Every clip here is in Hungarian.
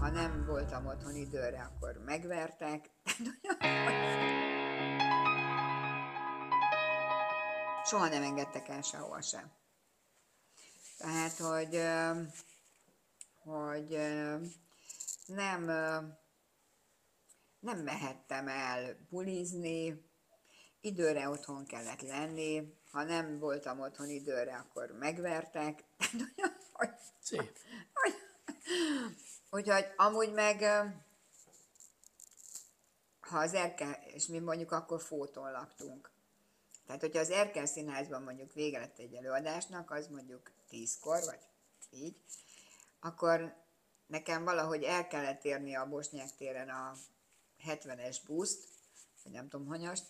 ha nem voltam otthon időre, akkor megvertek. Soha nem engedtek el sehova sem. Tehát, hogy, hogy nem, nem mehettem el bulizni, időre otthon kellett lenni, ha nem voltam otthon időre, akkor megvertek. Szép. Úgyhogy amúgy meg, ha az Erkel, és mi mondjuk akkor fóton laktunk. Tehát, hogyha az Erkel színházban mondjuk vége lett egy előadásnak, az mondjuk tízkor, vagy így, akkor nekem valahogy el kellett érni a Bosnyák téren a 70-es buszt, vagy nem tudom hanyast,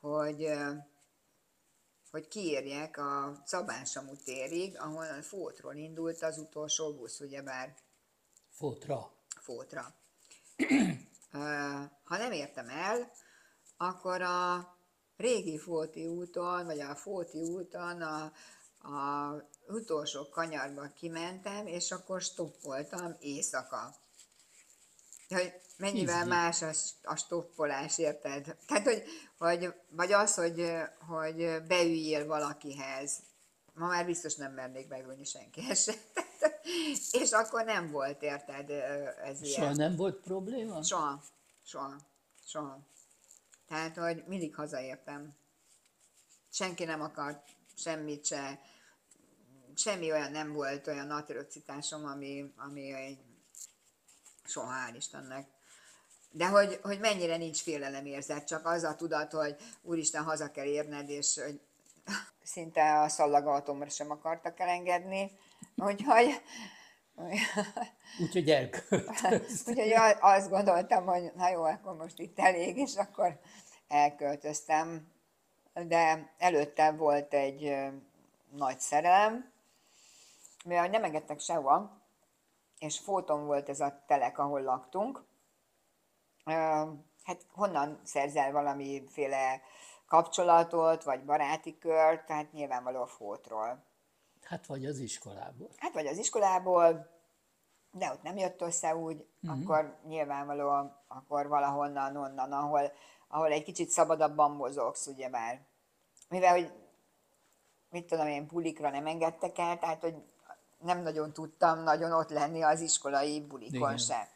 hogy, hogy kiérjek a Szabánsamú térig, ahol a Fótról indult az utolsó busz, ugyebár Fótra. Ö, ha nem értem el, akkor a régi Fóti úton, vagy a Fóti úton a, a utolsó kanyarba kimentem, és akkor stoppoltam éjszaka. Hogy mennyivel Izgi. más a, a stoppolás, érted? Tehát, hogy, hogy vagy az, hogy, hogy beüljél valakihez. Ma már biztos nem mernék megülni senkihez se. És akkor nem volt, érted, ez ilyen. Soha nem volt probléma? Soha, soha, soha. Tehát, hogy mindig hazaértem. Senki nem akart semmit se, semmi olyan nem volt, olyan atrocitásom, ami, ami egy, soha, hál' Istennek. De hogy, hogy mennyire nincs félelemérzet, csak az a tudat, hogy úristen, haza kell érned, és hogy szinte a szallagatomra sem akartak elengedni. Úgyhogy, Úgyhogy elköltözt. Úgyhogy azt gondoltam, hogy na jó, akkor most itt elég, és akkor elköltöztem. De előtte volt egy nagy szerelem, mivel nem engedtek sehova, és Fóton volt ez a telek, ahol laktunk. Hát honnan szerzel valamiféle kapcsolatot, vagy baráti kört, tehát nyilvánvaló a Fótról. Hát vagy az iskolából. Hát vagy az iskolából, de ott nem jött össze úgy, uh-huh. akkor nyilvánvalóan akkor valahonnan, onnan, ahol, ahol egy kicsit szabadabban mozogsz, ugye már. Mivel, hogy mit tudom én, bulikra nem engedtek el, tehát, hogy nem nagyon tudtam nagyon ott lenni az iskolai bulikon Igen. se.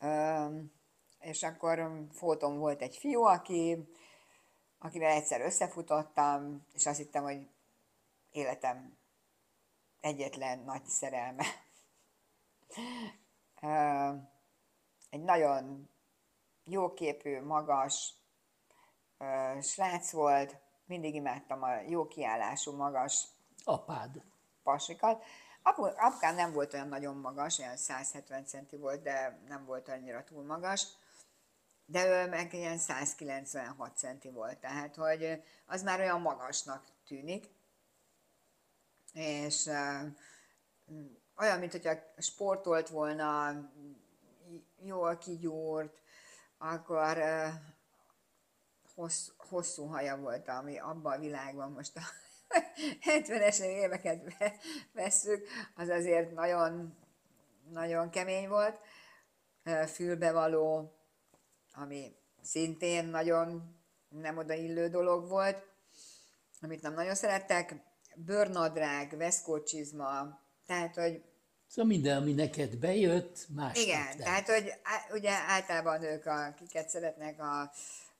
Öm, és akkor fóton volt egy fiú, aki, akivel egyszer összefutottam, és azt hittem, hogy életem egyetlen nagy szerelme. Egy nagyon jóképű, magas srác volt, mindig imádtam a jó kiállású, magas Apád. pasikat. Apu, apukám nem volt olyan nagyon magas, olyan 170 centi volt, de nem volt annyira túl magas. De ő meg ilyen 196 centi volt, tehát hogy az már olyan magasnak tűnik. És olyan, mint hogyha sportolt volna, jól kigyúrt, akkor hossz, hosszú haja volt, ami abban a világban most a 70-es éveket ve- vesszük, az azért nagyon, nagyon kemény volt, fülbevaló, ami szintén nagyon nem odaillő dolog volt, amit nem nagyon szerettek, bőrnadrág, veszkócsizma, tehát, hogy Szóval minden, ami neked bejött, más igen, tehát, hogy á- ugye általában ők, akiket szeretnek a,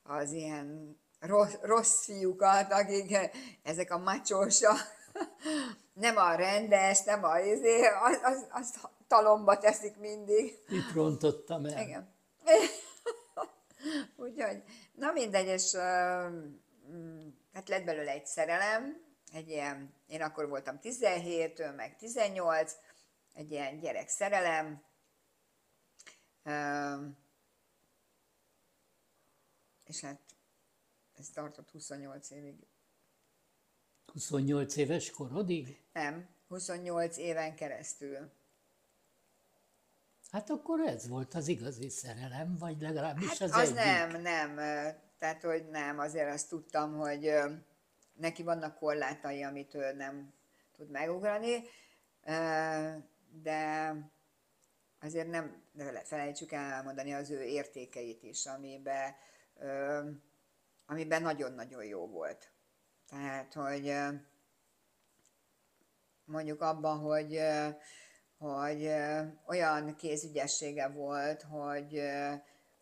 az ilyen rossz, rossz fiúkat, akik ezek a macsósa, nem a rendes, nem a izé, az, az, azt talomba teszik mindig. Itt rontottam el. Igen. Úgyhogy, na mindegy, és uh, hát lett belőle egy szerelem, egy ilyen, én akkor voltam 17, ő meg 18, egy ilyen gyerek szerelem. És hát ez tartott 28 évig. 28 éves korodig? Nem, 28 éven keresztül. Hát akkor ez volt az igazi szerelem, vagy legalábbis Hát az, az egyik. nem, nem. Tehát, hogy nem, azért azt tudtam, hogy neki vannak korlátai, amit ő nem tud megugrani, de az azért nem felejtsük el elmondani az ő értékeit is, amiben, amiben nagyon-nagyon jó volt. Tehát, hogy mondjuk abban, hogy, hogy olyan kézügyessége volt, hogy,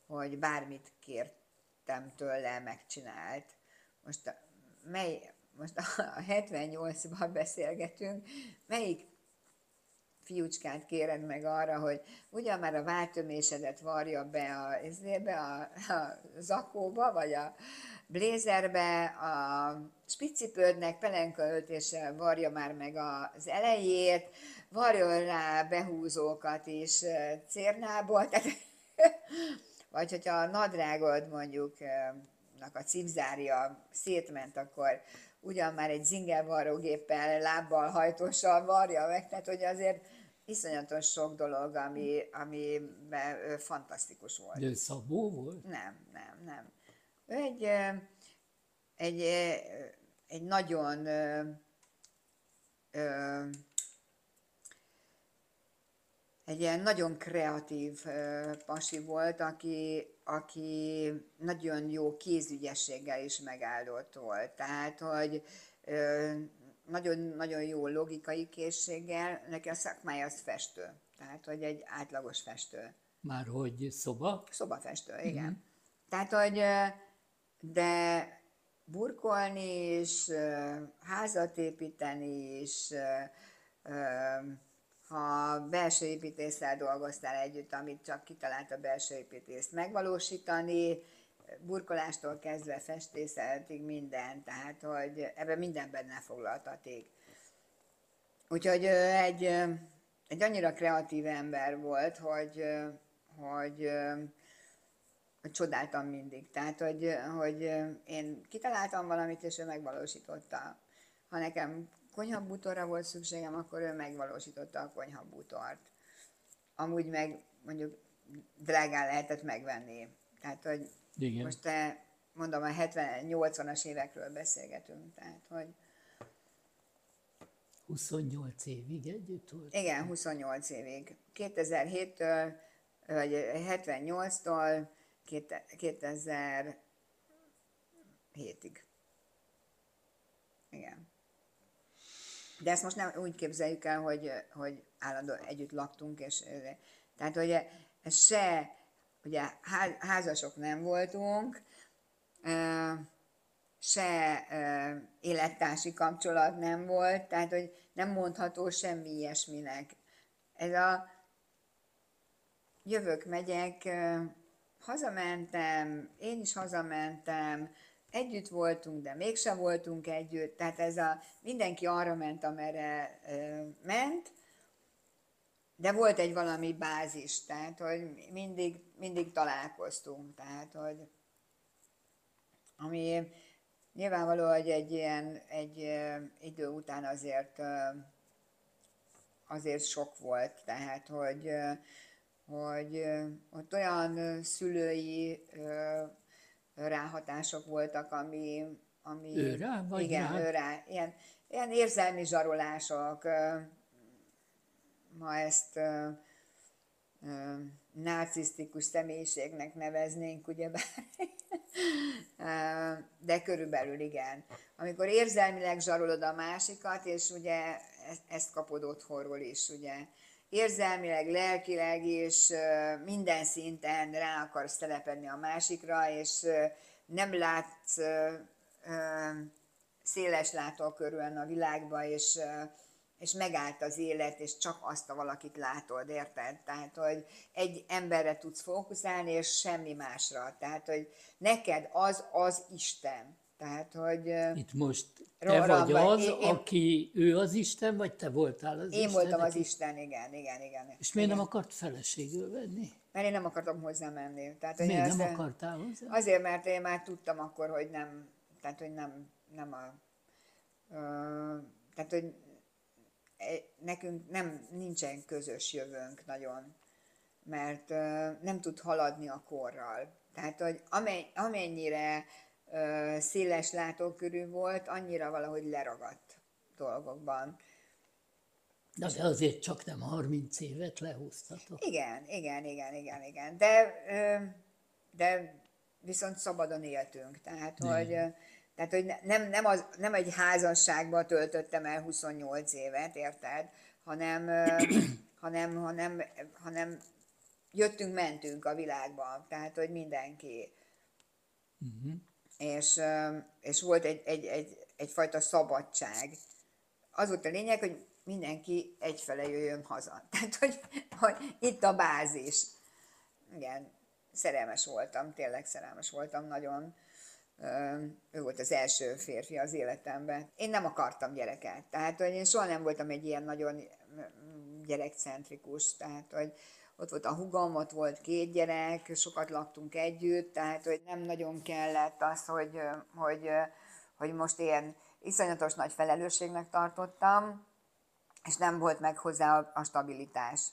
hogy bármit kértem tőle, megcsinált. Most, mely, most a 78-ban beszélgetünk, melyik fiúcskát kéred meg arra, hogy ugyan már a váltömésedet varja be a, a, a zakóba, vagy a blézerbe, a spicipődnek pelenka öltéssel varja már meg az elejét, varjon rá behúzókat is cérnából, tehát, vagy hogyha a nadrágod mondjuk a cipzárja szétment, akkor ugyan már egy zingervarrógéppel, lábbal, hajtóssal varja meg, tehát hogy azért iszonyatos sok dolog, ami, ami fantasztikus volt. De szabó volt? Nem, nem, nem. Ő egy, egy, egy nagyon egy ilyen nagyon kreatív pasi volt, aki, aki nagyon jó kézügyességgel is megáldott volt. Tehát, hogy nagyon-nagyon jó logikai készséggel, neki a szakmája az festő. Tehát, hogy egy átlagos festő. Már hogy szoba? Szobafestő, igen. Mm-hmm. Tehát, hogy de burkolni is, házat építeni is, ha belső építéssel dolgoztál együtt, amit csak kitalált a belső építészt megvalósítani, burkolástól kezdve festészetig minden, tehát hogy ebben minden benne foglaltaték. Úgyhogy egy, egy annyira kreatív ember volt, hogy, hogy, hogy csodáltam mindig. Tehát, hogy, hogy én kitaláltam valamit, és ő megvalósította. Ha nekem konyhabútorra volt szükségem, akkor ő megvalósította a konyhabútort. Amúgy meg mondjuk drágán lehetett megvenni. Tehát, hogy igen. Most te, mondom, a 70-80-as évekről beszélgetünk, tehát, hogy 28 évig együtt volt? Igen, 28 évig. 2007-től, vagy 78-tól 2007-ig. Igen. De ezt most nem úgy képzeljük el, hogy, hogy állandóan együtt laktunk, és tehát, hogy se ugye házasok nem voltunk, se élettársi kapcsolat nem volt, tehát hogy nem mondható semmi ilyesminek. Ez a jövök, megyek, hazamentem, én is hazamentem, együtt voltunk, de mégsem voltunk együtt, tehát ez a mindenki arra ment, amerre ment, de volt egy valami bázis, tehát hogy mindig, mindig találkoztunk, tehát hogy ami nyilvánvaló, hogy egy ilyen egy idő után azért azért sok volt, tehát hogy, hogy ott olyan szülői ráhatások voltak, ami, ami ő rá, vagy igen, rá? ő rá, ilyen, ilyen érzelmi zsarolások, ma ezt narcisztikus személyiségnek neveznénk, ugyebár. de körülbelül igen. Amikor érzelmileg zsarolod a másikat, és ugye ezt kapod otthonról is, ugye érzelmileg, lelkileg és minden szinten rá akarsz telepedni a másikra, és nem látsz széles látókörűen a világba, és és megállt az élet, és csak azt a valakit látod, érted? Tehát, hogy egy emberre tudsz fókuszálni, és semmi másra. Tehát, hogy neked az az Isten. Tehát, hogy... Itt most te vagy az, én, aki ő az Isten, vagy te voltál az én Isten? Én voltam az Isten, igen, igen, igen. És miért igen. nem akart feleségül venni? Mert én nem akartam hozzá menni. Tehát, miért nem ezt, akartál hozzá? Azért, mert én már tudtam akkor, hogy nem, tehát, hogy nem, nem a... Ö, tehát, hogy E, nekünk nem, nincsen közös jövőnk nagyon, mert nem tud haladni a korral. Tehát, hogy amennyire széles látókörű volt, annyira valahogy leragadt dolgokban. De azért csak nem 30 évet lehúztatok. Igen, igen, igen, igen, igen. De, de viszont szabadon éltünk. Tehát, igen. hogy, tehát, hogy nem, nem, az, nem egy házasságban töltöttem el 28 évet, érted? Hanem, hanem, hanem, hanem jöttünk, mentünk a világban. Tehát, hogy mindenki. Uh-huh. És, és volt egy, egy, egy, egyfajta szabadság. Az volt a lényeg, hogy mindenki egyfele jöjjön haza. Tehát, hogy, hogy itt a bázis. Igen, szerelmes voltam, tényleg szerelmes voltam nagyon. Ő volt az első férfi az életemben. Én nem akartam gyereket, tehát hogy én soha nem voltam egy ilyen nagyon gyerekcentrikus, tehát hogy ott volt a hugom, ott volt két gyerek, sokat laktunk együtt, tehát hogy nem nagyon kellett az, hogy, hogy, hogy most ilyen iszonyatos nagy felelősségnek tartottam, és nem volt meg hozzá a, a stabilitás.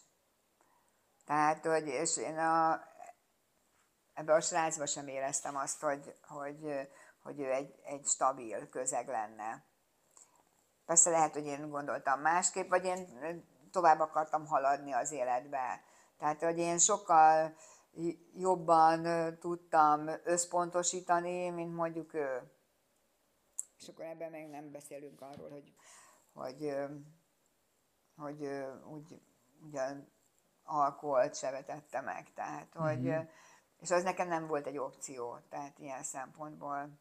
Tehát, hogy, és én a, ebbe a srácba sem éreztem azt, hogy, hogy, hogy ő egy, egy stabil közeg lenne. Persze lehet, hogy én gondoltam másképp, vagy én tovább akartam haladni az életbe. Tehát, hogy én sokkal jobban tudtam összpontosítani, mint mondjuk ő. És akkor ebben meg nem beszélünk arról, hogy, hogy hogy úgy ugyan alkoholt se vetette meg, tehát hogy, mm-hmm. és az nekem nem volt egy opció, tehát ilyen szempontból.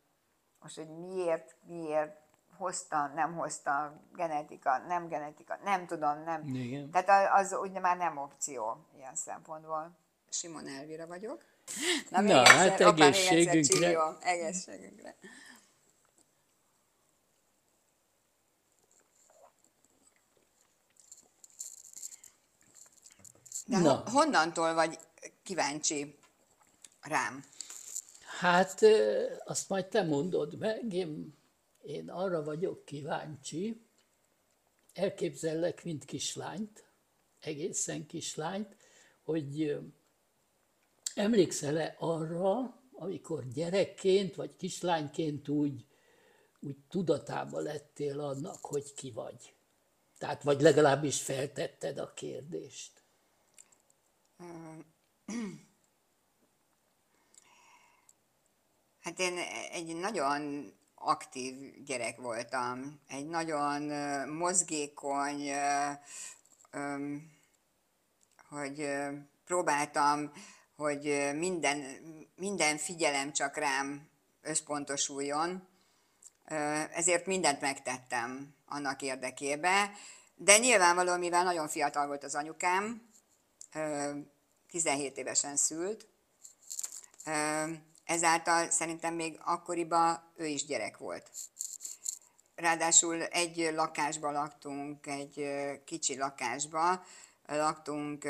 Most, hogy miért, miért hozta, nem hozta, genetika, nem genetika, nem tudom, nem. Igen. Tehát az ugye már nem opció ilyen szempontból. Simon Elvira vagyok. Na, Na egyszer, hát egészségünkre. egészségünkre. De Na. honnantól vagy kíváncsi rám? Hát azt majd te mondod meg, én, én arra vagyok kíváncsi, elképzellek, mint kislányt, egészen kislányt, hogy emlékszel-e arra, amikor gyerekként vagy kislányként úgy, úgy tudatába lettél annak, hogy ki vagy? Tehát, vagy legalábbis feltetted a kérdést. Hát én egy nagyon aktív gyerek voltam, egy nagyon mozgékony, hogy próbáltam, hogy minden, minden figyelem csak rám összpontosuljon, ezért mindent megtettem annak érdekébe, de nyilvánvalóan, mivel nagyon fiatal volt az anyukám, 17 évesen szült, ezáltal szerintem még akkoriban ő is gyerek volt. Ráadásul egy lakásba laktunk, egy kicsi lakásba laktunk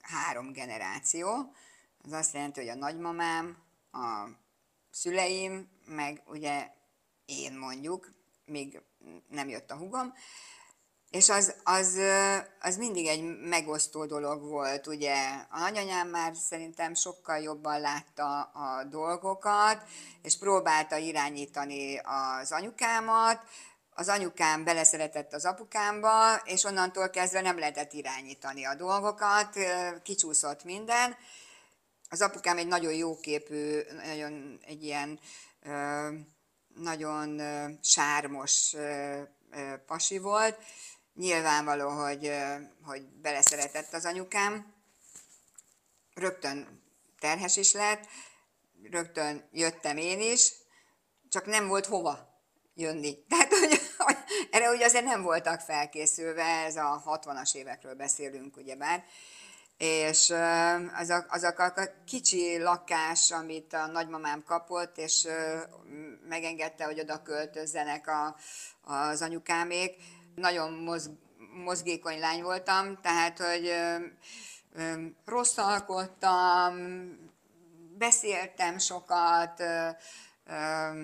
három generáció. Az azt jelenti, hogy a nagymamám, a szüleim, meg ugye én mondjuk, még nem jött a hugom, és az, az, az mindig egy megosztó dolog volt, ugye. A nagyanyám már szerintem sokkal jobban látta a dolgokat, és próbálta irányítani az anyukámat, az anyukám beleszeretett az apukámba, és onnantól kezdve nem lehetett irányítani a dolgokat, kicsúszott minden. Az apukám egy nagyon jóképű, nagyon egy ilyen nagyon sármos pasi volt, Nyilvánvaló, hogy, hogy beleszeretett az anyukám. Rögtön terhes is lett, rögtön jöttem én is, csak nem volt hova jönni. Tehát, hogy, hogy erre ugye azért nem voltak felkészülve, ez a 60-as évekről beszélünk, ugyebár. És azok, azok a kicsi lakás, amit a nagymamám kapott, és megengedte, hogy oda költözzenek a, az anyukámék, nagyon mozg, mozgékony lány voltam, tehát, hogy ö, ö, rosszalkodtam, beszéltem sokat, ö, ö,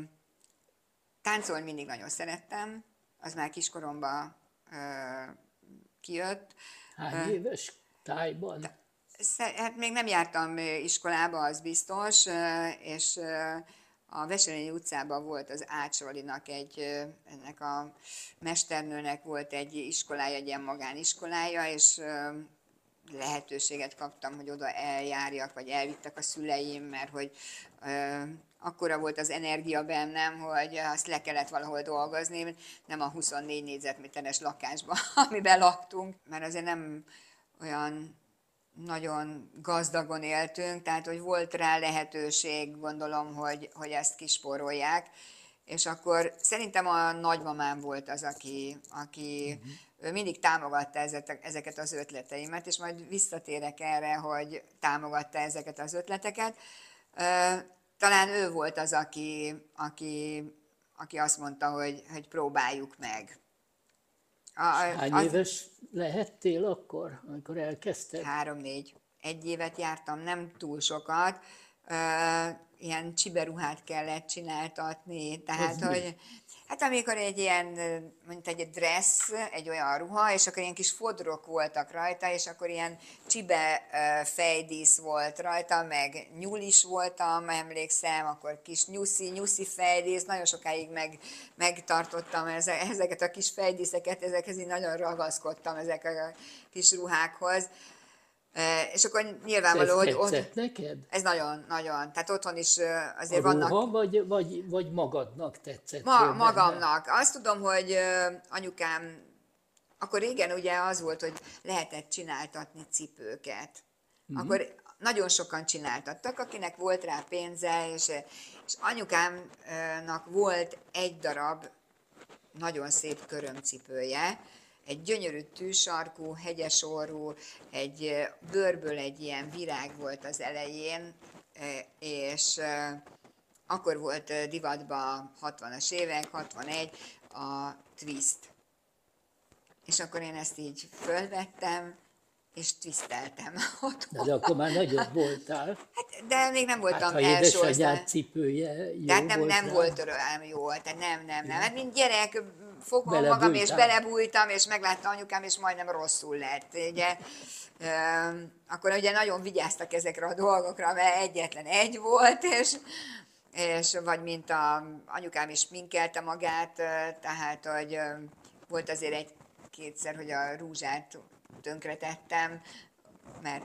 táncolni mindig nagyon szerettem, az már kiskoromban ö, kijött. Hány éves tájban? Hát még nem jártam iskolába, az biztos, és a Veselényi utcában volt az Ácsolinak egy, ennek a mesternőnek volt egy iskolája, egy ilyen magániskolája, és lehetőséget kaptam, hogy oda eljárjak, vagy elvittek a szüleim, mert hogy akkora volt az energia bennem, hogy azt le kellett valahol dolgozni, nem a 24 négyzetméteres lakásban, amiben laktunk, mert azért nem olyan nagyon gazdagon éltünk, tehát hogy volt rá lehetőség, gondolom, hogy, hogy ezt kisporolják. És akkor szerintem a nagymamám volt az, aki, aki uh-huh. mindig támogatta ezeket az ötleteimet, és majd visszatérek erre, hogy támogatta ezeket az ötleteket. Talán ő volt az, aki, aki, aki azt mondta, hogy, hogy próbáljuk meg. A, Hány az, éves lehettél akkor, amikor elkezdted? Három-négy. Egy évet jártam, nem túl sokat. Uh, ilyen csiberuhát kellett csináltatni, tehát, Ez hogy mi? Hát amikor egy ilyen, mint egy dress, egy olyan ruha, és akkor ilyen kis fodrok voltak rajta, és akkor ilyen csibe fejdísz volt rajta, meg nyúl is voltam, emlékszem, akkor kis nyuszi, nyuszi fejdísz, nagyon sokáig meg, megtartottam ezeket a kis fejdíszeket, ezekhez így nagyon ragaszkodtam ezek a kis ruhákhoz. És akkor nyilvánvaló, hogy ott... neked? Ez nagyon, nagyon. Tehát otthon is azért a vannak... Ruha, vagy, vagy, vagy magadnak tetszett? Ma, magamnak. Azt tudom, hogy anyukám, akkor régen ugye az volt, hogy lehetett csináltatni cipőket. Uh-huh. Akkor nagyon sokan csináltattak, akinek volt rá pénze, és, és anyukámnak volt egy darab nagyon szép körömcipője, egy gyönyörű tűsarkú, hegyes orrú, egy bőrből egy ilyen virág volt az elején, és akkor volt divatban 60-as évek, 61, a twist. És akkor én ezt így fölvettem, és twisteltem otthon. De akkor már nagyobb voltál. Hát, de még nem voltam hát, ha első édesanyád cipője jó Tehát nem, nem volt rám jó, tehát nem, nem, nem. Hát mint gyerek fogom magam, és belebújtam, és meglátta anyukám, és majdnem rosszul lett. Ugye, akkor ugye nagyon vigyáztak ezekre a dolgokra, mert egyetlen egy volt, és, és vagy mint a anyukám is minkelte magát, tehát, hogy volt azért egy kétszer, hogy a rúzsát tönkretettem, mert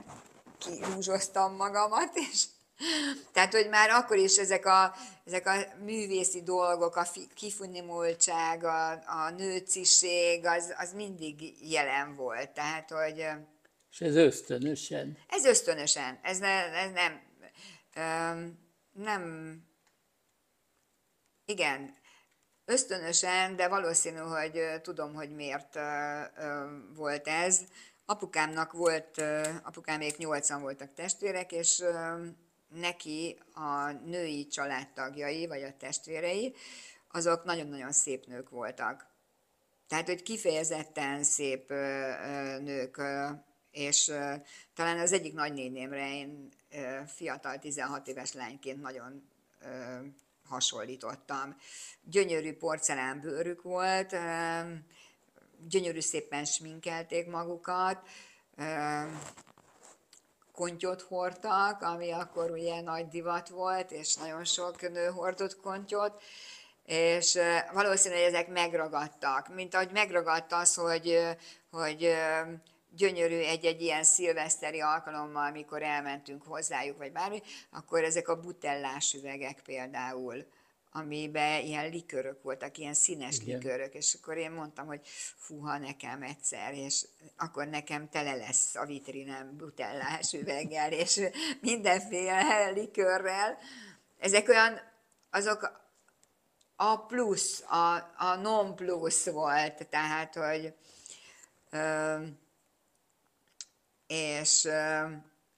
kirúzsoztam magamat, és tehát, hogy már akkor is ezek a, ezek a művészi dolgok, a kifunimultság, a, a nőciség, az, az mindig jelen volt. Tehát, hogy... És ez ösztönösen? Ez ösztönösen. Ez, ne, ez nem... Nem... Igen, ösztönösen, de valószínű, hogy tudom, hogy miért volt ez. Apukámnak volt, apukámék nyolcan voltak testvérek, és neki a női családtagjai, vagy a testvérei, azok nagyon-nagyon szép nők voltak. Tehát, hogy kifejezetten szép nők, és talán az egyik nagynénémre én fiatal, 16 éves lányként nagyon hasonlítottam. Gyönyörű porcelánbőrük volt, gyönyörű szépen sminkelték magukat, kontyot hordtak, ami akkor ugye nagy divat volt, és nagyon sok nő hordott kontyot, és valószínűleg ezek megragadtak, mint ahogy megragadt az, hogy, hogy gyönyörű egy-egy ilyen szilveszteri alkalommal, amikor elmentünk hozzájuk, vagy bármi, akkor ezek a butellás üvegek például, amiben ilyen likörök voltak, ilyen színes Igen. likörök, és akkor én mondtam, hogy fuha nekem egyszer, és akkor nekem tele lesz a vitrinem butellás üveggel, és mindenféle likörrel. Ezek olyan, azok a plusz, a, a non plusz volt, tehát, hogy és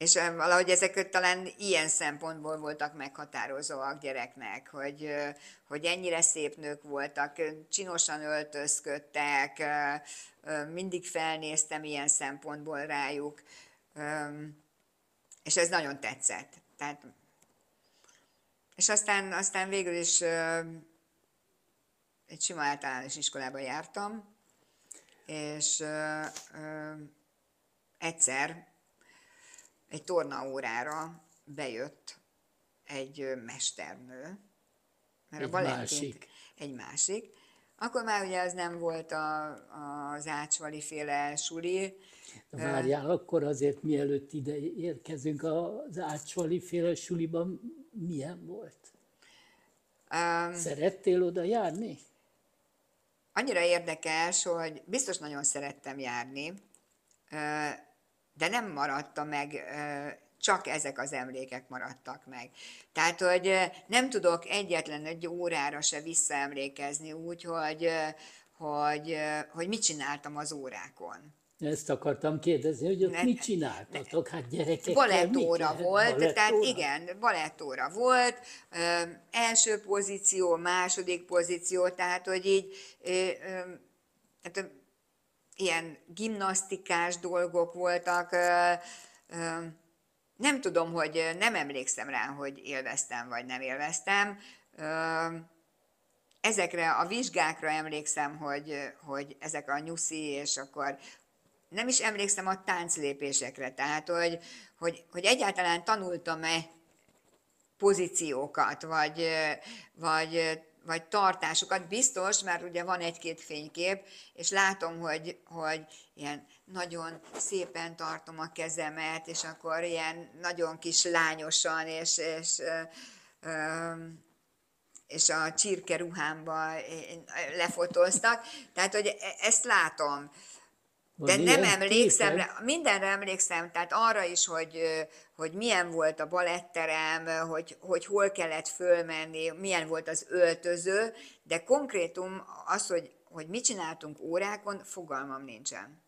és valahogy ezek talán ilyen szempontból voltak meghatározóak gyereknek, hogy, hogy ennyire szép nők voltak, csinosan öltözködtek, mindig felnéztem ilyen szempontból rájuk, és ez nagyon tetszett. Tehát, és aztán, aztán végül is egy sima általános iskolába jártam, és egyszer egy tornaórára bejött egy mesternő, mert Egy a Valentin másik. egy másik. Akkor már ugye az nem volt a, az ácsvali féle suli, Várjál, akkor azért mielőtt ide érkezünk az Ácsvali féle suliban, milyen volt? Um, Szerettél oda járni? annyira érdekes, hogy biztos nagyon szerettem járni, de nem maradta meg, csak ezek az emlékek maradtak meg. Tehát, hogy nem tudok egyetlen egy órára se visszaemlékezni úgy, hogy, hogy, hogy mit csináltam az órákon. Ezt akartam kérdezni, hogy ott Ne- mit csináltatok? Hát gyerekekkel Balettóra volt, Balettóra? tehát igen, balettóra volt, ö, első pozíció, második pozíció, tehát hogy így ö, ö, tehát, ö, ilyen gimnasztikás dolgok voltak, nem tudom, hogy nem emlékszem rá, hogy élveztem vagy nem élveztem. Ezekre a vizsgákra emlékszem, hogy, hogy ezek a nyuszi, és akkor nem is emlékszem a tánclépésekre, tehát hogy, hogy, hogy egyáltalán tanultam-e pozíciókat, vagy, vagy, vagy tartásokat, biztos, mert ugye van egy-két fénykép, és látom, hogy, hogy ilyen nagyon szépen tartom a kezemet, és akkor ilyen nagyon kis lányosan, és, és és a csirke ruhámba lefotóztak, tehát hogy e- ezt látom. De nem emlékszem, képed? rá, mindenre emlékszem, tehát arra is, hogy, hogy milyen volt a baletterem, hogy, hogy hol kellett fölmenni, milyen volt az öltöző, de konkrétum az, hogy, hogy mit csináltunk órákon, fogalmam nincsen.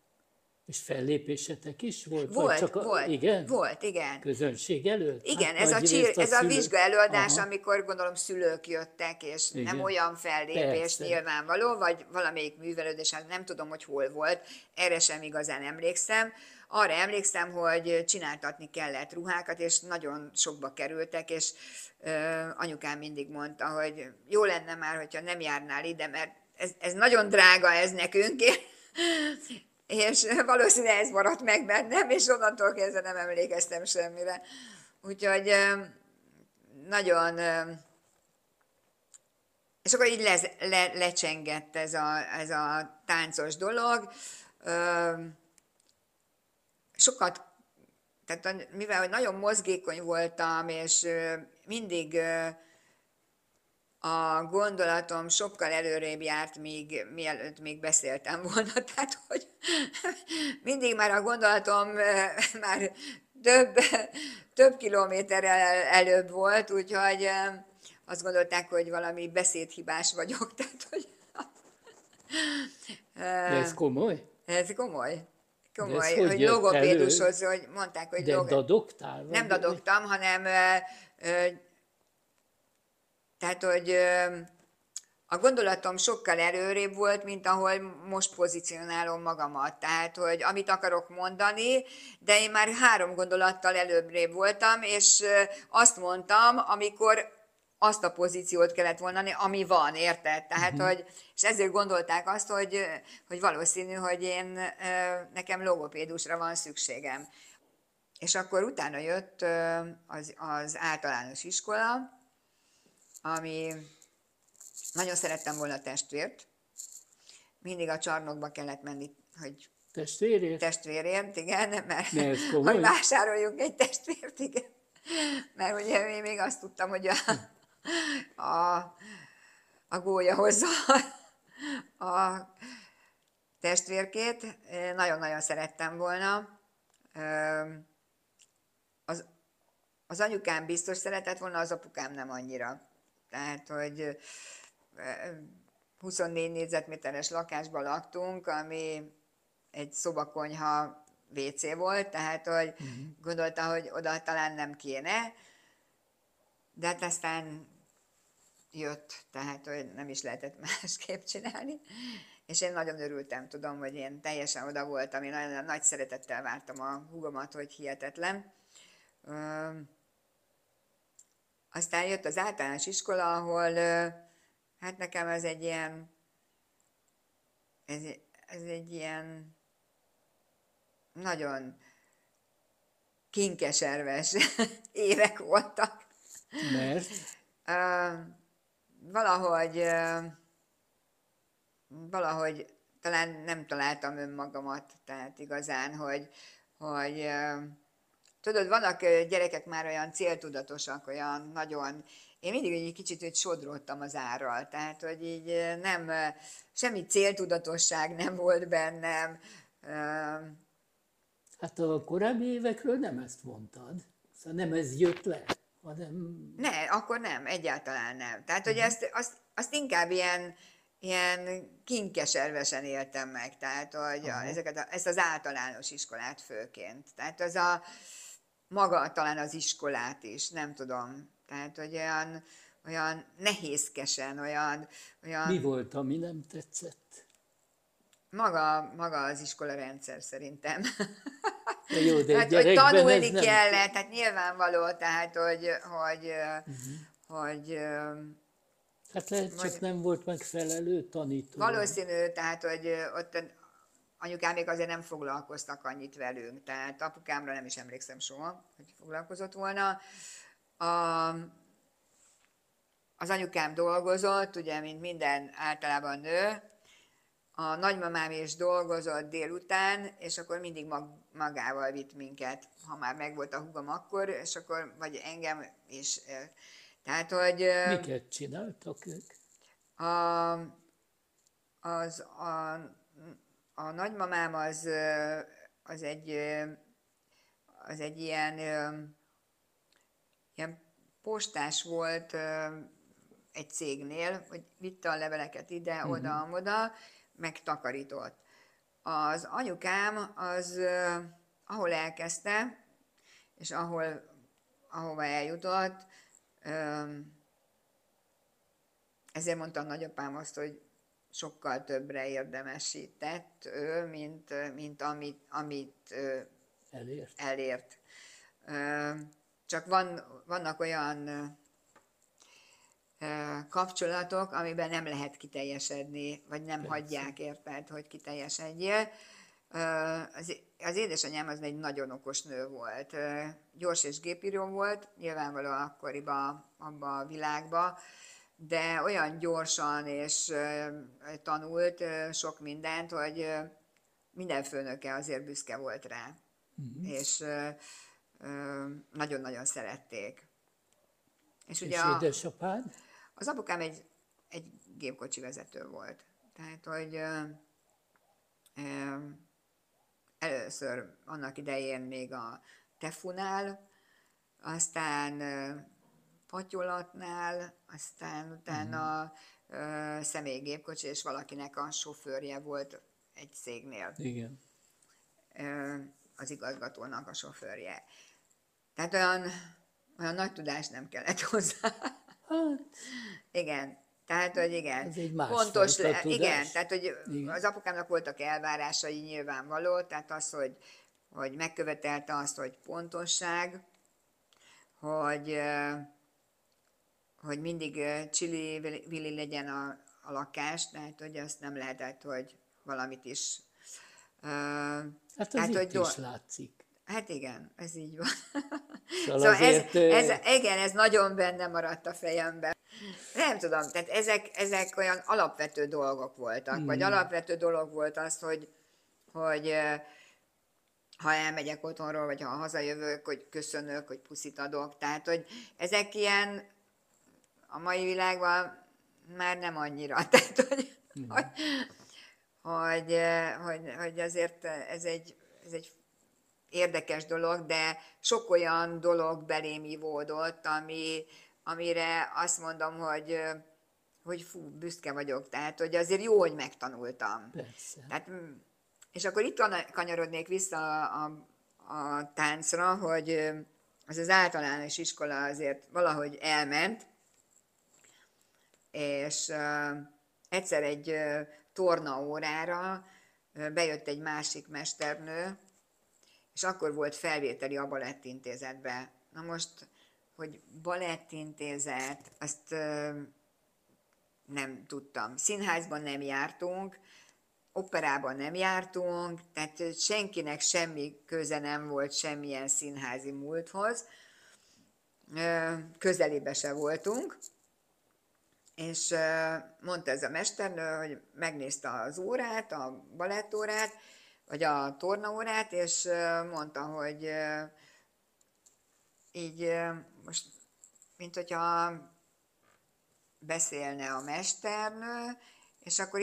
És fellépésetek is volt? Volt, csak a, volt, igen? volt, igen. Közönség előtt? Igen, Hát ez, a, csír, részt ez a vizsga előadás, Aha. amikor gondolom szülők jöttek, és Igen. nem olyan fellépés Persze. nyilvánvaló, vagy valamelyik művelődés, hát nem tudom, hogy hol volt, erre sem igazán emlékszem. Arra emlékszem, hogy csináltatni kellett ruhákat, és nagyon sokba kerültek, és ö, anyukám mindig mondta, hogy jó lenne már, hogyha nem járnál ide, mert ez, ez nagyon drága ez nekünk, és valószínűleg ez maradt meg bennem, és onnantól kezdve nem emlékeztem semmire. Úgyhogy nagyon... És akkor így le, le, lecsengett ez a, ez a táncos dolog. Sokat, tehát mivel nagyon mozgékony voltam, és mindig a gondolatom sokkal előrébb járt, míg, mielőtt még beszéltem volna. Tehát, hogy mindig már a gondolatom már több, több kilométerrel előbb volt, úgyhogy azt gondolták, hogy valami beszédhibás vagyok. Tehát, hogy De ez komoly? ez komoly. Komoly, hogy hogy logopédushoz, hogy mondták, hogy De log- dadogtál? nem dadogtam, hanem ö, ö, tehát, hogy ö, a gondolatom sokkal előrébb volt, mint ahol most pozícionálom magamat. Tehát, hogy amit akarok mondani, de én már három gondolattal előbbre voltam, és azt mondtam, amikor azt a pozíciót kellett volna, ami van, érted? Tehát, uh-huh. hogy, és ezért gondolták azt, hogy, hogy valószínű, hogy én, nekem logopédusra van szükségem. És akkor utána jött az, az általános iskola, ami nagyon szerettem volna testvért. Mindig a csarnokba kellett menni, hogy Testvérért? testvérért, igen, mert Ne, ez komoly. hogy vásároljunk egy testvért, igen. Mert ugye én még azt tudtam, hogy a, a, a gólya hozza a testvérkét. Nagyon-nagyon szerettem volna. Az, az anyukám biztos szeretett volna, az apukám nem annyira. Tehát, hogy 24 négyzetméteres lakásban laktunk, ami egy szobakonyha WC volt, tehát hogy uh-huh. gondolta, hogy oda talán nem kéne, de hát aztán jött, tehát hogy nem is lehetett másképp csinálni. És én nagyon örültem, tudom, hogy én teljesen oda voltam, én nagyon nagy szeretettel vártam a húgomat, hogy hihetetlen. Ö, aztán jött az általános iskola, ahol ö, hát nekem ez egy ilyen, ez, ez egy ilyen nagyon kinkeserves évek voltak. Mert? Ö, valahogy, valahogy talán nem találtam önmagamat, tehát igazán, hogy, hogy tudod, vannak gyerekek már olyan céltudatosak, olyan nagyon, én mindig egy kicsit hogy sodródtam az árral, tehát hogy így nem, semmi céltudatosság nem volt bennem. Hát a korábbi évekről nem ezt mondtad, szóval nem ez jött le, hanem... Ne, akkor nem, egyáltalán nem. Tehát, hogy uh-huh. ezt, azt, azt inkább ilyen, ilyen kinkeservesen éltem meg, tehát hogy a, ezeket a, ezt az általános iskolát főként. Tehát az a maga talán az iskolát is, nem tudom. Tehát, hogy olyan, olyan nehézkesen, olyan, olyan... Mi volt, ami nem tetszett? Maga, maga az iskola rendszer szerintem. De jó, de hát, hogy tanulni nem... kellett, tehát nyilvánvaló, tehát, hogy, hogy, uh-huh. hogy Hát lehet, csak vagy, nem volt megfelelő tanító. Valószínű, tehát, hogy ott anyukám még azért nem foglalkoztak annyit velünk, tehát apukámra nem is emlékszem soha, hogy foglalkozott volna. A, az anyukám dolgozott, ugye, mint minden általában nő, a nagymamám is dolgozott délután, és akkor mindig mag, magával vitt minket, ha már megvolt a hugom akkor, és akkor, vagy engem is. Tehát, hogy... Miket csináltak ők? A, az, a, a nagymamám az, az egy, az egy ilyen, ilyen postás volt egy cégnél, hogy vitte a leveleket ide, uh-huh. oda, oda, meg takarított. Az anyukám az, ahol elkezdte, és ahol, ahova eljutott, ezért mondta a nagyapám azt, hogy sokkal többre érdemesített ő, mint, mint amit, amit elért. elért. Csak van, vannak olyan kapcsolatok, amiben nem lehet kiteljesedni, vagy nem Persze. hagyják érted, hogy kiteljesedjél. Az, az édesanyám az egy nagyon okos nő volt. Gyors és gépíró volt, nyilvánvaló akkoriban abban a világban, de olyan gyorsan és tanult sok mindent, hogy minden főnöke azért büszke volt rá. Uh-huh. És nagyon-nagyon szerették. És, és ugye édesapád? Az apukám egy, egy gépkocsi vezető volt. Tehát, hogy ö, először annak idején még a Tefunál, aztán Patyolatnál, aztán utána uh-huh. ö, személygépkocsi, és valakinek a sofőrje volt egy cégnél. Igen. Ö, az igazgatónak a sofőrje. Tehát olyan, olyan nagy tudás nem kellett hozzá. Hát, igen, tehát, hogy igen, ez egy pontos le, igen, tehát, hogy igen. az apukámnak voltak elvárásai nyilvánvaló, tehát az, hogy, hogy megkövetelte azt, hogy pontosság, hogy, hogy mindig csili vili legyen a, a lakás, tehát, hogy azt nem lehetett, hogy valamit is Hát ez tehát, itt hogy is látszik. Hát igen, ez így van. Szóval, szóval ez, ez, igen, ez nagyon benne maradt a fejemben. Nem tudom, tehát ezek, ezek olyan alapvető dolgok voltak, mm. vagy alapvető dolog volt az, hogy, hogy ha elmegyek otthonról, vagy ha hazajövök, hogy köszönök, hogy puszit adok. Tehát, hogy ezek ilyen a mai világban már nem annyira. Tehát, hogy, mm. hogy, hogy, hogy, hogy azért ez egy, ez egy érdekes dolog, de sok olyan dolog belém ivódott, ami, amire azt mondom, hogy, hogy fú, büszke vagyok. Tehát, hogy azért jó, hogy megtanultam. Persze. Tehát, mm, és akkor itt kanyarodnék vissza a, a, a táncra, hogy az az általános iskola azért valahogy elment, és uh, egyszer egy uh, torna órára uh, bejött egy másik mesternő, és akkor volt felvételi a balettintézetbe. Na most, hogy balettintézet, azt ö, nem tudtam. Színházban nem jártunk, operában nem jártunk, tehát senkinek semmi köze nem volt semmilyen színházi múlthoz. Közelébe se voltunk. és mondta ez a mesternő, hogy megnézte az órát, a balettórát, vagy a tornaórát, és mondta, hogy így most, mint hogyha beszélne a mesternő, és akkor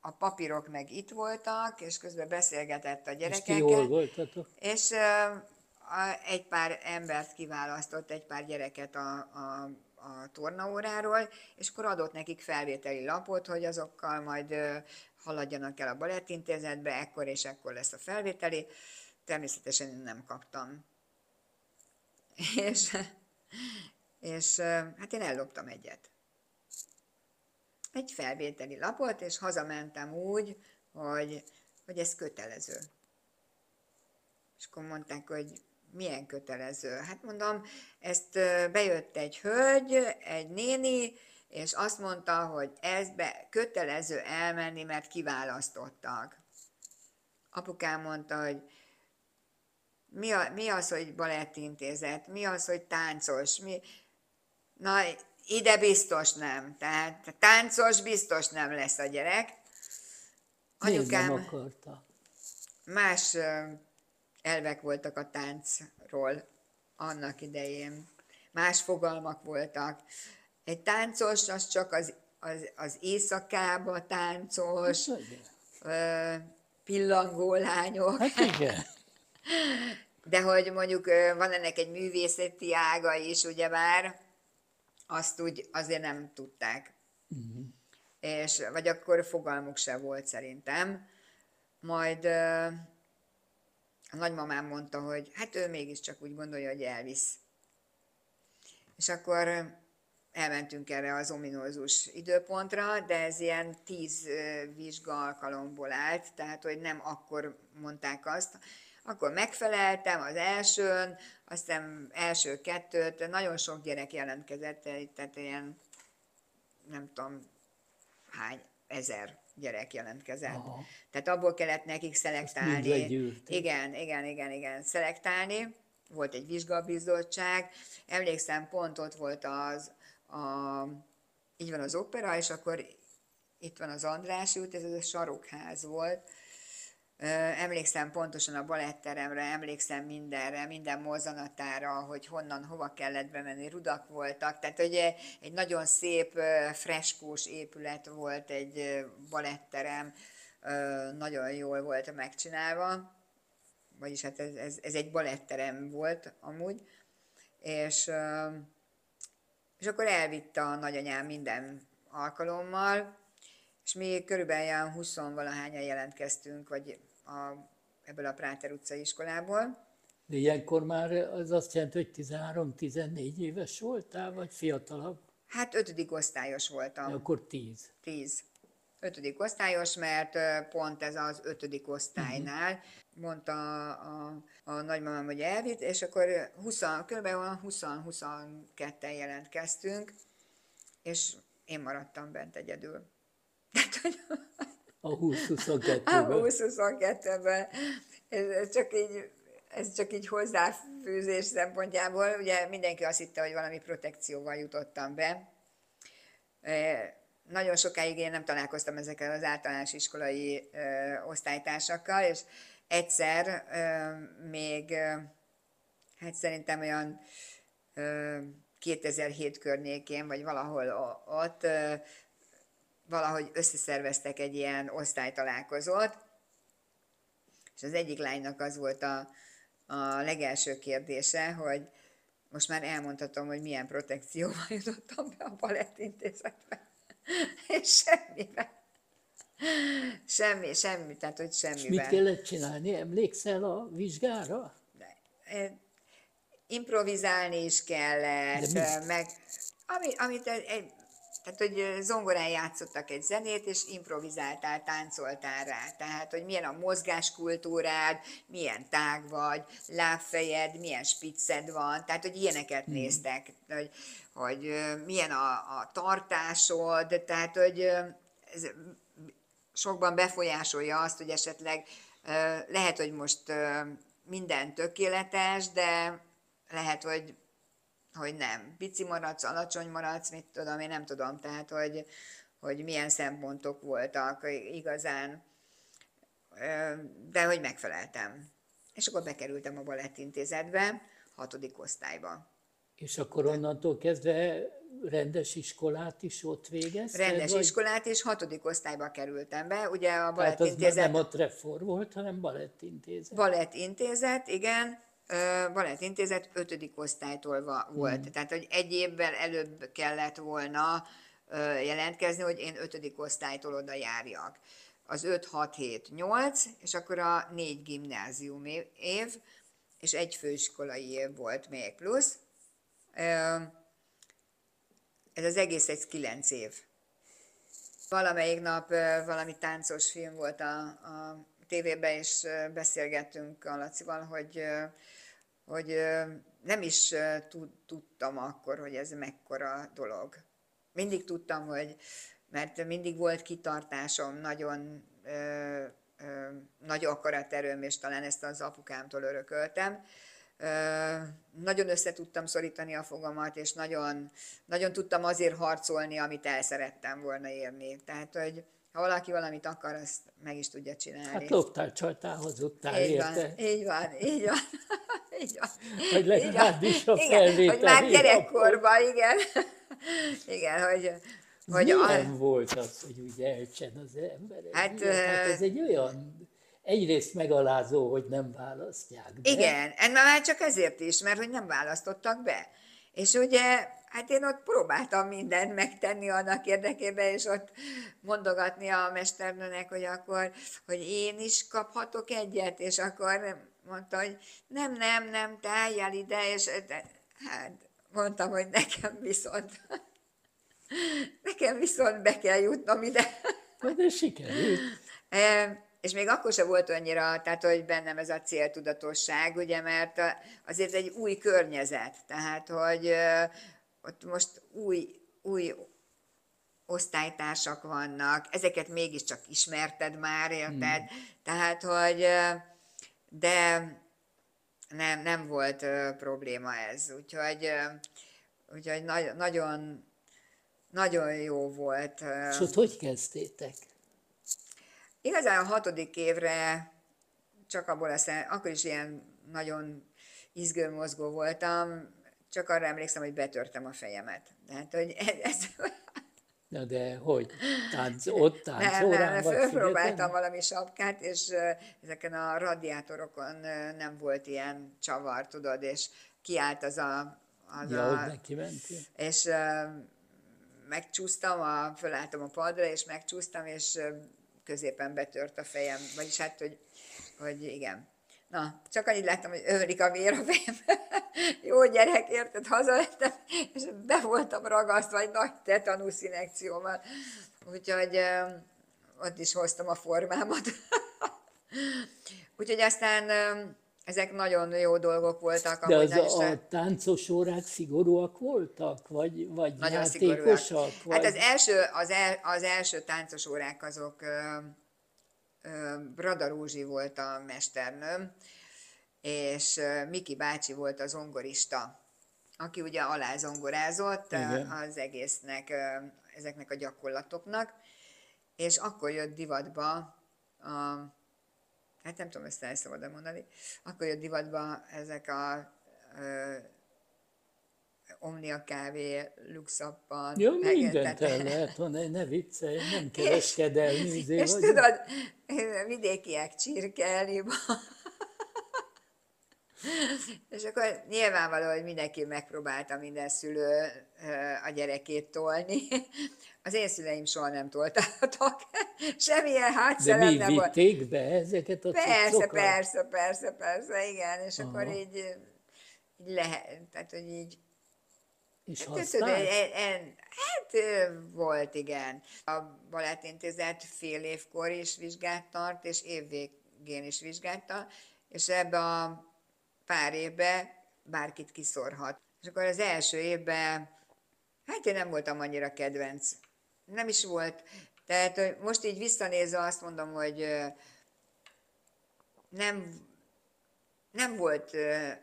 a papírok meg itt voltak, és közben beszélgetett a gyerekekkel. És hol voltatok? És egy pár embert kiválasztott, egy pár gyereket a, a a tornaóráról, és akkor adott nekik felvételi lapot, hogy azokkal majd haladjanak el a balettintézetbe, ekkor és ekkor lesz a felvételi. Természetesen én nem kaptam. És, és hát én elloptam egyet. Egy felvételi lapot, és hazamentem úgy, hogy, hogy ez kötelező. És akkor mondták, hogy milyen kötelező? Hát mondom, ezt bejött egy hölgy, egy néni, és azt mondta, hogy ez be kötelező elmenni, mert kiválasztottak. Apukám mondta, hogy mi, a, mi az, hogy balettintézet, mi az, hogy táncos, mi... Na, ide biztos nem. Tehát táncos biztos nem lesz a gyerek. Anyukám nem akarta? Más elvek voltak a táncról annak idején. Más fogalmak voltak. Egy táncos az csak az, az, az éjszakába táncos, hát, pillangó lányok. Hát igen. De hogy mondjuk van ennek egy művészeti ága is, ugyebár, azt úgy azért nem tudták. Uh-huh. És, vagy akkor fogalmuk se volt szerintem. Majd a nagymamám mondta, hogy hát ő mégiscsak úgy gondolja, hogy elvisz. És akkor elmentünk erre az ominózus időpontra, de ez ilyen tíz vizsga alkalomból állt, tehát hogy nem akkor mondták azt. Akkor megfeleltem az elsőn, aztán első kettőt, nagyon sok gyerek jelentkezett, tehát ilyen nem tudom hány ezer gyerek jelentkezett. Aha. Tehát abból kellett nekik szelektálni. Igen, igen, igen, igen, szelektálni. Volt egy vizsgabizottság. Emlékszem, pont ott volt az, a, így van az opera, és akkor itt van az András út, ez az a sarokház volt, Emlékszem pontosan a baletteremre, emlékszem mindenre, minden mozzanatára, hogy honnan, hova kellett bemenni, rudak voltak. Tehát ugye egy nagyon szép, freskós épület volt egy baletterem, nagyon jól volt megcsinálva, vagyis hát ez, ez, ez egy baletterem volt amúgy, és, és akkor elvitte a nagyanyám minden alkalommal, és mi körülbelül 20 valahányan jelentkeztünk, vagy a, ebből a Práter utcai iskolából. De ilyenkor már az azt jelenti, hogy 13-14 éves voltál, vagy fiatalabb? Hát ötödik osztályos voltam. De akkor 10. 10. Ötödik osztályos, mert pont ez az ötödik osztálynál uh-huh. mondta a, a, a nagymamám, hogy elvitt, és akkor 20, kb. 20-22-en jelentkeztünk, és én maradtam bent egyedül. Tehát, hogy a 20-22-ben. A 20-22-ben. Ez csak így ez csak így hozzáfűzés szempontjából, ugye mindenki azt hitte, hogy valami protekcióval jutottam be. Nagyon sokáig én nem találkoztam ezekkel az általános iskolai osztálytársakkal, és egyszer még, hát szerintem olyan 2007 környékén, vagy valahol ott valahogy összeszerveztek egy ilyen osztálytalálkozót, és az egyik lánynak az volt a, a legelső kérdése, hogy most már elmondhatom, hogy milyen protekcióval jutottam be a balettintézetbe. És semmiben. Semmi, semmi, tehát hogy semmiben. És mit kellett csinálni? Emlékszel a vizsgára? De, improvizálni is kellett, meg ami, amit egy, tehát, hogy zongorán játszottak egy zenét, és improvizáltál, táncoltál rá. Tehát, hogy milyen a mozgáskultúrád, milyen tág vagy, lábfejed, milyen spicced van. Tehát, hogy ilyeneket mm. néztek, hogy, hogy milyen a, a tartásod, tehát, hogy ez sokban befolyásolja azt, hogy esetleg lehet, hogy most minden tökéletes, de lehet, hogy hogy nem. Pici maradsz, alacsony maradsz, mit tudom, én nem tudom, tehát, hogy, hogy milyen szempontok voltak igazán, de hogy megfeleltem. És akkor bekerültem a balettintézetbe, hatodik osztályba. És akkor onnantól kezdve rendes iskolát is ott végezted? Rendes vagy? iskolát, és hatodik osztályba kerültem be. Ugye a balettintézet... Tehát az nem a Trefor volt, hanem balettintézet. Balettintézet, igen. Balettintézet ötödik osztálytól volt. Hmm. Tehát, hogy egy évvel előbb kellett volna jelentkezni, hogy én ötödik osztálytól oda járjak. Az 5, 6, 7, 8, és akkor a négy gimnázium év, és egy főiskolai év volt még plusz ez az egész egy kilenc év. Valamelyik nap valami táncos film volt a, a tévében, és beszélgettünk a Lacival, hogy, hogy nem is tudtam akkor, hogy ez mekkora dolog. Mindig tudtam, hogy, mert mindig volt kitartásom, nagyon ö, ö, nagy akaraterőm, és talán ezt az apukámtól örököltem, nagyon össze tudtam szorítani a fogamat, és nagyon, nagyon tudtam azért harcolni, amit el szerettem volna érni. Tehát, hogy ha valaki valamit akar, azt meg is tudja csinálni. Hát loptál, csaltál, hazudtál így érte. Van, így van, így van. így van. Vagy legalábbis a igen, hogy már gyerekkorban, igen. igen, hogy, hogy Milyen a... volt az, hogy úgy elcsen az ember? Hát, hát ez egy olyan egyrészt megalázó, hogy nem választják be. Igen, már csak ezért is, mert hogy nem választottak be. És ugye, hát én ott próbáltam mindent megtenni annak érdekében, és ott mondogatni a mesternőnek, hogy akkor, hogy én is kaphatok egyet, és akkor mondta, hogy nem, nem, nem, te álljál ide, és de, hát mondtam, hogy nekem viszont, nekem viszont be kell jutnom ide. De sikerült és még akkor sem volt annyira, tehát hogy bennem ez a céltudatosság, ugye, mert azért egy új környezet, tehát hogy ott most új, új osztálytársak vannak, ezeket mégiscsak ismerted már, érted? Hmm. Tehát, hogy de nem, nem volt probléma ez, úgyhogy, úgyhogy nagyon, nagyon jó volt. És ott hogy kezdtétek? Igazán a hatodik évre csak abból aztán, akkor is ilyen nagyon izgőmozgó voltam, csak arra emlékszem, hogy betörtem a fejemet. Tehát, hogy ez... Na de hogy? Tánc, ott táncolán nem, nem, fölpróbáltam valami sapkát, és ezeken a radiátorokon nem volt ilyen csavar, tudod, és kiállt az a... Az ja, a neki mentél. És megcsúsztam, a, fölálltam a padra, és megcsúsztam, és középen betört a fejem, vagyis hát, hogy, hogy igen. Na, csak annyit láttam, hogy ömlik a vér a fejem. Jó gyerek, érted, hazalettem, és be voltam ragasztva egy nagy tetanusz inekcióval. Úgyhogy ott is hoztam a formámat. Úgyhogy aztán ezek nagyon jó dolgok voltak. De az a, a táncos órák szigorúak voltak? Vagy, vagy nagyon játékosak? Szigorúak. Vagy... Hát az első, az, el, az első táncos órák azok Brada Rózsi volt a mesternőm, és Miki bácsi volt az zongorista, aki ugye alázongorázott Igen. az egésznek, ezeknek a gyakorlatoknak, és akkor jött divatba a hát nem tudom, ezt el szabad mondani, akkor jött divatba ezek a ö, Omnia kávé, luxappan. Jó, mindent el lehet mondani, ne viccelj, nem kereskedelmi. És, és tudod, vidékiek csirkelni és akkor nyilvánvaló, hogy mindenki megpróbálta minden szülő a gyerekét tolni. Az én szüleim soha nem toltak, semmilyen hátszerem nem volt. De mi vitték be ezeket a Persze, cuccokat? persze, persze, persze, igen, és Aha. akkor így, így lehet, tehát hogy így és hát, tudod, en, en, hát volt, igen. A Balettintézet fél évkor is vizsgát tart, és évvégén is vizsgát tart, és ebbe a pár évbe bárkit kiszorhat. És akkor az első évben, hát én nem voltam annyira kedvenc. Nem is volt. Tehát most így visszanézve azt mondom, hogy nem, nem volt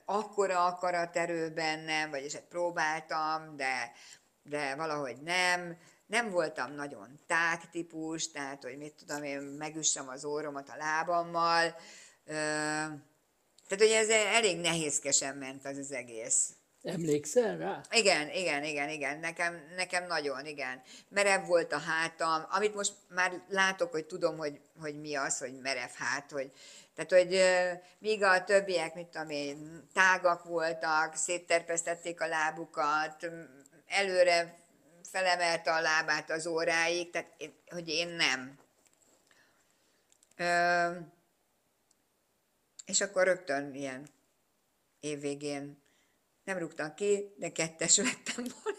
akkora akaraterő bennem, vagyis hát próbáltam, de, de valahogy nem. Nem voltam nagyon tágtípus, tehát, hogy mit tudom én, megüssem az óromat a lábammal. Tehát, hogy ez elég nehézkesen ment az az egész. Emlékszel rá? Igen, igen, igen, igen, nekem, nekem nagyon, igen. Merev volt a hátam, amit most már látok, hogy tudom, hogy, hogy mi az, hogy merev hát, hogy, tehát, hogy míg a többiek, mit tudom én, tágak voltak, szétterpesztették a lábukat, előre felemelte a lábát az óráig, tehát hogy én nem. Ö, és akkor rögtön ilyen évvégén nem rúgtam ki, de kettes vettem volna.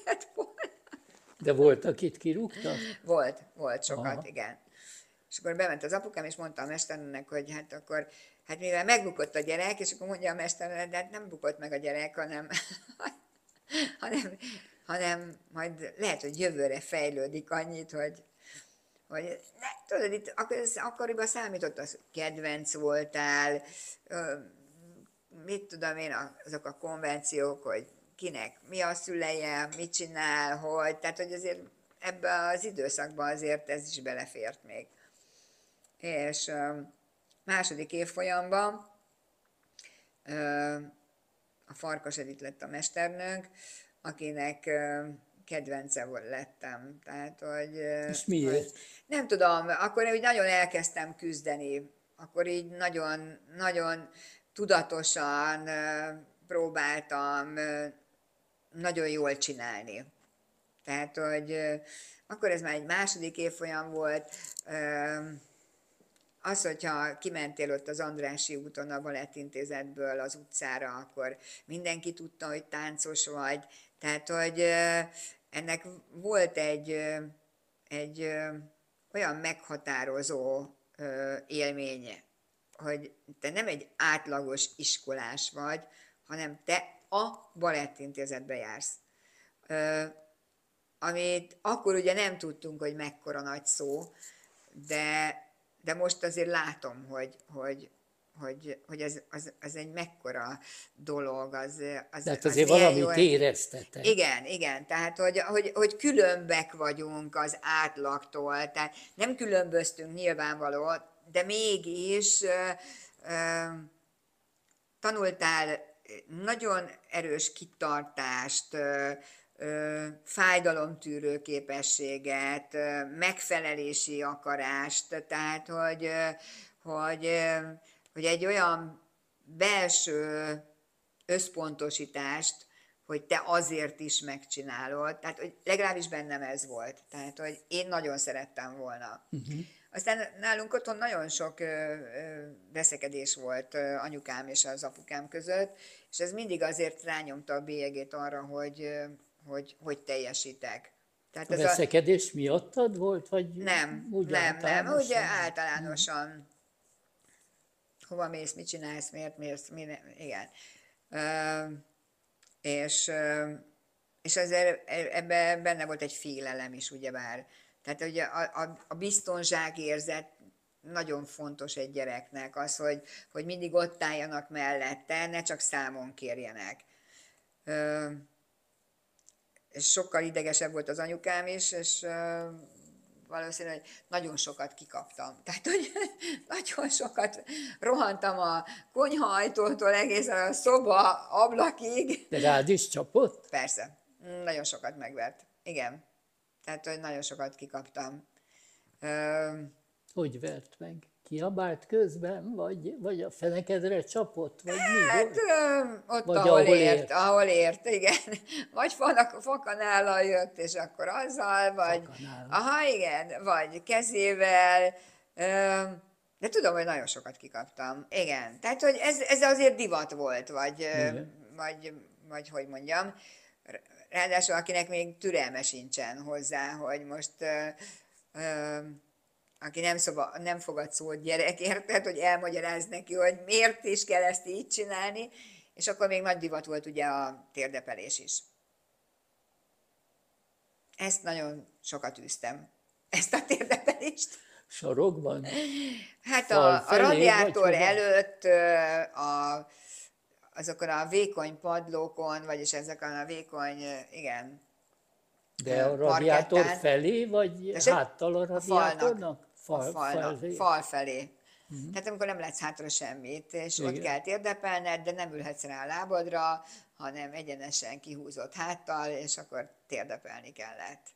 De volt, akit kirúgtak? Volt, volt sokat, Aha. igen. És akkor bement az apukám, és mondta a mesternek, hogy hát akkor, hát mivel megbukott a gyerek, és akkor mondja a mesternek, de hát nem bukott meg a gyerek, hanem, hanem, hanem majd lehet, hogy jövőre fejlődik annyit, hogy, hogy ne, tudod, itt akkor, akkoriban számított, az kedvenc voltál, mit tudom én, azok a konvenciók, hogy kinek mi a szüleje, mit csinál, hogy, tehát hogy azért ebbe az időszakban azért ez is belefért még. És második évfolyamban a Farkas Edith lett a mesternőnk, akinek kedvence lettem. Tehát, hogy, És miért? Hogy, nem tudom, akkor úgy nagyon elkezdtem küzdeni, akkor így nagyon, nagyon tudatosan próbáltam nagyon jól csinálni. Tehát, hogy akkor ez már egy második évfolyam volt, az, hogyha kimentél ott az Andrási úton a balettintézetből az utcára, akkor mindenki tudta, hogy táncos vagy. Tehát, hogy ennek volt egy, egy olyan meghatározó élménye, hogy te nem egy átlagos iskolás vagy, hanem te a balettintézetbe jársz. Amit akkor ugye nem tudtunk, hogy mekkora nagy szó, de de most azért látom, hogy, hogy, hogy, hogy ez, az, az egy mekkora dolog. Az, az, tehát azért az valamit jól... éreztetek. Igen, igen, tehát hogy, hogy, hogy különbek vagyunk az átlagtól, tehát nem különböztünk nyilvánvaló, de mégis ö, ö, tanultál nagyon erős kitartást, ö, fájdalomtűrő képességet, megfelelési akarást, tehát hogy, hogy, hogy egy olyan belső összpontosítást, hogy te azért is megcsinálod, tehát hogy legalábbis bennem ez volt, tehát hogy én nagyon szerettem volna. Uh-huh. Aztán nálunk otthon nagyon sok veszekedés volt anyukám és az apukám között, és ez mindig azért rányomta a bélyegét arra, hogy, hogy hogy teljesítek. Tehát a veszekedés a... miattad volt, vagy Nem, úgy nem, nem, ugye általánosan. Hova mész, mit csinálsz, miért mész, mi nem, igen. Uh, és, és ezért ebben benne volt egy félelem is, ugyebár. Tehát ugye a, a, a biztonságérzet nagyon fontos egy gyereknek, az, hogy, hogy mindig ott álljanak mellette, ne csak számon kérjenek. Uh, és sokkal idegesebb volt az anyukám is, és uh, valószínűleg nagyon sokat kikaptam. Tehát, hogy nagyon sokat rohantam a konyhaajtótól egészen a szoba ablakig. De rád is csapott? Persze. Nagyon sokat megvert. Igen. Tehát, hogy nagyon sokat kikaptam. Uh, hogy vert meg? Kiabált közben, vagy, vagy a fenekedre csapott, vagy mi Hát volt? ott, vagy ahol, ahol ért, ért, ahol ért, igen. Vagy fanak, fakanállal jött, és akkor azzal, vagy... Fakanállal. Aha, igen, vagy kezével, de tudom, hogy nagyon sokat kikaptam. Igen, tehát, hogy ez, ez azért divat volt, vagy, vagy, vagy hogy mondjam. Ráadásul akinek még türelme sincsen hozzá, hogy most aki nem, szoba, nem fogad szót gyerek, érted, hogy elmagyaráz neki, hogy miért is kell ezt így csinálni, és akkor még nagy divat volt ugye a térdepelés is. Ezt nagyon sokat űztem, ezt a térdepelést. Sorokban? Hát a, a radiátor előtt a, azokon a vékony padlókon, vagyis ezeken a vékony, igen, De a radiátor felé, vagy Tessék? háttal a a falnak, radiátornak? a falnak, felé? fal felé. Tehát amikor nem látsz hátra semmit, és ott Igen. kell térdepelned, de nem ülhetsz rá a lábadra, hanem egyenesen kihúzott háttal, és akkor térdepelni kellett.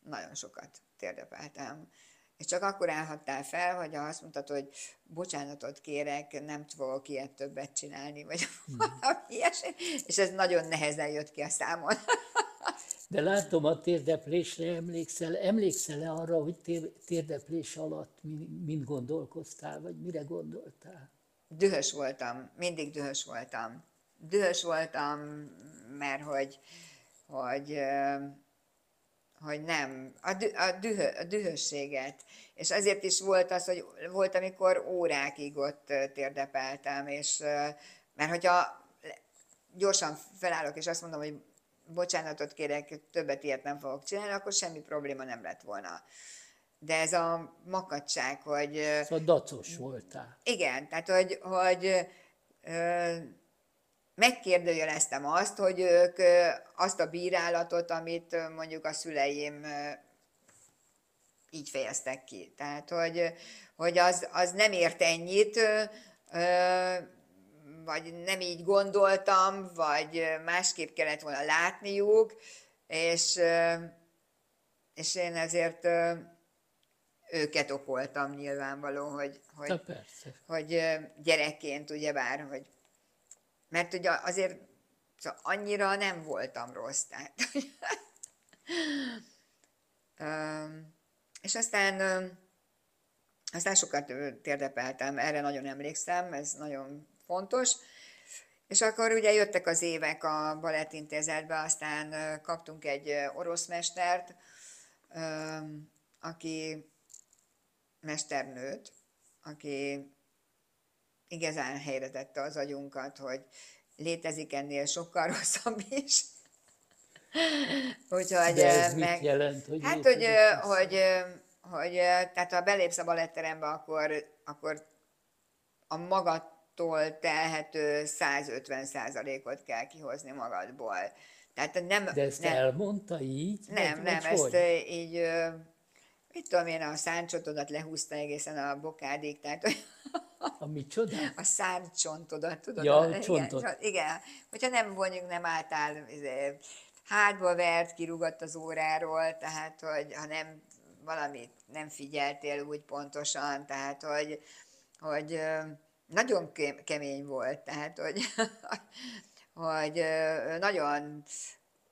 Nagyon sokat térdepeltem. És csak akkor állhattál fel, hogy azt mondtad, hogy bocsánatot kérek, nem fogok ilyet többet csinálni, vagy valami ilyesmi. És ez nagyon nehezen jött ki a számon. De látom a térdeplésre emlékszel. Emlékszel-e arra, hogy tér- térdeplés alatt mi- mind gondolkoztál, vagy mire gondoltál? dühös voltam, mindig dühös voltam. Dühös voltam, mert hogy, hogy, hogy nem, a, dü, a, dühö, a dühösséget. És azért is volt az, hogy volt, amikor órákig ott térdepeltem, és mert hogyha gyorsan felállok, és azt mondom, hogy bocsánatot kérek, többet ilyet nem fogok csinálni, akkor semmi probléma nem lett volna. De ez a makadság, hogy Szóval dacos voltál. igen, tehát hogy, hogy megkérdőjeleztem azt, hogy ők azt a bírálatot, amit mondjuk a szüleim így fejeztek ki. Tehát, hogy, hogy az, az nem ért ennyit, vagy nem így gondoltam, vagy másképp kellett volna látniuk, és, és én ezért őket okoltam nyilvánvaló, hogy, hogy, hogy gyerekként ugyebár, hogy mert ugye azért szóval annyira nem voltam rossz. Tehát, és aztán, aztán sokat térdepeltem, erre nagyon emlékszem, ez nagyon fontos. És akkor ugye jöttek az évek a balettintézetbe, aztán kaptunk egy orosz mestert, aki mesternőt, aki igazán helyre tette az agyunkat, hogy létezik ennél sokkal rosszabb is. Úgyhogy De ez ö, mit meg, jelent, hogy hát, hogy, hogy, hogy, ö, tehát ha belépsz a baletterembe, akkor, akkor a magadtól telhető 150 ot kell kihozni magadból. Tehát nem, De ezt nem, elmondta így? nem, nem, ezt hogy? ö, így, mit tudom én, a száncsontodat lehúzta egészen a bokádig, tehát A micsoda? a szárnycsontodat, tudod? Ja, igen, csontot. csont- Igen, hogyha nem mondjuk nem álltál, izé, hátba vert, kirúgott az óráról, tehát, hogy ha nem valamit nem figyeltél úgy pontosan, tehát, hogy, hogy nagyon kemény volt, tehát, hogy, hogy nagyon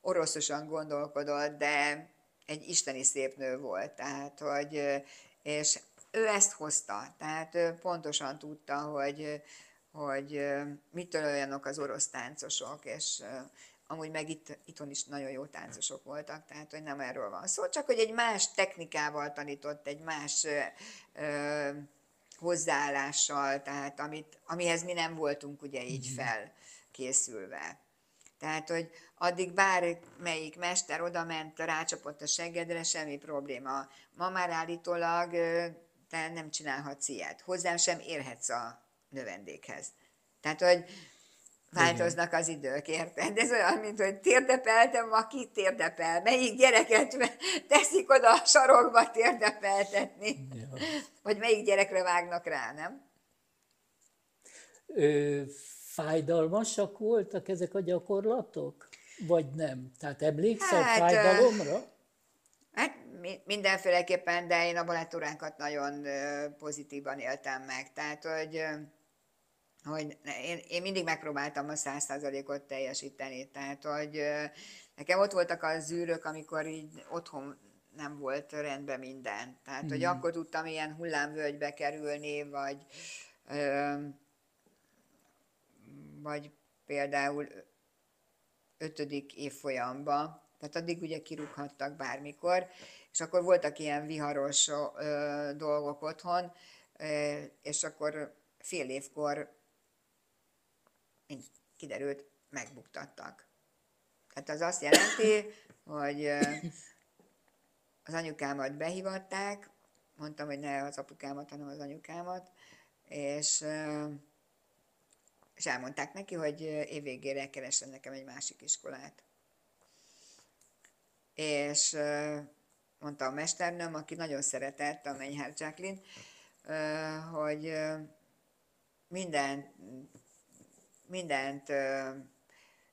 oroszosan gondolkodott, de egy isteni szép nő volt, tehát, hogy, és ő ezt hozta, tehát ő pontosan tudta, hogy, hogy mitől olyanok az orosz táncosok, és amúgy meg itt, itthon is nagyon jó táncosok voltak, tehát hogy nem erről van szó, csak hogy egy más technikával tanított, egy más ö, ö, hozzáállással, tehát amit, amihez mi nem voltunk ugye így felkészülve. Tehát, hogy addig bármelyik mester oda ment, rácsapott a seggedre, semmi probléma. Ma már állítólag te nem csinálhatsz ilyet. Hozzá sem érhetsz a növendékhez. Tehát, hogy változnak az idők, érted? Ez olyan, mint hogy térdepeltem, ma ki térdepel? Melyik gyereket teszik oda a sarokba térdepeltetni? Ja. Vagy melyik gyerekre vágnak rá, nem? Ö, fájdalmasak voltak ezek a gyakorlatok? Vagy nem? Tehát emlékszel Hát, fájdalomra? Hát mi- mindenféleképpen, de én a balettóránkat nagyon pozitívan éltem meg. Tehát, hogy, hogy én, én mindig megpróbáltam a százszázalékot teljesíteni. Tehát, hogy nekem ott voltak a zűrök, amikor így otthon nem volt rendben minden. Tehát, hogy akkor tudtam ilyen hullámvölgybe kerülni, vagy ö, vagy például ötödik évfolyamba, tehát addig ugye kirúghattak bármikor, és akkor voltak ilyen viharos ö, dolgok otthon, ö, és akkor fél évkor, mint kiderült, megbuktattak. Tehát az azt jelenti, hogy az anyukámat behívatták, mondtam, hogy ne az apukámat, hanem az anyukámat, és és elmondták neki, hogy évvégére keresem nekem egy másik iskolát. És mondta a mesternőm, aki nagyon szeretett, a Menyhár Jacqueline, hogy mindent, mindent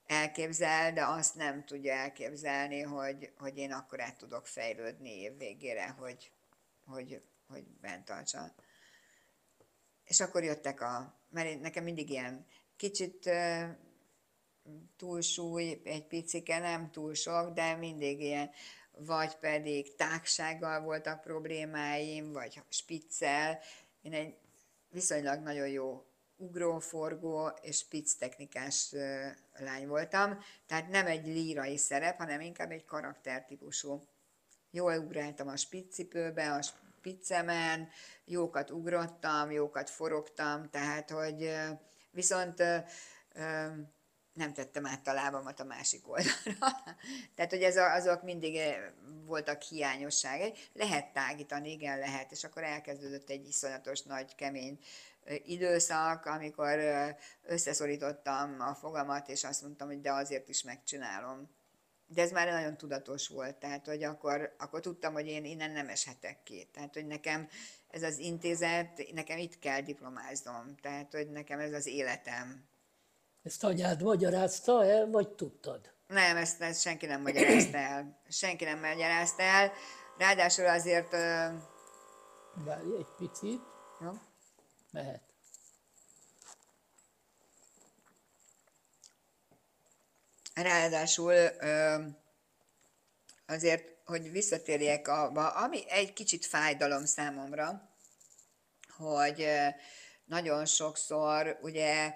elképzel, de azt nem tudja elképzelni, hogy, hogy én akkor át tudok fejlődni év végére, hogy, hogy, hogy bent tartsa. És akkor jöttek a, mert nekem mindig ilyen kicsit túlsúly, egy picike, nem túl sok, de mindig ilyen, vagy pedig tágsággal voltak problémáim, vagy spiccel. Én egy viszonylag nagyon jó ugróforgó és spitz technikás lány voltam, tehát nem egy lírai szerep, hanem inkább egy karaktertípusú. Jól ugráltam a spiccipőbe, a spiccemen, jókat ugrottam, jókat forogtam, tehát hogy viszont nem tettem át a lábamat a másik oldalra. Tehát, hogy ez a, azok mindig voltak hiányosságai. Lehet tágítani, igen, lehet, és akkor elkezdődött egy iszonyatos nagy, kemény időszak, amikor összeszorítottam a fogamat, és azt mondtam, hogy de azért is megcsinálom. De ez már nagyon tudatos volt, tehát hogy akkor, akkor tudtam, hogy én innen nem eshetek ki. Tehát, hogy nekem ez az intézet, nekem itt kell diplomáznom, tehát, hogy nekem ez az életem. Ezt anyád magyarázta el, vagy tudtad? Nem, ezt, ezt senki nem magyarázta el. Senki nem magyarázta el. Ráadásul azért... Várj egy picit. Jó? Mehet. Ráadásul azért, hogy visszatérjek abba, ami egy kicsit fájdalom számomra, hogy nagyon sokszor ugye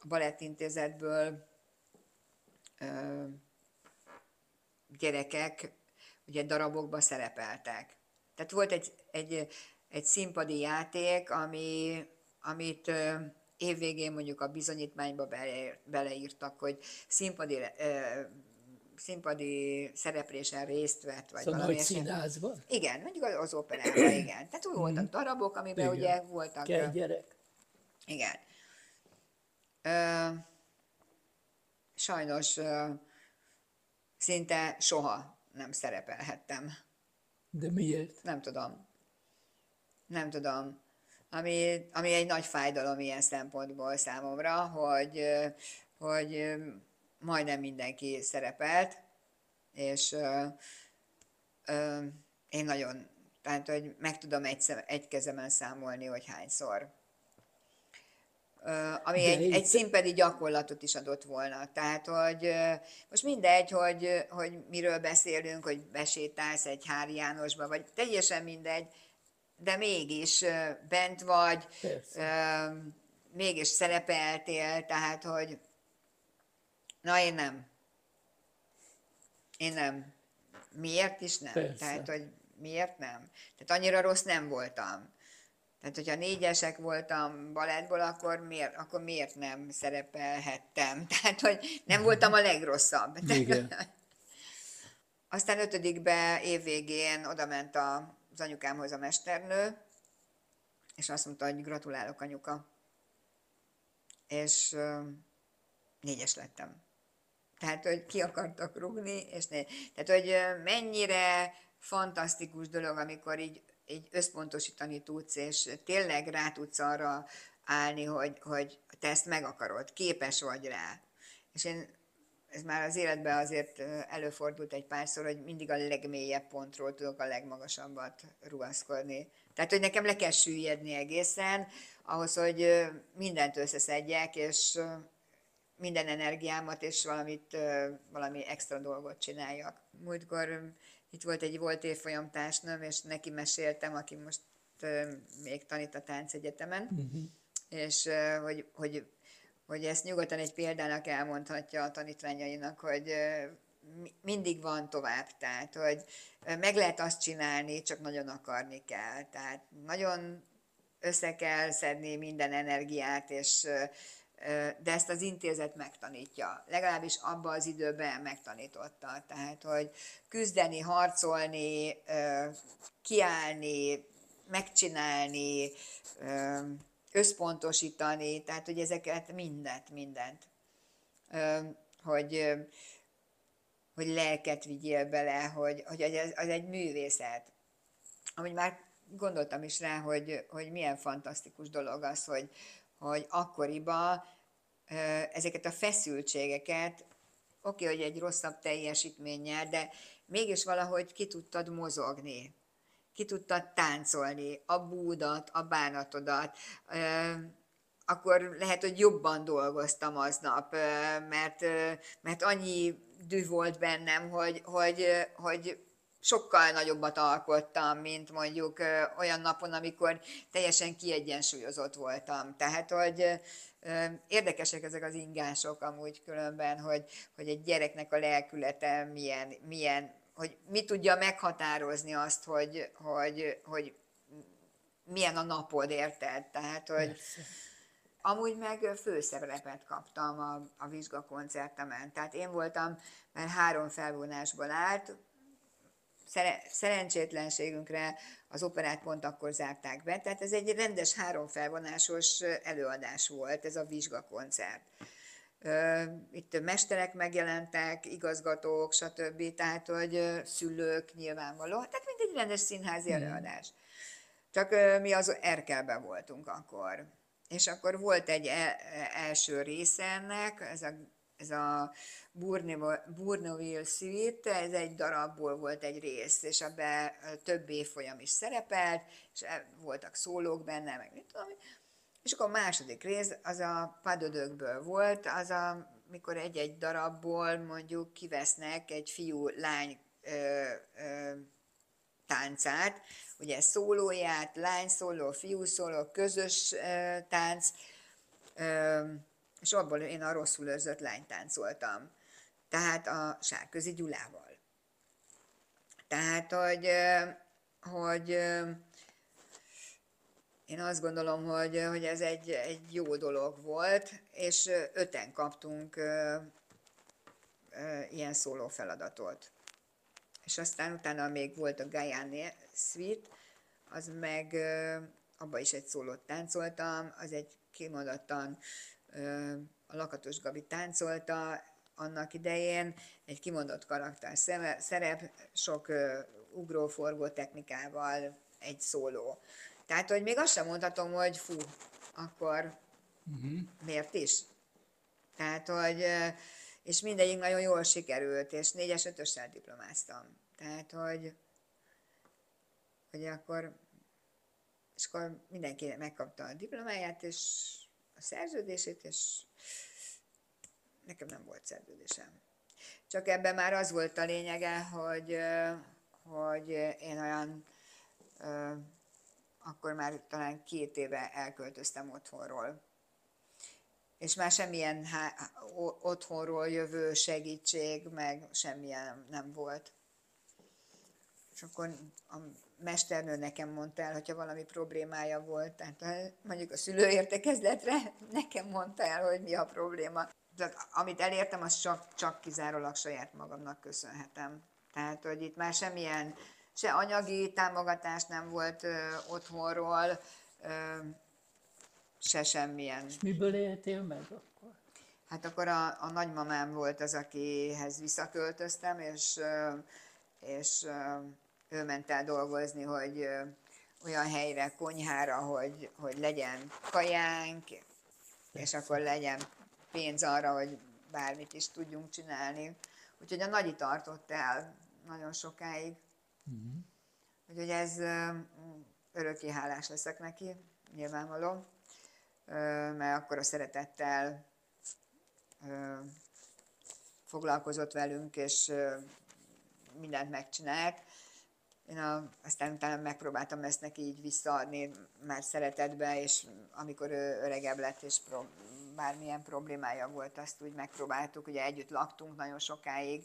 a balettintézetből gyerekek ugye darabokba szerepeltek. Tehát volt egy, egy, egy színpadi játék, ami, amit évvégén mondjuk a bizonyítmányba bele, beleírtak, hogy színpadi, színpadi szereplésen részt vett, vagy szóval valami színházban? Igen, mondjuk az operában, igen. Tehát úgy voltak mhm. darabok, amiben igen. ugye voltak... Kell gyerek. Igen. Ö, sajnos ö, szinte soha nem szerepelhettem. De miért? Nem tudom. Nem tudom. Ami, ami egy nagy fájdalom ilyen szempontból számomra, hogy, hogy majdnem mindenki szerepelt, és ö, ö, én nagyon, tehát hogy meg tudom egy, egy kezemen számolni, hogy hányszor ami egy, egy színpedi gyakorlatot is adott volna. Tehát, hogy most mindegy, hogy, hogy miről beszélünk, hogy besétálsz egy Hári Jánosba, vagy teljesen mindegy, de mégis bent vagy, Persze. mégis szerepeltél, tehát, hogy na én nem. Én nem. Miért is nem? Persze. Tehát, hogy miért nem? Tehát annyira rossz nem voltam. Tehát, hogyha négyesek voltam balettból, akkor miért, akkor miért nem szerepelhettem? Tehát, hogy nem voltam a legrosszabb. Igen. Aztán ötödikbe évvégén oda ment az anyukámhoz a mesternő, és azt mondta, hogy gratulálok anyuka. És négyes lettem. Tehát, hogy ki akartak rugni, és né... Tehát, hogy mennyire fantasztikus dolog, amikor így így összpontosítani tudsz, és tényleg rá tudsz arra állni, hogy, hogy te ezt meg akarod, képes vagy rá. És én ez már az életben azért előfordult egy párszor, hogy mindig a legmélyebb pontról tudok a legmagasabbat rugaszkodni. Tehát, hogy nekem le kell süllyedni egészen, ahhoz, hogy mindent összeszedjek, és minden energiámat, és valamit, valami extra dolgot csináljak. Múltkor itt volt egy volt évfolyam társnőm, és neki meséltem, aki most még tanít a táncegyetemen, uh-huh. és hogy, hogy, hogy ezt nyugodtan egy példának elmondhatja a tanítványainak, hogy mindig van tovább, tehát hogy meg lehet azt csinálni, csak nagyon akarni kell. Tehát nagyon össze kell szedni minden energiát, és de ezt az intézet megtanítja. Legalábbis abban az időben megtanította. Tehát, hogy küzdeni, harcolni, kiállni, megcsinálni, összpontosítani, tehát hogy ezeket mindent, mindent, hogy, hogy lelket vigyél bele, hogy, hogy az, az egy művészet. Amúgy már gondoltam is rá, hogy, hogy milyen fantasztikus dolog az, hogy, hogy akkoriban ezeket a feszültségeket, oké, okay, hogy egy rosszabb teljesítménnyel, de mégis valahogy ki tudtad mozogni, ki tudtad táncolni a búdat, a bánatodat, akkor lehet, hogy jobban dolgoztam aznap, mert, mert annyi dű volt bennem, hogy, hogy, hogy sokkal nagyobbat alkottam, mint mondjuk olyan napon, amikor teljesen kiegyensúlyozott voltam. Tehát, hogy érdekesek ezek az ingások amúgy különben, hogy, hogy egy gyereknek a lelkülete milyen, milyen hogy mi tudja meghatározni azt, hogy, hogy, hogy milyen a napod, érted? Tehát, hogy Persze. amúgy meg főszerepet kaptam a, a vizsgakoncertemen. Tehát én voltam, mert három felvonásból állt, szerencsétlenségünkre az operát pont akkor zárták be, tehát ez egy rendes három felvonásos előadás volt, ez a vizsgakoncert. Itt mesterek megjelentek, igazgatók, stb. Tehát, hogy szülők nyilvánvaló. Tehát, mint egy rendes színházi hmm. előadás. Csak mi az Erkelben voltunk akkor. És akkor volt egy e, első része ennek, ez a ez a Bourneville Suite, ez egy darabból volt egy rész, és ebbe több évfolyam is szerepelt, és e, voltak szólók benne, meg mit tudom, és akkor a második rész az a padödökből volt, az a, mikor egy-egy darabból mondjuk kivesznek egy fiú-lány táncát, ugye szólóját, lány szóló, fiú szóló, közös ö, tánc, ö, és abból én a rosszul őrzött lányt táncoltam. Tehát a Sárközi Gyulával. Tehát, hogy, hogy én azt gondolom, hogy, hogy ez egy, egy jó dolog volt, és öten kaptunk ilyen szóló feladatot. És aztán utána még volt a Guyane Suite, az meg abba is egy szólót táncoltam, az egy kimondottan a Lakatos Gabi táncolta annak idején, egy kimondott karakter szerep, sok ugróforgó technikával egy szóló. Tehát, hogy még azt sem mondhatom, hogy fú, akkor uh-huh. miért is? Tehát, hogy, és mindegyik nagyon jól sikerült, és négyes, ötössel diplomáztam. Tehát, hogy, hogy akkor, és akkor mindenki megkapta a diplomáját, és a szerződését, és nekem nem volt szerződésem. Csak ebben már az volt a lényege, hogy, hogy én olyan, akkor már talán két éve elköltöztem otthonról. És már semmilyen há- otthonról jövő segítség, meg semmilyen nem volt. És akkor a mesternő nekem mondta el, hogyha valami problémája volt, tehát mondjuk a szülőértekezletre nekem mondta el, hogy mi a probléma. Tehát amit elértem, azt csak, csak kizárólag saját magamnak köszönhetem. Tehát, hogy itt már semmilyen, se anyagi támogatás nem volt ö, otthonról, ö, se semmilyen. És miből éltél meg akkor? Hát akkor a, a nagymamám volt az, akihez visszaköltöztem, és, és ő ment el dolgozni, hogy olyan helyre, konyhára, hogy, hogy legyen kajánk, és akkor legyen pénz arra, hogy bármit is tudjunk csinálni. Úgyhogy a nagyi tartott el nagyon sokáig. Uh-huh. Úgyhogy ez örökké hálás leszek neki, nyilvánvaló, mert akkor a szeretettel foglalkozott velünk, és mindent megcsinált. Én a, aztán utána megpróbáltam ezt neki így visszaadni már szeretetbe, és amikor ő öregebb lett, és pro, bármilyen problémája volt, azt úgy megpróbáltuk, ugye együtt laktunk nagyon sokáig,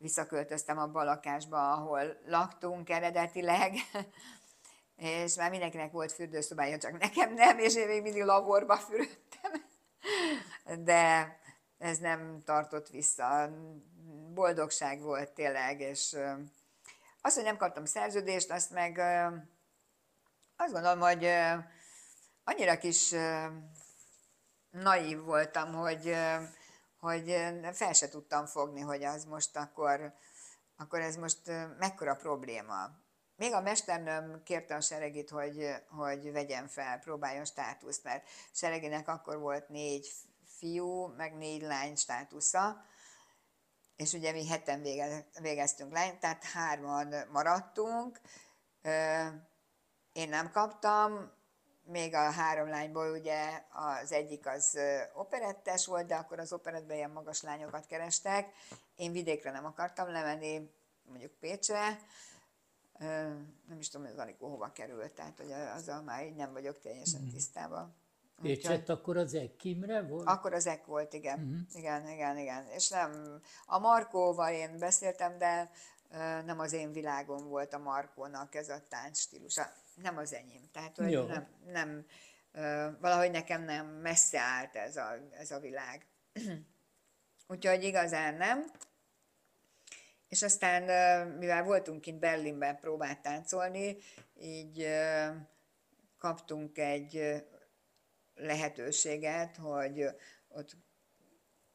visszaköltöztem abba a lakásba, ahol laktunk eredetileg, és már mindenkinek volt fürdőszobája, csak nekem nem, és én még mindig laborba fürödtem. De ez nem tartott vissza. Boldogság volt tényleg, és azt, hogy nem kaptam szerződést, azt meg azt gondolom, hogy annyira kis naív voltam, hogy, hogy fel se tudtam fogni, hogy az most akkor, akkor ez most mekkora probléma. Még a mesternőm kérte a seregit, hogy, hogy vegyen fel, próbáljon státuszt, mert seregének akkor volt négy fiú, meg négy lány státusza, és ugye mi heten végeztünk lány, tehát hárman maradtunk. Én nem kaptam, még a három lányból ugye az egyik az operettes volt, de akkor az operetben ilyen magas lányokat kerestek. Én vidékre nem akartam lemenni, mondjuk Pécsre, nem is tudom, hogy az Anikó hova került, tehát hogy azzal már így nem vagyok teljesen mhm. tisztában. Pécset akkor az Ekkimre volt? Akkor az Ek volt, igen. Uh-huh. Igen, igen, igen. És nem, a Markóval én beszéltem, de nem az én világom volt a Markónak ez a stílusa. Nem az enyém. Tehát, hogy Jó. nem, nem, valahogy nekem nem messze állt ez a, ez a világ. Úgyhogy igazán nem. És aztán, mivel voltunk kint Berlinben próbált táncolni, így kaptunk egy lehetőséget, hogy ott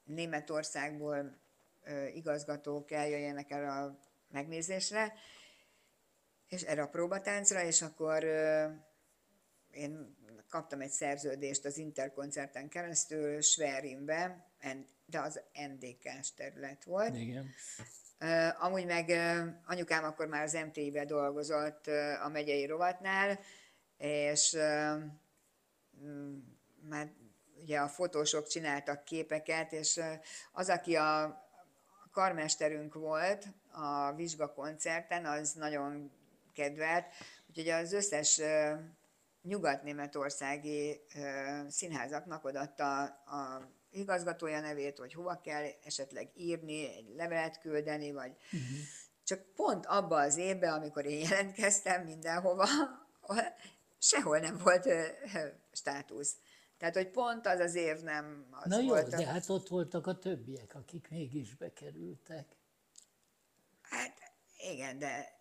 Németországból igazgatók eljöjjenek erre a megnézésre, és erre a próbatáncra, és akkor én kaptam egy szerződést az Interkoncerten keresztül Sverinbe, de az NDK-s terület volt. Igen. Amúgy meg anyukám akkor már az MTI-be dolgozott a megyei rovatnál, és már ugye a fotósok csináltak képeket, és az, aki a karmesterünk volt a vizsgakoncerten, az nagyon kedvelt, úgyhogy az összes nyugat-németországi színházaknak odaadta a igazgatója nevét, hogy hova kell esetleg írni, egy levelet küldeni, vagy uh-huh. csak pont abba az évben, amikor én jelentkeztem mindenhova, sehol nem volt státusz. Tehát, hogy pont az az év nem az Na jó, volt. de hát ott voltak a többiek, akik mégis bekerültek. Hát igen, de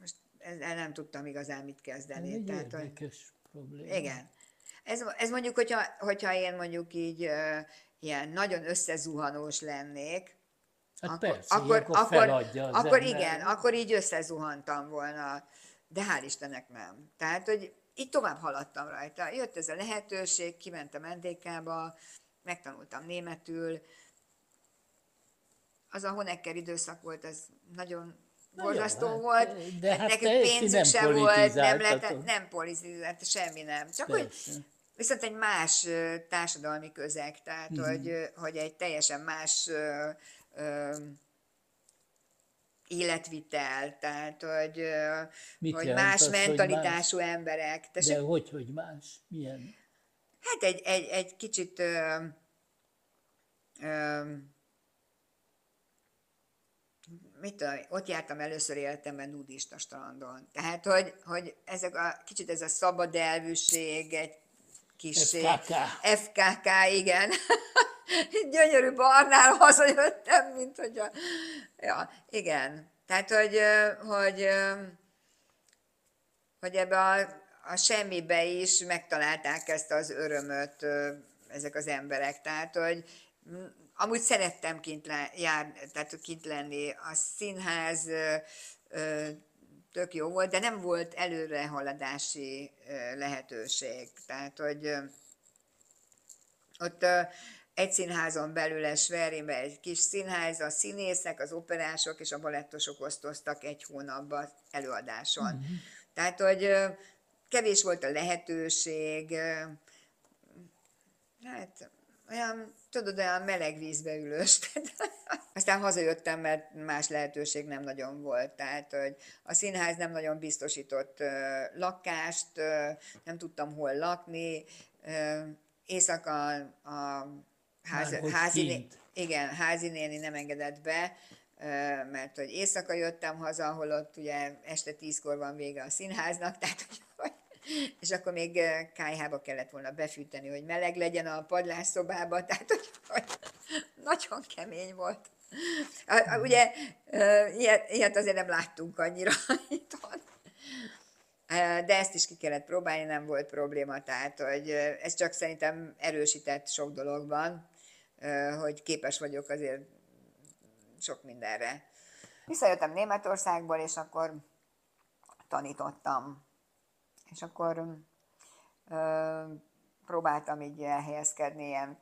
most ezzel nem tudtam igazán mit kezdeni. Ez Tehát, érdekes hogy... probléma. Igen. Ez, ez mondjuk, hogyha, hogyha én mondjuk így uh, ilyen nagyon összezuhanós lennék, Hát akkor, persze, akkor, akkor, akkor igen, akkor így összezuhantam volna, de hál' Istennek nem. Tehát, hogy így tovább haladtam rajta. Jött ez a lehetőség, kimentem NDK-ba, megtanultam németül. Az a Honecker időszak volt, ez nagyon borzasztó hát, volt. De hát Nekünk pénzünk sem volt, nem lett, nem politizált, semmi nem. Csak Persze. hogy viszont egy más társadalmi közeg, tehát mm-hmm. hogy, hogy egy teljesen más életvitel, tehát hogy, Mit hogy más az, mentalitású hogy más? emberek. De De hogy, hogy más? Milyen? Hát egy, egy, egy kicsit ö, ö, mit tudom, ott jártam először életemben nudista strandon. Tehát, hogy, hogy ezek a, kicsit ez a szabad elvűség, egy kis FKK. FKK, igen. Gyönyörű barnál hazajöttem, mint hogy a, ja, igen. Tehát, hogy, hogy, hogy ebbe a, a semmibe is megtalálták ezt az örömöt ezek az emberek. Tehát, hogy amúgy szerettem kint, le, jár, tehát kint lenni. A színház tök jó volt, de nem volt előrehaladási lehetőség. Tehát, hogy ott egy színházon belül Sverinbe egy kis színház, a színészek, az operások és a balettosok osztoztak egy hónapban előadáson. Uh-huh. Tehát, hogy kevés volt a lehetőség, hát olyan, tudod, olyan meleg vízbe ülős. Aztán hazajöttem, mert más lehetőség nem nagyon volt. Tehát, hogy a színház nem nagyon biztosított lakást, nem tudtam hol lakni, éjszaka a házi, házi, né, igen, házi néni nem engedett be, mert hogy éjszaka jöttem haza, ahol ott ugye este tízkor van vége a színháznak, tehát hogy, és akkor még kájhába kellett volna befűteni, hogy meleg legyen a padlásszobába, tehát hogy, hogy nagyon kemény volt. Ugye ilyet, ilyet azért nem láttunk annyira itthon. De ezt is ki kellett próbálni, nem volt probléma, tehát hogy ez csak szerintem erősített sok dologban, hogy képes vagyok azért sok mindenre. Visszajöttem Németországból, és akkor tanítottam. És akkor ö, próbáltam így elhelyezkedni ilyen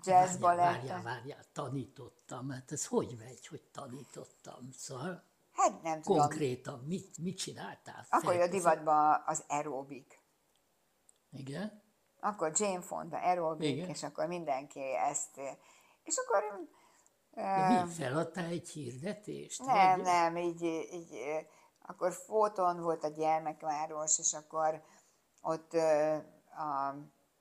jazz Várjál, várjál, várjál, tanítottam. Hát ez hogy megy, hogy tanítottam? Szóval Hát nem tudom. konkrétan mit, mit csináltál? Akkor jött divatba az aerobik. Igen? Akkor Jane Fonda aerobik, Igen. és akkor mindenki ezt... És akkor... De mi, feladtál egy hirdetést? Nem, vagy? nem, így, így, akkor Fóton volt a gyermekváros, és akkor ott a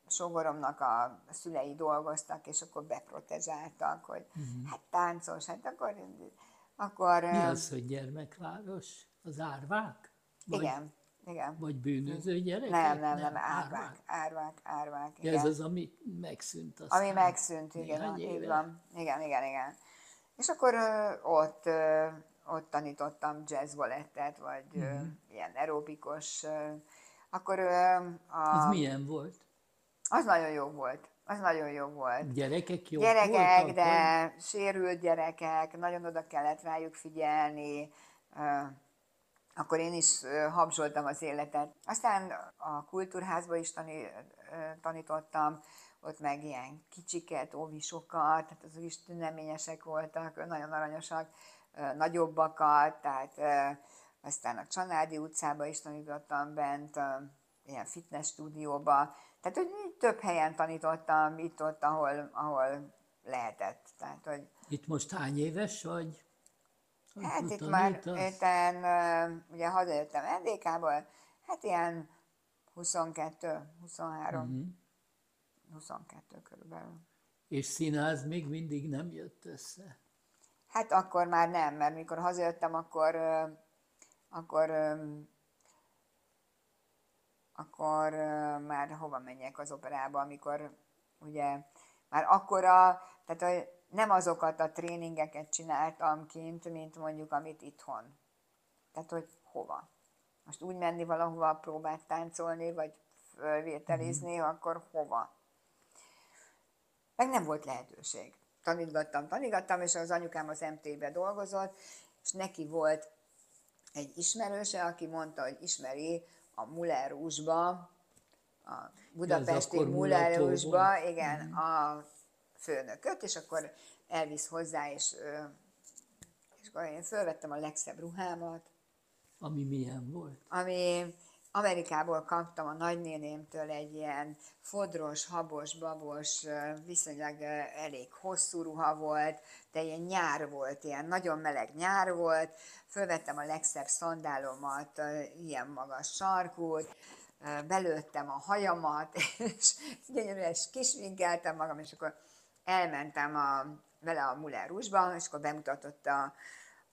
sogoromnak a szülei dolgoztak, és akkor beprotezsáltak, hogy uh-huh. hát táncos, hát akkor... akkor Mi az, hogy gyermekváros? Az árvák? Vagy, igen, igen. Vagy bűnöző gyerekek? Nem, nem, nem, árvák, árvák, árvák, Ja, igen. ez az, ami megszűnt aztán. Ami megszűnt, igen, így van. Igen, igen, igen. És akkor ott, ott tanítottam jazz ballettet, vagy ö, ilyen aerobikos. Akkor ö, Ez a, milyen volt? az nagyon jó volt. Az nagyon jó volt. Gyerekek jók Gyerekek, voltak? de sérült gyerekek, nagyon oda kellett rájuk figyelni. Akkor én is habzsoltam az életet. Aztán a kultúrházba is tani, ö, tanítottam, ott meg ilyen kicsiket, óvisokat, tehát azok is tüneményesek voltak, nagyon aranyosak, nagyobbakat, tehát aztán a Csanádi utcába is tanítottam bent, ilyen fitness stúdióba, tehát hogy több helyen tanítottam, itt-ott, ahol, ahol lehetett. Tehát, hogy Itt most hány éves vagy? Hát Akkor itt már, tanítasz? éten, ö, ugye hazajöttem NDK-ból, hát ilyen 22, 23, Mhm. 22 körülbelül. És színház még mindig nem jött össze. Hát akkor már nem, mert mikor hazajöttem, akkor, akkor, akkor már hova menjek az operába, amikor ugye már akkora, tehát hogy nem azokat a tréningeket csináltam kint, mint mondjuk amit itthon. Tehát, hogy hova. Most úgy menni valahova próbát táncolni, vagy fölvételizni, akkor hova. Meg nem volt lehetőség. Tanítgattam, tanítgattam, és az anyukám az MT-be dolgozott, és neki volt egy ismerőse, aki mondta, hogy ismeri a Muller Rouge-ba, a budapesti Muller volt. igen, a főnököt, és akkor elvisz hozzá, és, és akkor én fölvettem a legszebb ruhámat, Ami milyen volt? ami Amerikából kaptam a nagynénémtől egy ilyen fodros, habos, babos, viszonylag elég hosszú ruha volt, de ilyen nyár volt, ilyen nagyon meleg nyár volt. Fölvettem a legszebb szandálomat, ilyen magas sarkút, belőttem a hajamat, és gyönyörűen is kisvinkeltem magam, és akkor elmentem a, vele a Muller Rouge-ba, és akkor bemutatott a,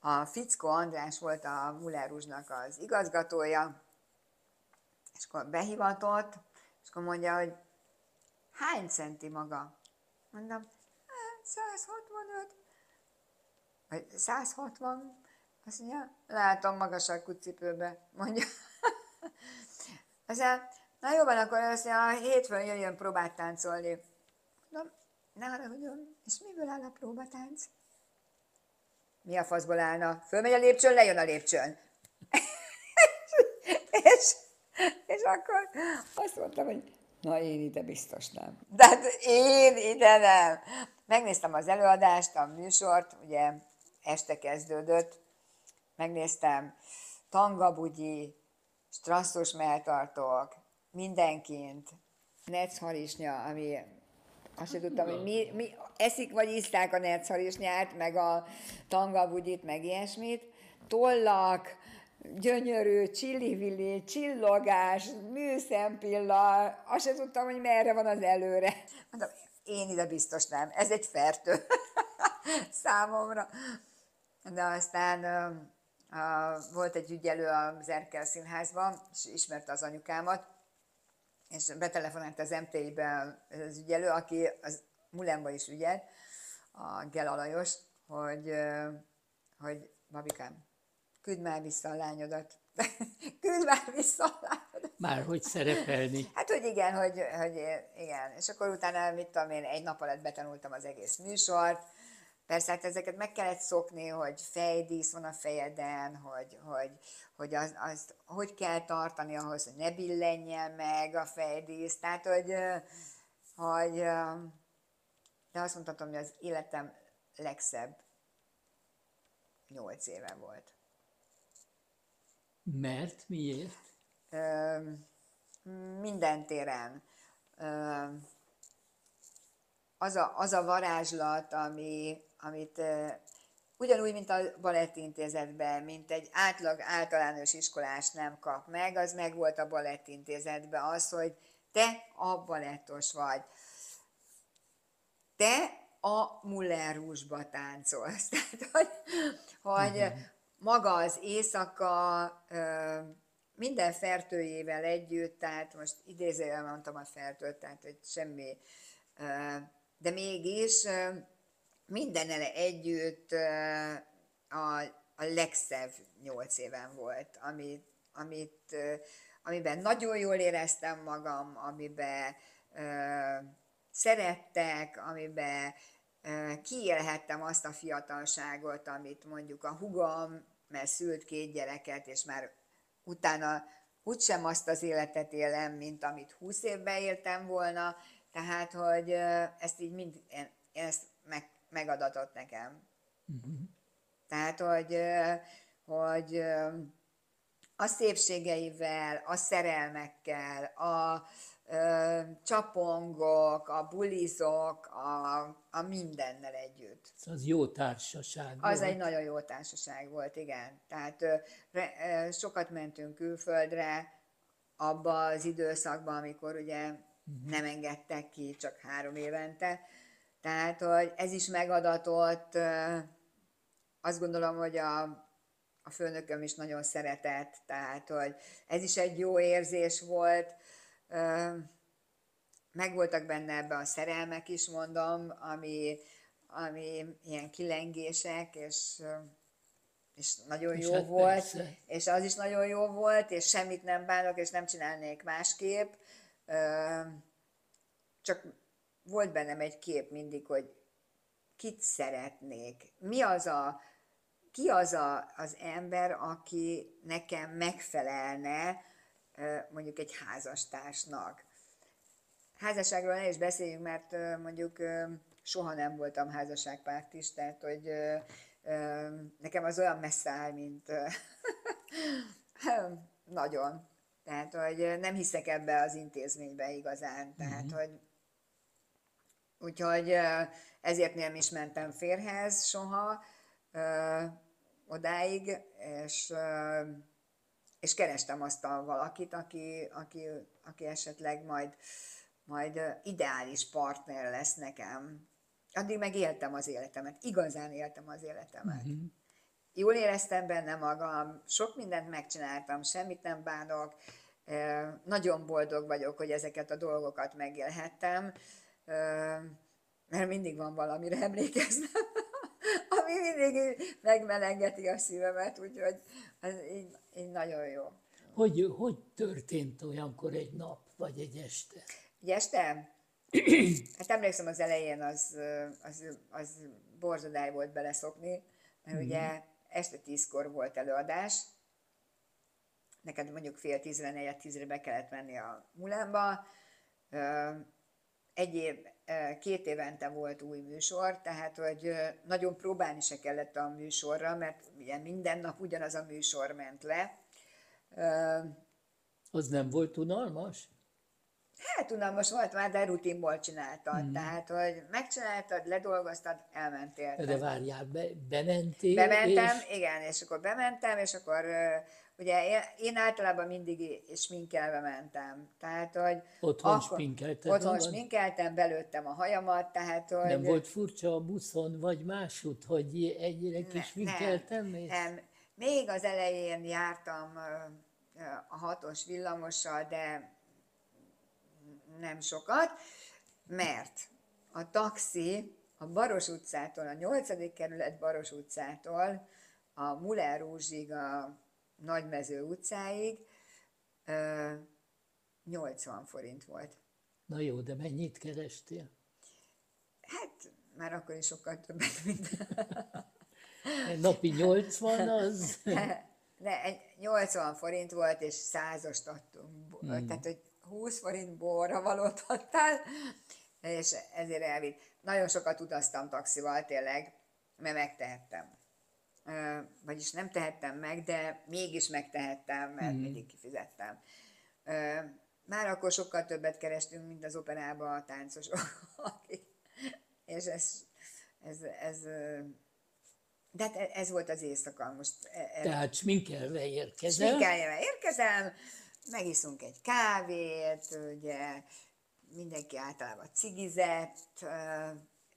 a Fickó András volt a Muller Rouge-nak az igazgatója, és akkor behivatott, és akkor mondja, hogy hány centi maga? Mondom, "Hát, 165. Vagy 160. Azt mondja, látom magas cipőbe. Mondja. Azt mondja, na jó van, akkor azt mondja, hétfőn jöjjön próbát táncolni. Mondom, ne haragudjon, és miből áll a próbatánc? Mi a faszból állna? Fölmegy a lépcsőn, lejön a lépcsőn. és, és akkor azt mondtam, hogy na én ide biztos nem. De hát én ide nem. Megnéztem az előadást, a műsort, ugye este kezdődött, megnéztem tangabugyi, strasszos melltartók, mindenkint, necharisnya, ami azt sem tudtam, hogy mi, mi eszik vagy iszták a necharisnyát, meg a tangabugyit, meg ilyesmit, tollak, gyönyörű, csillivilli, csillogás, műszempilla, azt sem tudtam, hogy merre van az előre. Mondom, én ide biztos nem, ez egy fertő számomra. De aztán ö, volt egy ügyelő az Erkel színházban, és ismerte az anyukámat, és betelefonált az MTI-be az ügyelő, aki az Mulenba is ügyelt, a Gel Alajos, hogy, hogy babikám, küld már vissza a lányodat. küld már vissza. Már hogy szerepelni. Hát, hogy igen, hogy, hogy igen. És akkor utána, mit tudom én, egy nap alatt betanultam az egész műsort. Persze, hát ezeket meg kellett szokni, hogy fejdísz van a fejeden, hogy, hogy, hogy az, az, hogy kell tartani ahhoz, hogy ne billenjen meg a fejdísz. Tehát, hogy, hogy de azt mondhatom, hogy az életem legszebb nyolc éve volt. Mert? Miért? Ö, minden téren. Ö, az, a, az a varázslat, ami, amit ugyanúgy, mint a balettintézetben, mint egy átlag általános iskolás nem kap meg, az meg volt a balettintézetben az, hogy te a balettos vagy. Te a Muller rúzsba táncolsz. Tehát, hogy, hogy uh-huh. Maga az éjszaka minden fertőjével együtt, tehát most idézőjelben mondtam a fertőt, tehát hogy semmi, de mégis mindennel együtt a, a legszebb nyolc éven volt, amit, amit, amiben nagyon jól éreztem magam, amiben szerettek, amiben kiélhettem azt a fiatalságot, amit mondjuk a hugom, mert szült két gyereket, és már utána úgysem azt az életet élem, mint amit húsz évben éltem volna, tehát, hogy ezt így mind, én, én ezt meg, megadatott nekem. Uh-huh. Tehát, hogy, hogy a szépségeivel, a szerelmekkel, a, csapongok, a bulizok, a, a mindennel együtt. Az jó társaság Az volt. egy nagyon jó társaság volt, igen. Tehát re, sokat mentünk külföldre, abba az időszakban, amikor ugye uh-huh. nem engedtek ki, csak három évente. Tehát, hogy ez is megadatott, azt gondolom, hogy a, a főnököm is nagyon szeretett, tehát, hogy ez is egy jó érzés volt, megvoltak benne ebbe a szerelmek is, mondom, ami, ami ilyen kilengések, és, és nagyon és jó hát volt, persze. és az is nagyon jó volt, és semmit nem bánok, és nem csinálnék másképp. Csak volt bennem egy kép mindig, hogy kit szeretnék, mi az a, ki az a, az ember, aki nekem megfelelne, mondjuk egy házastársnak. Házasságról ne is beszéljünk, mert mondjuk soha nem voltam házasságpárt is, tehát hogy nekem az olyan messze áll, mint nagyon. Tehát, hogy nem hiszek ebbe az intézménybe igazán. Tehát, mm-hmm. hogy úgyhogy ezért nem is mentem férhez soha odáig, és és kerestem azt a valakit, aki, aki, aki esetleg majd, majd ideális partner lesz nekem. Addig meg éltem az életemet, igazán éltem az életemet. Uh-huh. Jól éreztem benne magam, sok mindent megcsináltam, semmit nem bánok, nagyon boldog vagyok, hogy ezeket a dolgokat megélhettem, mert mindig van valamire emlékeznem, ami mindig megmelengeti a szívemet, úgyhogy ez így, így nagyon jó. Hogy, hogy történt olyankor egy nap, vagy egy este? Egy este? hát emlékszem az elején az, az, az borzadály volt beleszokni, mert mm. ugye este tízkor volt előadás, neked mondjuk fél tízre, negyed tízre be kellett menni a Mulánba, egy év, két évente volt új műsor, tehát hogy nagyon próbálni se kellett a műsorra, mert ugye minden nap ugyanaz a műsor ment le. Az nem volt unalmas? Hát unalmas volt már, de rutinból csináltad. Hmm. Tehát, hogy megcsináltad, ledolgoztad, elmentél. De várjál, be, bementél? Bementem, és... igen, és akkor bementem, és akkor Ugye én általában mindig sminkelve mentem, tehát hogy... Otthon akkor, sminkeltem Otthon magad? sminkeltem, belőttem a hajamat, tehát hogy... Nem volt furcsa a buszon, vagy másút, hogy egyre kis sminkeltem? Nem, nem, még az elején jártam a hatos villamossal, de nem sokat, mert a taxi a Baros utcától, a 8. kerület Baros utcától a Muller Rúzsig a Nagymező utcáig 80 forint volt. Na jó, de mennyit kerestél? Hát már akkor is sokkal többet, mint... Napi 80 az? Ne, 80 forint volt, és százost adtunk. Hmm. Tehát, hogy 20 forint borra valót adtál, és ezért elvitt. Nagyon sokat utaztam taxival tényleg, mert megtehettem. Vagyis nem tehettem meg, de mégis megtehettem, mert hmm. mindig kifizettem. Már akkor sokkal többet kerestünk, mint az operában a táncosok. és ez, ez, ez de hát ez volt az éjszaka most. E, e, Tehát sminkelve érkezel? Sminkelve érkezem, megiszunk egy kávét, ugye mindenki általában cigizett,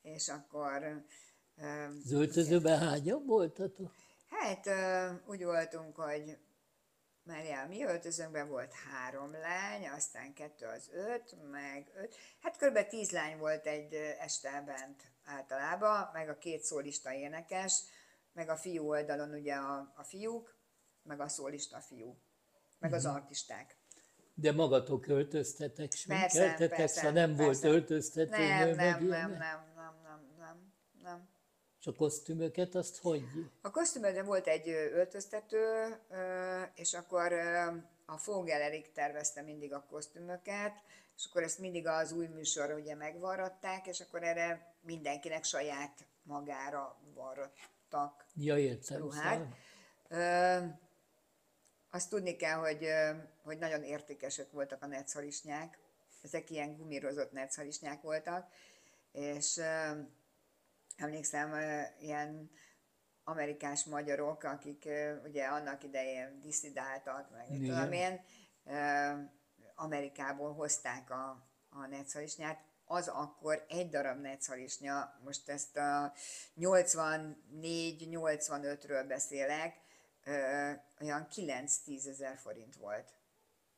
és akkor... Az öltözőben hányan voltatok? Hát úgy voltunk, hogy Mária, mi öltözőnkben volt három lány, aztán kettő az öt, meg öt. Hát kb. tíz lány volt egy este bent általában, meg a két szólista énekes, meg a fiú oldalon ugye a, a fiúk, meg a szólista fiú, meg az mhm. artisták. De magatok öltöztetek, sminkeltetek, persze, szóval nem persze. volt öltöztető nem, nem, nem, nem, nem, nem, nem, nem. És a kosztümöket azt hogy? A kosztümökre volt egy öltöztető, és akkor a Fogel Erik tervezte mindig a kosztümöket, és akkor ezt mindig az új műsor ugye megvarratták, és akkor erre mindenkinek saját magára varrattak ja, értem, ruhát. Ö, azt tudni kell, hogy, hogy nagyon értékesek voltak a netszharisnyák, ezek ilyen gumírozott netszharisnyák voltak, és emlékszem, ilyen amerikás magyarok, akik ugye annak idején diszidáltak, meg mit tudom én, Amerikából hozták a, a netszharisnyát, az akkor egy darab netszharisnya, most ezt a 84-85-ről beszélek, olyan 9-10 ezer forint volt.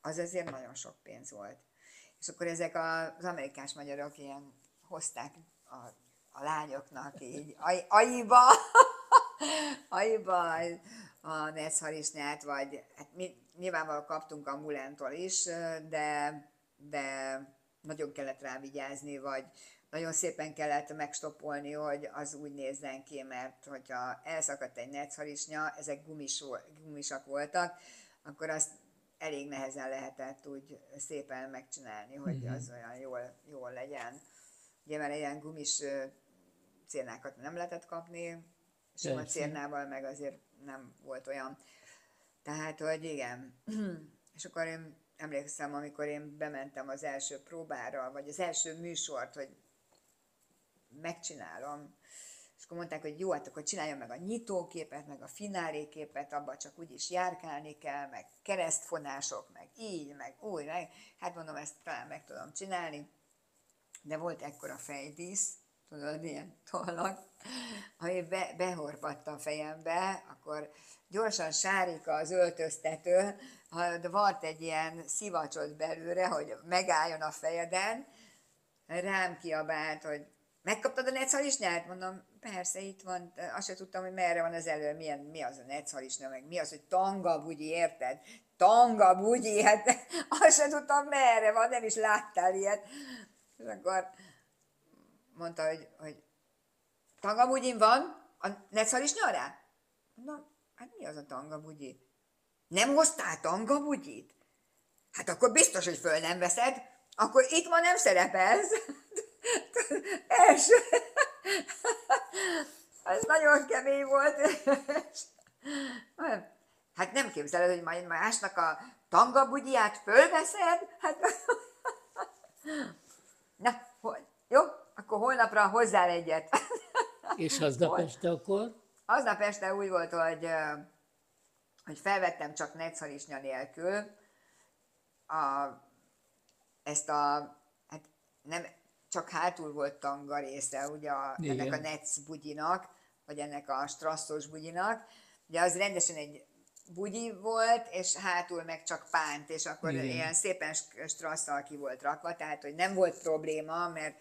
Az ezért nagyon sok pénz volt. És akkor ezek az amerikás magyarok ilyen hozták a, a lányoknak így aiba, aiba a netszharisnyát, vagy hát mi nyilvánvalóan kaptunk a Mulentól is, de, de nagyon kellett rá vigyázni, vagy nagyon szépen kellett megstopolni, hogy az úgy nézzen ki, mert hogyha elszakadt egy netszharisnya, ezek gumis, gumisak voltak, akkor azt elég nehezen lehetett úgy szépen megcsinálni, hogy mm-hmm. az olyan jól, jól legyen. Ugye mert ilyen gumis cérnákat nem lehetett kapni, és a cérnával meg azért nem volt olyan. Tehát, hogy igen. és akkor én emlékszem, amikor én bementem az első próbára, vagy az első műsort, hogy megcsinálom, és akkor mondták, hogy jó, hát akkor csináljam meg a nyitóképet, meg a fináléképet, abban csak úgyis járkálni kell, meg keresztfonások, meg így, meg úgy, meg. Hát mondom, ezt talán meg tudom csinálni. De volt ekkora fejdísz, tudod, ilyen tollak, ami be, behorpatta a fejembe, akkor gyorsan Sárika az öltöztető, volt egy ilyen szivacsot belőle, hogy megálljon a fejeden, rám kiabált, hogy megkaptad a netszalisnyát? Mondom, persze, itt van, azt sem tudtam, hogy merre van az elő, milyen, mi az a netszalisnya, meg mi az, hogy tanga bugyi, érted? Tanga bugyi, hát azt sem tudtam, merre van, nem is láttál ilyet. És akkor mondta, hogy, hogy tanga bugyin van, a netszalisnya rá? Mondom, hát mi az a tanga bugyi? Nem hoztál tanga bugyit? Hát akkor biztos, hogy föl nem veszed, akkor itt ma nem szerepelsz. első. Ez nagyon kemény volt. Hát nem képzeled, hogy majd másnak a tangabugyját fölveszed? Hát... Na, jó, akkor holnapra hozzá egyet. És aznap este akkor? Aznap este úgy volt, hogy, hogy felvettem csak netszalisnya nélkül a, ezt a, hát nem, csak hátul volt tanga része, ugye a, ennek a Netz bugyinak, vagy ennek a strasszos bugyinak. Ugye az rendesen egy bugyi volt, és hátul meg csak pánt, és akkor Igen. ilyen szépen strasszal ki volt rakva, tehát hogy nem volt probléma, mert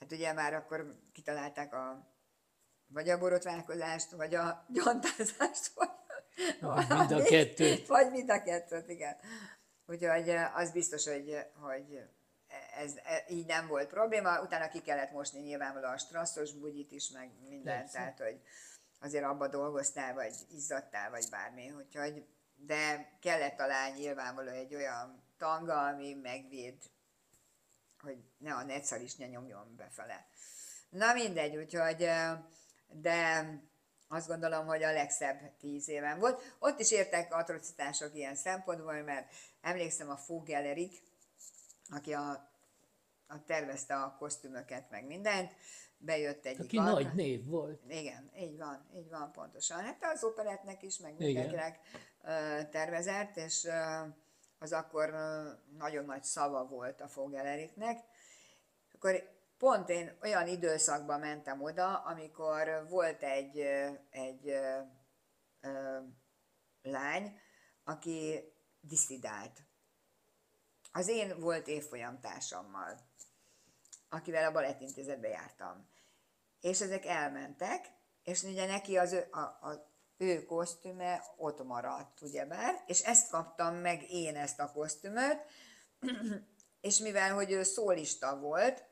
hát ugye már akkor kitalálták a vagy a borotválkozást, vagy a gyantázást, vagy Vagy mind a kettőt. Vagy mind a kettőt, igen. Úgyhogy az biztos, hogy, hogy ez, ez így nem volt probléma. Utána ki kellett mosni nyilvánvalóan a strasszos bugyit is, meg mindent, tehát hogy azért abba dolgoztál, vagy izzadtál, vagy bármi. Úgyhogy, de kellett talán nyilvánvaló egy olyan tanga, ami megvéd, hogy ne a ne nyomjon befele. Na mindegy, úgyhogy, de azt gondolom, hogy a legszebb tíz éven volt. Ott is értek atrocitások ilyen szempontból, mert emlékszem a Fogellerik, aki a tervezte a kosztümöket, meg mindent, bejött egy Aki alka... nagy név volt. Igen, így van, így van pontosan. Hát az operetnek is, meg mindenkinek tervezett, és az akkor nagyon nagy szava volt a Fogeleriknek. Akkor pont én olyan időszakban mentem oda, amikor volt egy, egy ö, ö, lány, aki diszidált. Az én volt évfolyam társammal, akivel a balettintézetbe jártam. És ezek elmentek, és ugye neki az ő, a, a, ő kosztüme ott maradt, ugyebár, és ezt kaptam meg én ezt a kosztümöt, és mivel, hogy ő szólista volt,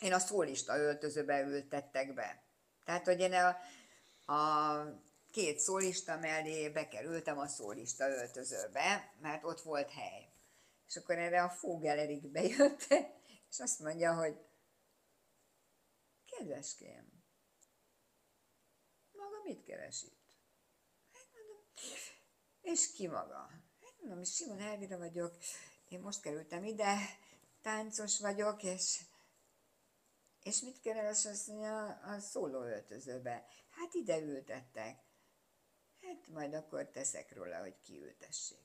én a szólista öltözőbe ültettek be. Tehát, hogy én a, a két szólista mellé bekerültem a szólista öltözőbe, mert ott volt hely. És akkor erre a Fogelerik bejött, és azt mondja, hogy kedveském, maga mit keres itt? Hát mondom, és ki maga? Hát mondom, Simon Elvira vagyok, én most kerültem ide, táncos vagyok, és és mit keres azt mondja a szóló öltözőbe? Hát ide ültettek. Hát majd akkor teszek róla, hogy kiültessék.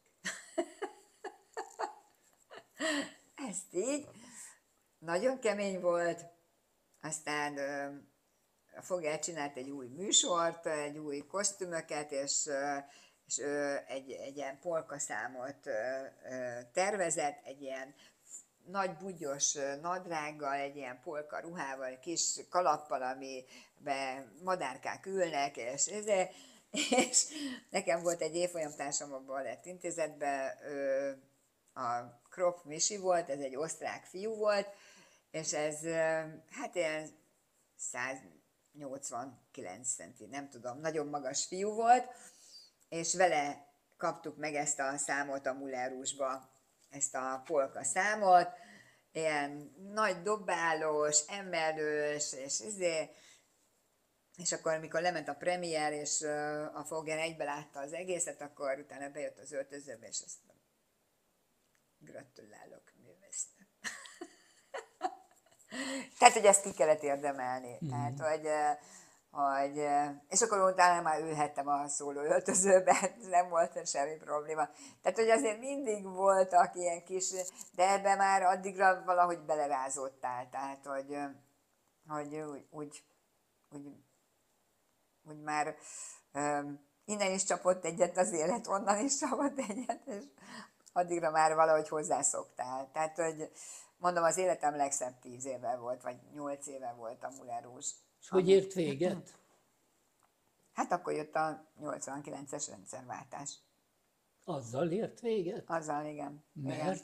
Ezt így. Nagyon kemény volt. Aztán a Fogel csinált egy új műsort, egy új kosztümöket, és, és egy, egy ilyen polkaszámot tervezett, egy ilyen nagy bugyos nadrággal, egy ilyen polka ruhával, kis kalappal, amiben madárkák ülnek, és, és, és nekem volt egy évfolyamtársam a Balett Intézetben, a Krop Misi volt, ez egy osztrák fiú volt, és ez hát ilyen 189 centi, nem tudom, nagyon magas fiú volt, és vele kaptuk meg ezt a számot a Mullerusba ezt a polka számot, ilyen nagy dobálós, emelős, és izé, és akkor, amikor lement a premier, és a Foggen egybe látta az egészet, akkor utána bejött az öltözőbe, és azt gratulálok, művésznek. Tehát, hogy ezt ki kellett érdemelni. Mm. Tehát, hogy hogy, és akkor utána már ülhettem a szóló öltözőben, nem volt semmi probléma. Tehát, hogy azért mindig voltak ilyen kis, de ebbe már addigra valahogy belerázottál, tehát, hogy, hogy úgy, úgy, úgy, úgy már um, innen is csapott egyet az élet, onnan is csapott egyet, és addigra már valahogy hozzászoktál. Tehát, hogy mondom, az életem legszebb tíz éve volt, vagy nyolc éve volt a Mulárós és hogy ért véget? Hát akkor jött a 89-es rendszerváltás. Azzal ért véget? Azzal, igen. Mert? Igen.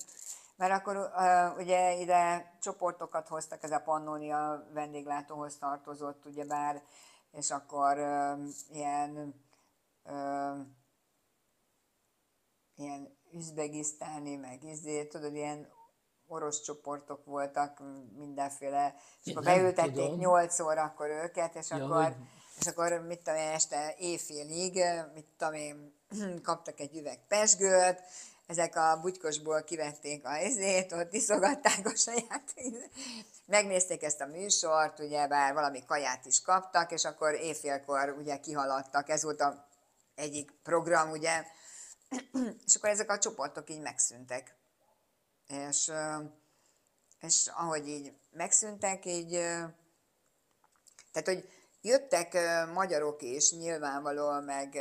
Mert akkor uh, ugye ide csoportokat hoztak, ez a Pannonia vendéglátóhoz tartozott, ugyebár, és akkor uh, ilyen uh, ilyen üzbegisztáni, meg izé, tudod, ilyen orosz csoportok voltak, mindenféle, és akkor beültették nyolc akkor őket, és ja, akkor, és akkor mit tudom én, este éjfélig, mit tudom én, kaptak egy üveg pesgőt, ezek a bugykosból kivették a izét, ott iszogatták a saját megnézték ezt a műsort, ugye bár valami kaját is kaptak, és akkor éjfélkor ugye kihaladtak, ez volt a egyik program, ugye, és akkor ezek a csoportok így megszűntek és, és ahogy így megszűntek, így, tehát, hogy jöttek magyarok is nyilvánvalóan meg,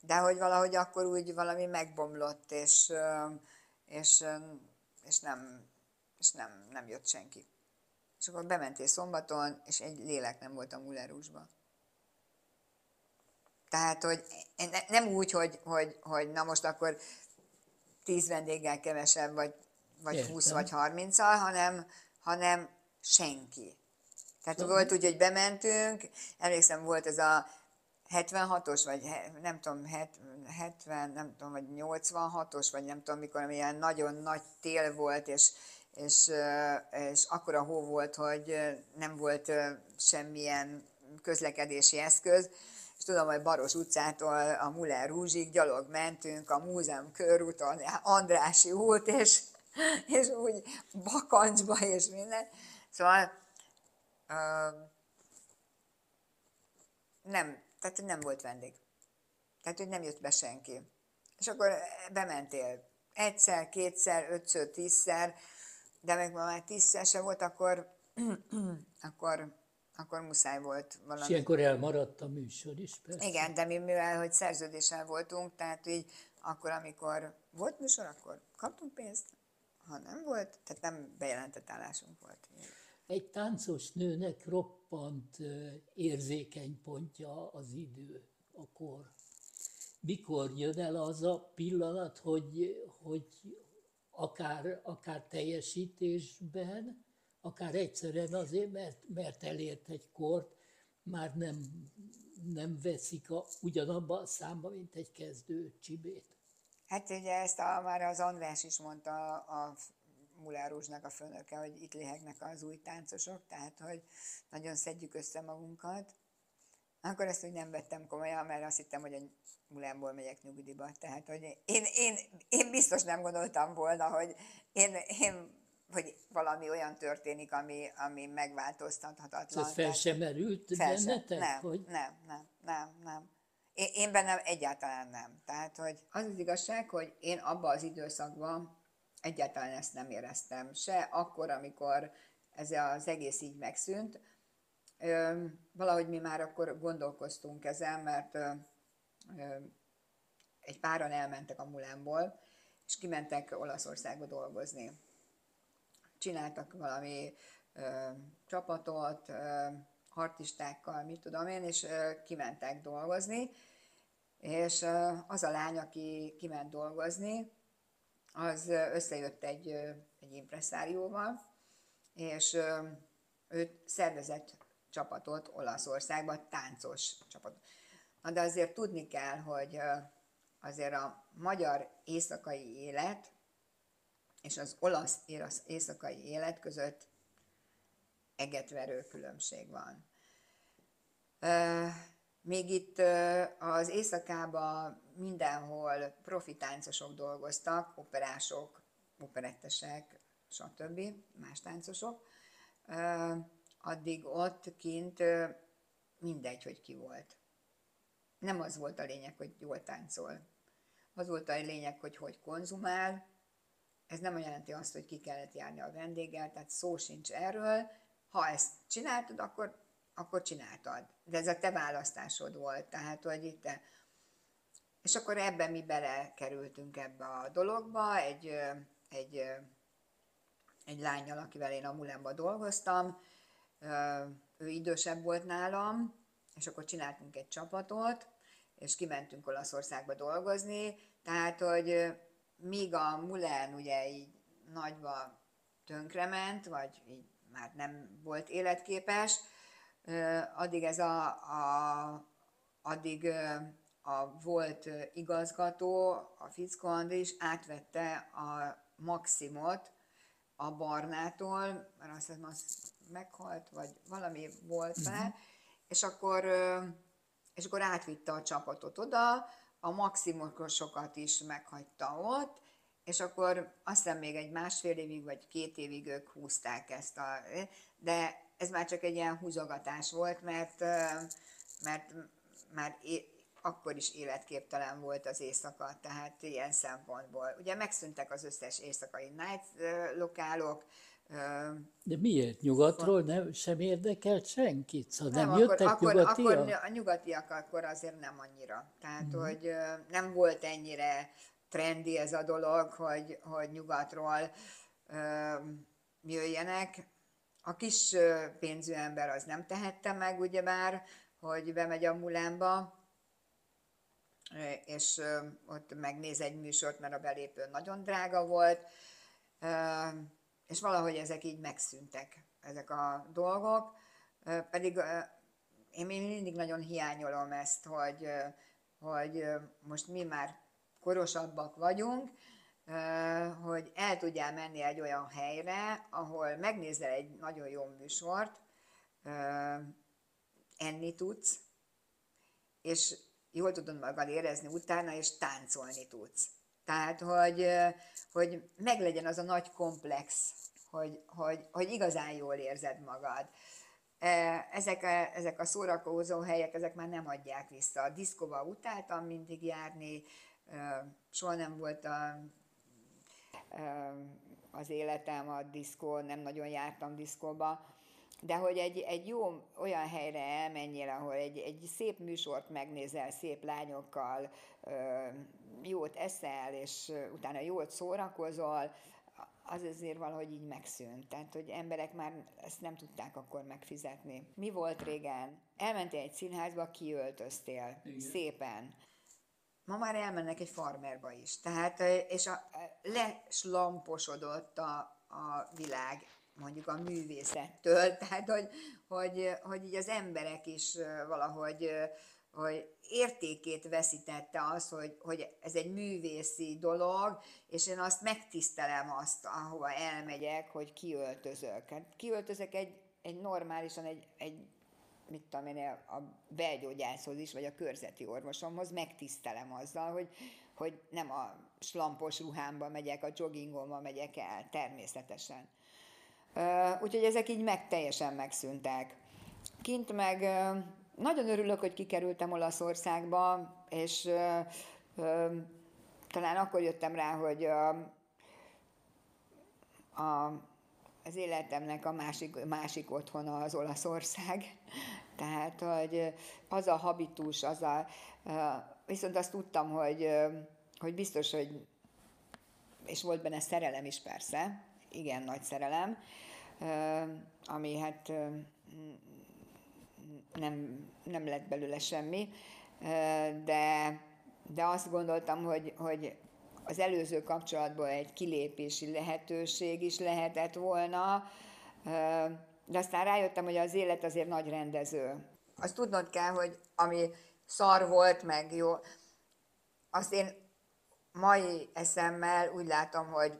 de hogy valahogy akkor úgy valami megbomlott, és, és, és, nem, és nem, nem jött senki. És akkor bementél szombaton, és egy lélek nem volt a Mullerusban. Tehát, hogy nem úgy, hogy, hogy, hogy na most akkor 10 vendéggel kevesebb, vagy, vagy Értem. 20 vagy 30 hanem, hanem senki. Tehát szóval. volt úgy, hogy bementünk, emlékszem, volt ez a 76-os, vagy nem tudom, 70, nem tudom, vagy 86-os, vagy nem tudom, mikor milyen nagyon nagy tél volt, és, és, és akkora hó volt, hogy nem volt semmilyen közlekedési eszköz, és tudom, hogy Baros utcától a Muller Rúzsig gyalog mentünk a múzeum körúton, Andrási út, és, és úgy bakancsba és minden. Szóval nem, tehát nem volt vendég. Tehát, hogy nem jött be senki. És akkor bementél egyszer, kétszer, ötször, tízszer, de meg már tízszer se volt, akkor, akkor akkor muszáj volt valami. És ilyenkor elmaradt a műsor is, persze. Igen, de mi mivel, hogy szerződéssel voltunk, tehát így akkor, amikor volt műsor, akkor kaptunk pénzt, ha nem volt, tehát nem bejelentett állásunk volt. Egy táncos nőnek roppant érzékeny pontja az idő, a kor. Mikor jön el az a pillanat, hogy, hogy akár, akár teljesítésben, akár egyszerűen azért, mert, mert elért egy kort, már nem, nem veszik a, ugyanabba a számba, mint egy kezdő csibét. Hát ugye ezt a, már az András is mondta a Mulárusnak a főnöke, hogy itt lihegnek az új táncosok, tehát hogy nagyon szedjük össze magunkat. Akkor ezt úgy nem vettem komolyan, mert azt hittem, hogy a Mulánból megyek nyugdíjba. Tehát, hogy én, én, én biztos nem gondoltam volna, hogy én, én hogy valami olyan történik, ami, ami megváltoztathatatlan. Ez fel sem merült bennetek? Nem, hogy... nem, nem, nem, nem. Én, én bennem egyáltalán nem. Tehát, hogy az az igazság, hogy én abban az időszakban egyáltalán ezt nem éreztem. Se akkor, amikor ez az egész így megszűnt. Ö, valahogy mi már akkor gondolkoztunk ezen, mert ö, ö, egy páran elmentek a Mulánból, és kimentek Olaszországba dolgozni csináltak valami ö, csapatot, ö, artistákkal, mit tudom én, és ö, kimentek dolgozni, és ö, az a lány, aki kiment dolgozni, az összejött egy, egy impresszárióval, és ö, ő szervezett csapatot Olaszországban, táncos csapatot. Na de azért tudni kell, hogy azért a magyar éjszakai élet és az olasz éjszakai élet között egetverő különbség van. Még itt az éjszakában mindenhol profi táncosok dolgoztak, operások, operettesek, stb. más táncosok. Addig ott kint mindegy, hogy ki volt. Nem az volt a lényeg, hogy jól táncol. Az volt a lényeg, hogy hogy konzumál, ez nem jelenti azt, hogy ki kellett járni a vendéggel, tehát szó sincs erről. Ha ezt csináltad, akkor, akkor csináltad. De ez a te választásod volt, tehát hogy itt te... És akkor ebben mi belekerültünk ebbe a dologba, egy, egy, egy lányjal, akivel én a Mulemba dolgoztam, ő idősebb volt nálam, és akkor csináltunk egy csapatot, és kimentünk Olaszországba dolgozni, tehát, hogy míg a Mulen ugye így nagyba tönkrement, vagy így már nem volt életképes, addig ez a, a addig a volt igazgató, a Fickó Andris átvette a Maximot a Barnától, mert azt hiszem, az meghalt, vagy valami volt vele, uh-huh. és akkor, és akkor átvitte a csapatot oda, a maximosokat is meghagyta ott, és akkor azt hiszem még egy másfél évig, vagy két évig ők húzták ezt a... De ez már csak egy ilyen húzogatás volt, mert, mert már é, akkor is életképtelen volt az éjszaka, tehát ilyen szempontból. Ugye megszűntek az összes éjszakai night lokálok, de miért? Nyugatról nem, sem érdekelt senkit? Szóval nem, nem jöttek akkor, nyugatiak? Akkor a nyugatiak akkor azért nem annyira. Tehát, uh-huh. hogy nem volt ennyire trendi ez a dolog, hogy, hogy nyugatról ö, jöjjenek. A kis pénzű ember az nem tehette meg, ugyebár, hogy bemegy a mulánba, és ott megnéz egy műsort, mert a belépő nagyon drága volt, és valahogy ezek így megszűntek, ezek a dolgok, pedig én mindig nagyon hiányolom ezt, hogy, hogy most mi már korosabbak vagyunk, hogy el tudjál menni egy olyan helyre, ahol megnézel egy nagyon jó műsort, enni tudsz, és jól tudod magad érezni utána, és táncolni tudsz. Tehát, hogy, hogy meglegyen az a nagy komplex, hogy, hogy, hogy igazán jól érzed magad. Ezek a, ezek a szórakozó helyek, ezek már nem adják vissza. A diszkóba utáltam mindig járni, soha nem volt a, az életem a diszkó, nem nagyon jártam diszkóba, de hogy egy, egy jó olyan helyre elmenjél, ahol egy, egy szép műsort megnézel szép lányokkal, jót eszel, és utána jót szórakozol, az azért valahogy így megszűnt. Tehát, hogy emberek már ezt nem tudták akkor megfizetni. Mi volt régen? Elmentél egy színházba, kiöltöztél. Igen. Szépen. Ma már elmennek egy farmerba is. Tehát, és a, leslamposodott a, a világ mondjuk a művészettől, tehát hogy, hogy, hogy így az emberek is valahogy hogy értékét veszítette az, hogy, hogy ez egy művészi dolog, és én azt megtisztelem azt, ahova elmegyek, hogy kiöltözök. Hát kiöltözök egy, egy normálisan, egy, egy mit tudom én, a belgyógyászhoz is, vagy a körzeti orvosomhoz megtisztelem azzal, hogy, hogy nem a slampos ruhámba megyek, a joggingomba megyek el, természetesen. Úgyhogy ezek így meg teljesen megszűntek. Kint meg nagyon örülök, hogy kikerültem Olaszországba, és talán akkor jöttem rá, hogy a, a, az életemnek a másik, másik otthona az Olaszország. Tehát, hogy az a habitus, az a, viszont azt tudtam, hogy, hogy biztos, hogy és volt benne szerelem is persze, igen nagy szerelem, ami hát nem, nem lett belőle semmi, de, de azt gondoltam, hogy, hogy az előző kapcsolatból egy kilépési lehetőség is lehetett volna, de aztán rájöttem, hogy az élet azért nagy rendező. Azt tudnod kell, hogy ami szar volt, meg jó, azt én mai eszemmel úgy látom, hogy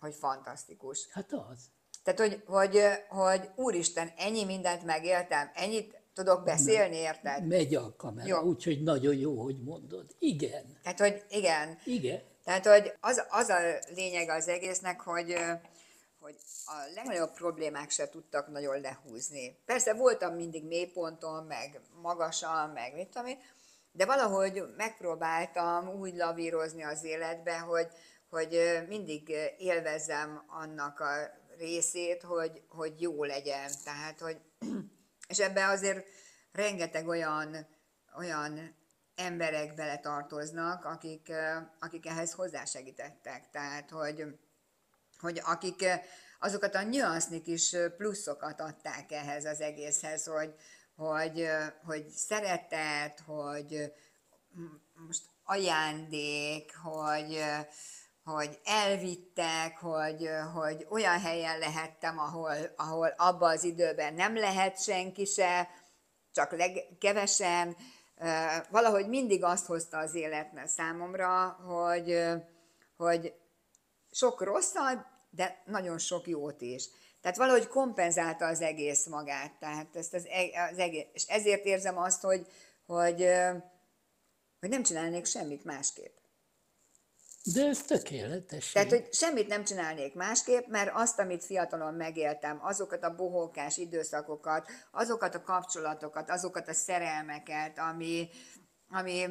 hogy fantasztikus. Hát az. Tehát, hogy, hogy, hogy úristen, ennyi mindent megéltem, ennyit tudok beszélni, érted? Megy a kamera, úgyhogy nagyon jó, hogy mondod. Igen. Tehát, hogy igen. Igen. Tehát, hogy az, az a lényeg az egésznek, hogy, hogy a legnagyobb problémák se tudtak nagyon lehúzni. Persze voltam mindig mélyponton, meg magasan, meg mit tudom én, de valahogy megpróbáltam úgy lavírozni az életbe, hogy, hogy mindig élvezem annak a részét, hogy, hogy jó legyen. Tehát, hogy, és ebbe azért rengeteg olyan, olyan emberek beletartoznak, akik, akik ehhez hozzásegítettek. Tehát, hogy, hogy akik azokat a nyuansznik is pluszokat adták ehhez az egészhez, hogy, hogy, hogy szeretet, hogy most ajándék, hogy, hogy elvittek, hogy, hogy olyan helyen lehettem, ahol, ahol abba az időben nem lehet senki se, csak kevesen. Valahogy mindig azt hozta az életnek számomra, hogy, hogy sok rosszat, de nagyon sok jót is. Tehát valahogy kompenzálta az egész magát. Tehát ezt az, e, az egész, és ezért érzem azt, hogy, hogy, hogy nem csinálnék semmit másképp. De ez tökéletes. Tehát, hogy semmit nem csinálnék másképp, mert azt, amit fiatalon megéltem, azokat a bohókás időszakokat, azokat a kapcsolatokat, azokat a szerelmeket, ami, ami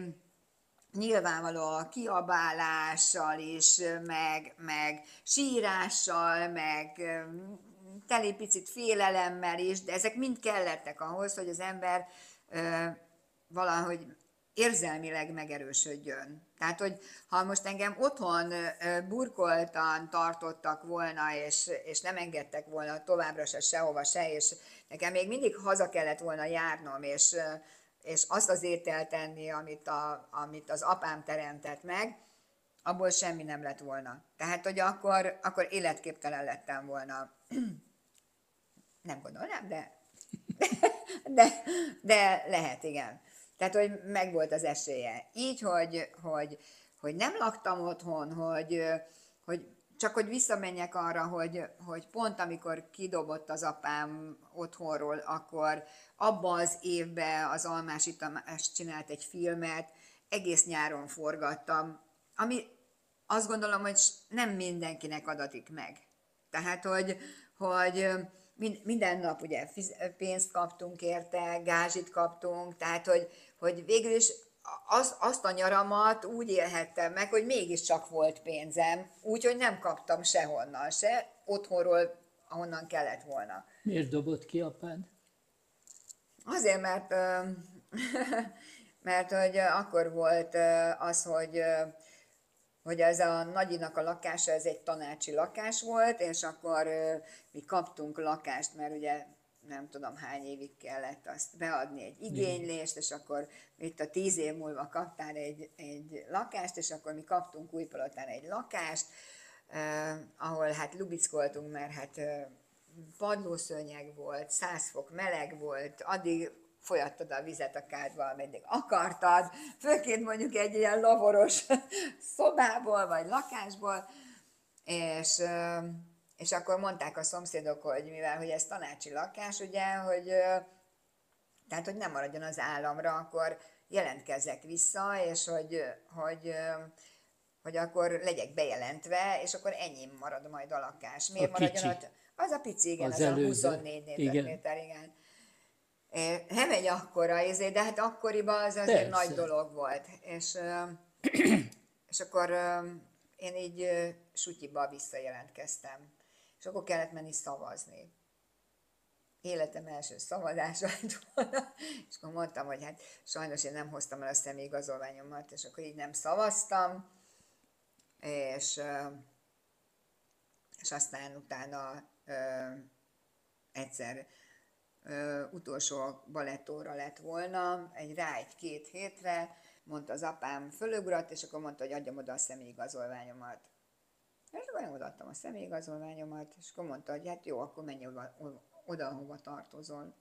nyilvánvaló a kiabálással is, meg, meg sírással, meg teli picit félelemmel is, de ezek mind kellettek ahhoz, hogy az ember ö, valahogy érzelmileg megerősödjön. Tehát, hogy ha most engem otthon burkoltan tartottak volna, és, és nem engedtek volna továbbra se sehova se, és nekem még mindig haza kellett volna járnom, és, és azt az ételt tenni, amit, a, amit az apám teremtett meg, abból semmi nem lett volna. Tehát, hogy akkor, akkor életképtelen lettem volna. Nem gondolnám, de, de, de lehet, igen. Tehát, hogy megvolt az esélye. Így, hogy, hogy, hogy nem laktam otthon, hogy, hogy csak hogy visszamenjek arra, hogy, hogy pont amikor kidobott az apám otthonról, akkor abban az évben az Almási Tamás csinált egy filmet, egész nyáron forgattam, ami azt gondolom, hogy nem mindenkinek adatik meg. Tehát, hogy, hogy minden nap ugye pénzt kaptunk érte, gázsit kaptunk, tehát, hogy, hogy végül is az, azt a nyaramat úgy élhettem meg, hogy mégiscsak volt pénzem, úgyhogy nem kaptam sehonnan se, otthonról, ahonnan kellett volna. Miért dobott ki apád? Azért, mert, mert hogy akkor volt az, hogy hogy ez a nagyinak a lakása, ez egy tanácsi lakás volt, és akkor mi kaptunk lakást, mert ugye nem tudom hány évig kellett azt beadni egy igénylést, és akkor itt a tíz év múlva kaptál egy, egy lakást, és akkor mi kaptunk Újpalotán egy lakást, eh, ahol hát lubickoltunk, mert hát eh, padlószőnyeg volt, száz fok meleg volt, addig folyattad a vizet a kádba, ameddig akartad, főként mondjuk egy ilyen lavoros szobából vagy lakásból, és, és akkor mondták a szomszédok, hogy mivel hogy ez tanácsi lakás, ugye, hogy tehát, hogy nem maradjon az államra, akkor jelentkezzek vissza, és hogy, hogy, hogy akkor legyek bejelentve, és akkor ennyi marad majd a lakás. Miért a maradjon ott? Az a pici, igen, az, az a 24 négyzetméter, igen. igen. Nem egy akkora izé, de hát akkoriban az azért Persze. nagy dolog volt. És, és akkor én így sutyiba visszajelentkeztem. És akkor kellett menni szavazni. Életem első szavazás lett volna, és akkor mondtam, hogy hát sajnos én nem hoztam el a személyigazolványomat, és akkor így nem szavaztam, és, és aztán utána egyszer utolsó balettóra lett volna, egy rá egy két hétre, mondta az apám, fölugrat, és akkor mondta, hogy adjam oda a személyigazolványomat. És akkor én odaadtam a személyigazolványomat, és akkor mondta, hogy hát jó, akkor menj oda, oda ahova tartozol.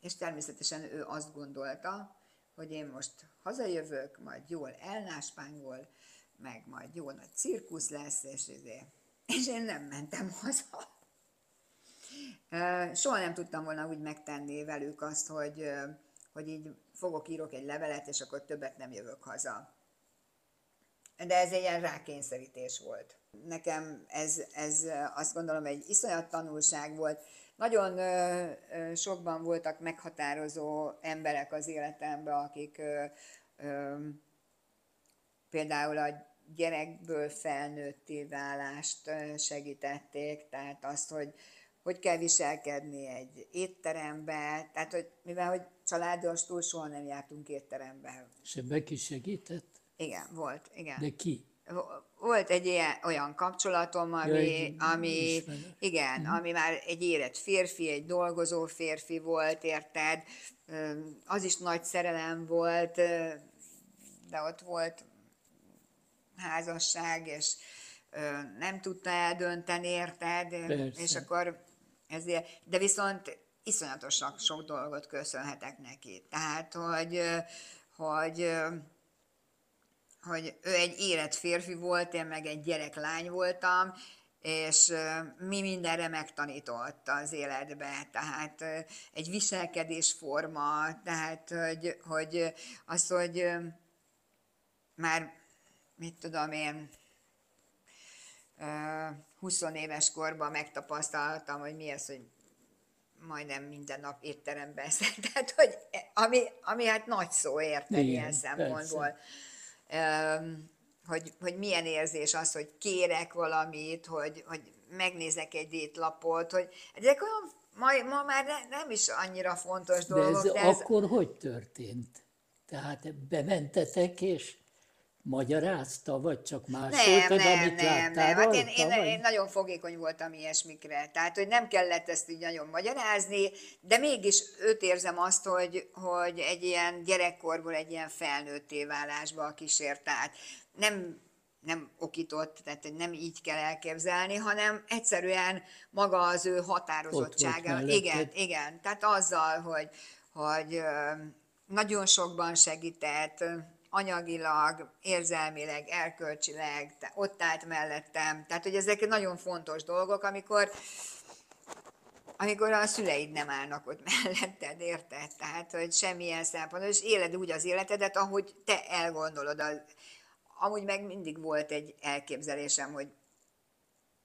És természetesen ő azt gondolta, hogy én most hazajövök, majd jól elnáspángol, meg majd jó nagy cirkusz lesz, és, ezért. és én nem mentem haza. Soha nem tudtam volna úgy megtenni velük azt, hogy, hogy így fogok, írok egy levelet, és akkor többet nem jövök haza. De ez egy ilyen rákényszerítés volt. Nekem ez, ez azt gondolom egy iszonyat tanulság volt. Nagyon sokban voltak meghatározó emberek az életemben, akik például a gyerekből felnőtté válást segítették, tehát azt, hogy hogy kell viselkedni egy étterembe, tehát hogy mivel hogy családos túl soha nem jártunk étterembe. És ebben ki segített? Igen, volt, igen. De ki? Volt egy ilyen, olyan kapcsolatom, ami, ja, egy, ami igen, uh-huh. ami már egy érett férfi, egy dolgozó férfi volt, érted? Az is nagy szerelem volt, de ott volt házasság, és nem tudta eldönteni, érted? Persze. És akkor ezért, de viszont iszonyatosan sok dolgot köszönhetek neki. Tehát, hogy, hogy, hogy ő egy érett férfi volt, én meg egy gyereklány voltam, és mi mindenre megtanított az életbe, tehát egy viselkedésforma, tehát hogy, hogy az, hogy már mit tudom én, 20 éves korban megtapasztaltam, hogy mi az, hogy majdnem minden nap étteremben Tehát, hogy ami, ami hát nagy szó érted ilyen szempontból. hogy, hogy milyen érzés az, hogy kérek valamit, hogy, hogy megnézek egy étlapot, hogy ezek olyan, ma, ma már ne, nem is annyira fontos dolgok. De ez, de ez akkor hogy történt? Tehát bementetek, és magyarázta, vagy csak Nem, másoltad, nem, amit nem, láttál nem. Hát én, én, én nagyon fogékony voltam ilyesmikre. Tehát, hogy nem kellett ezt így nagyon magyarázni, de mégis őt érzem azt, hogy, hogy egy ilyen gyerekkorból egy ilyen felnőtté válásba kísért át. Nem, nem okított, tehát nem így kell elképzelni, hanem egyszerűen maga az ő határozottsága. Igen, igen. Tehát azzal, hogy, hogy nagyon sokban segített, anyagilag, érzelmileg, erkölcsileg, ott állt mellettem. Tehát, hogy ezek nagyon fontos dolgok, amikor amikor a szüleid nem állnak ott melletted, érted? Tehát, hogy semmilyen szempontból, és éled úgy az életedet, ahogy te elgondolod. Az- Amúgy meg mindig volt egy elképzelésem, hogy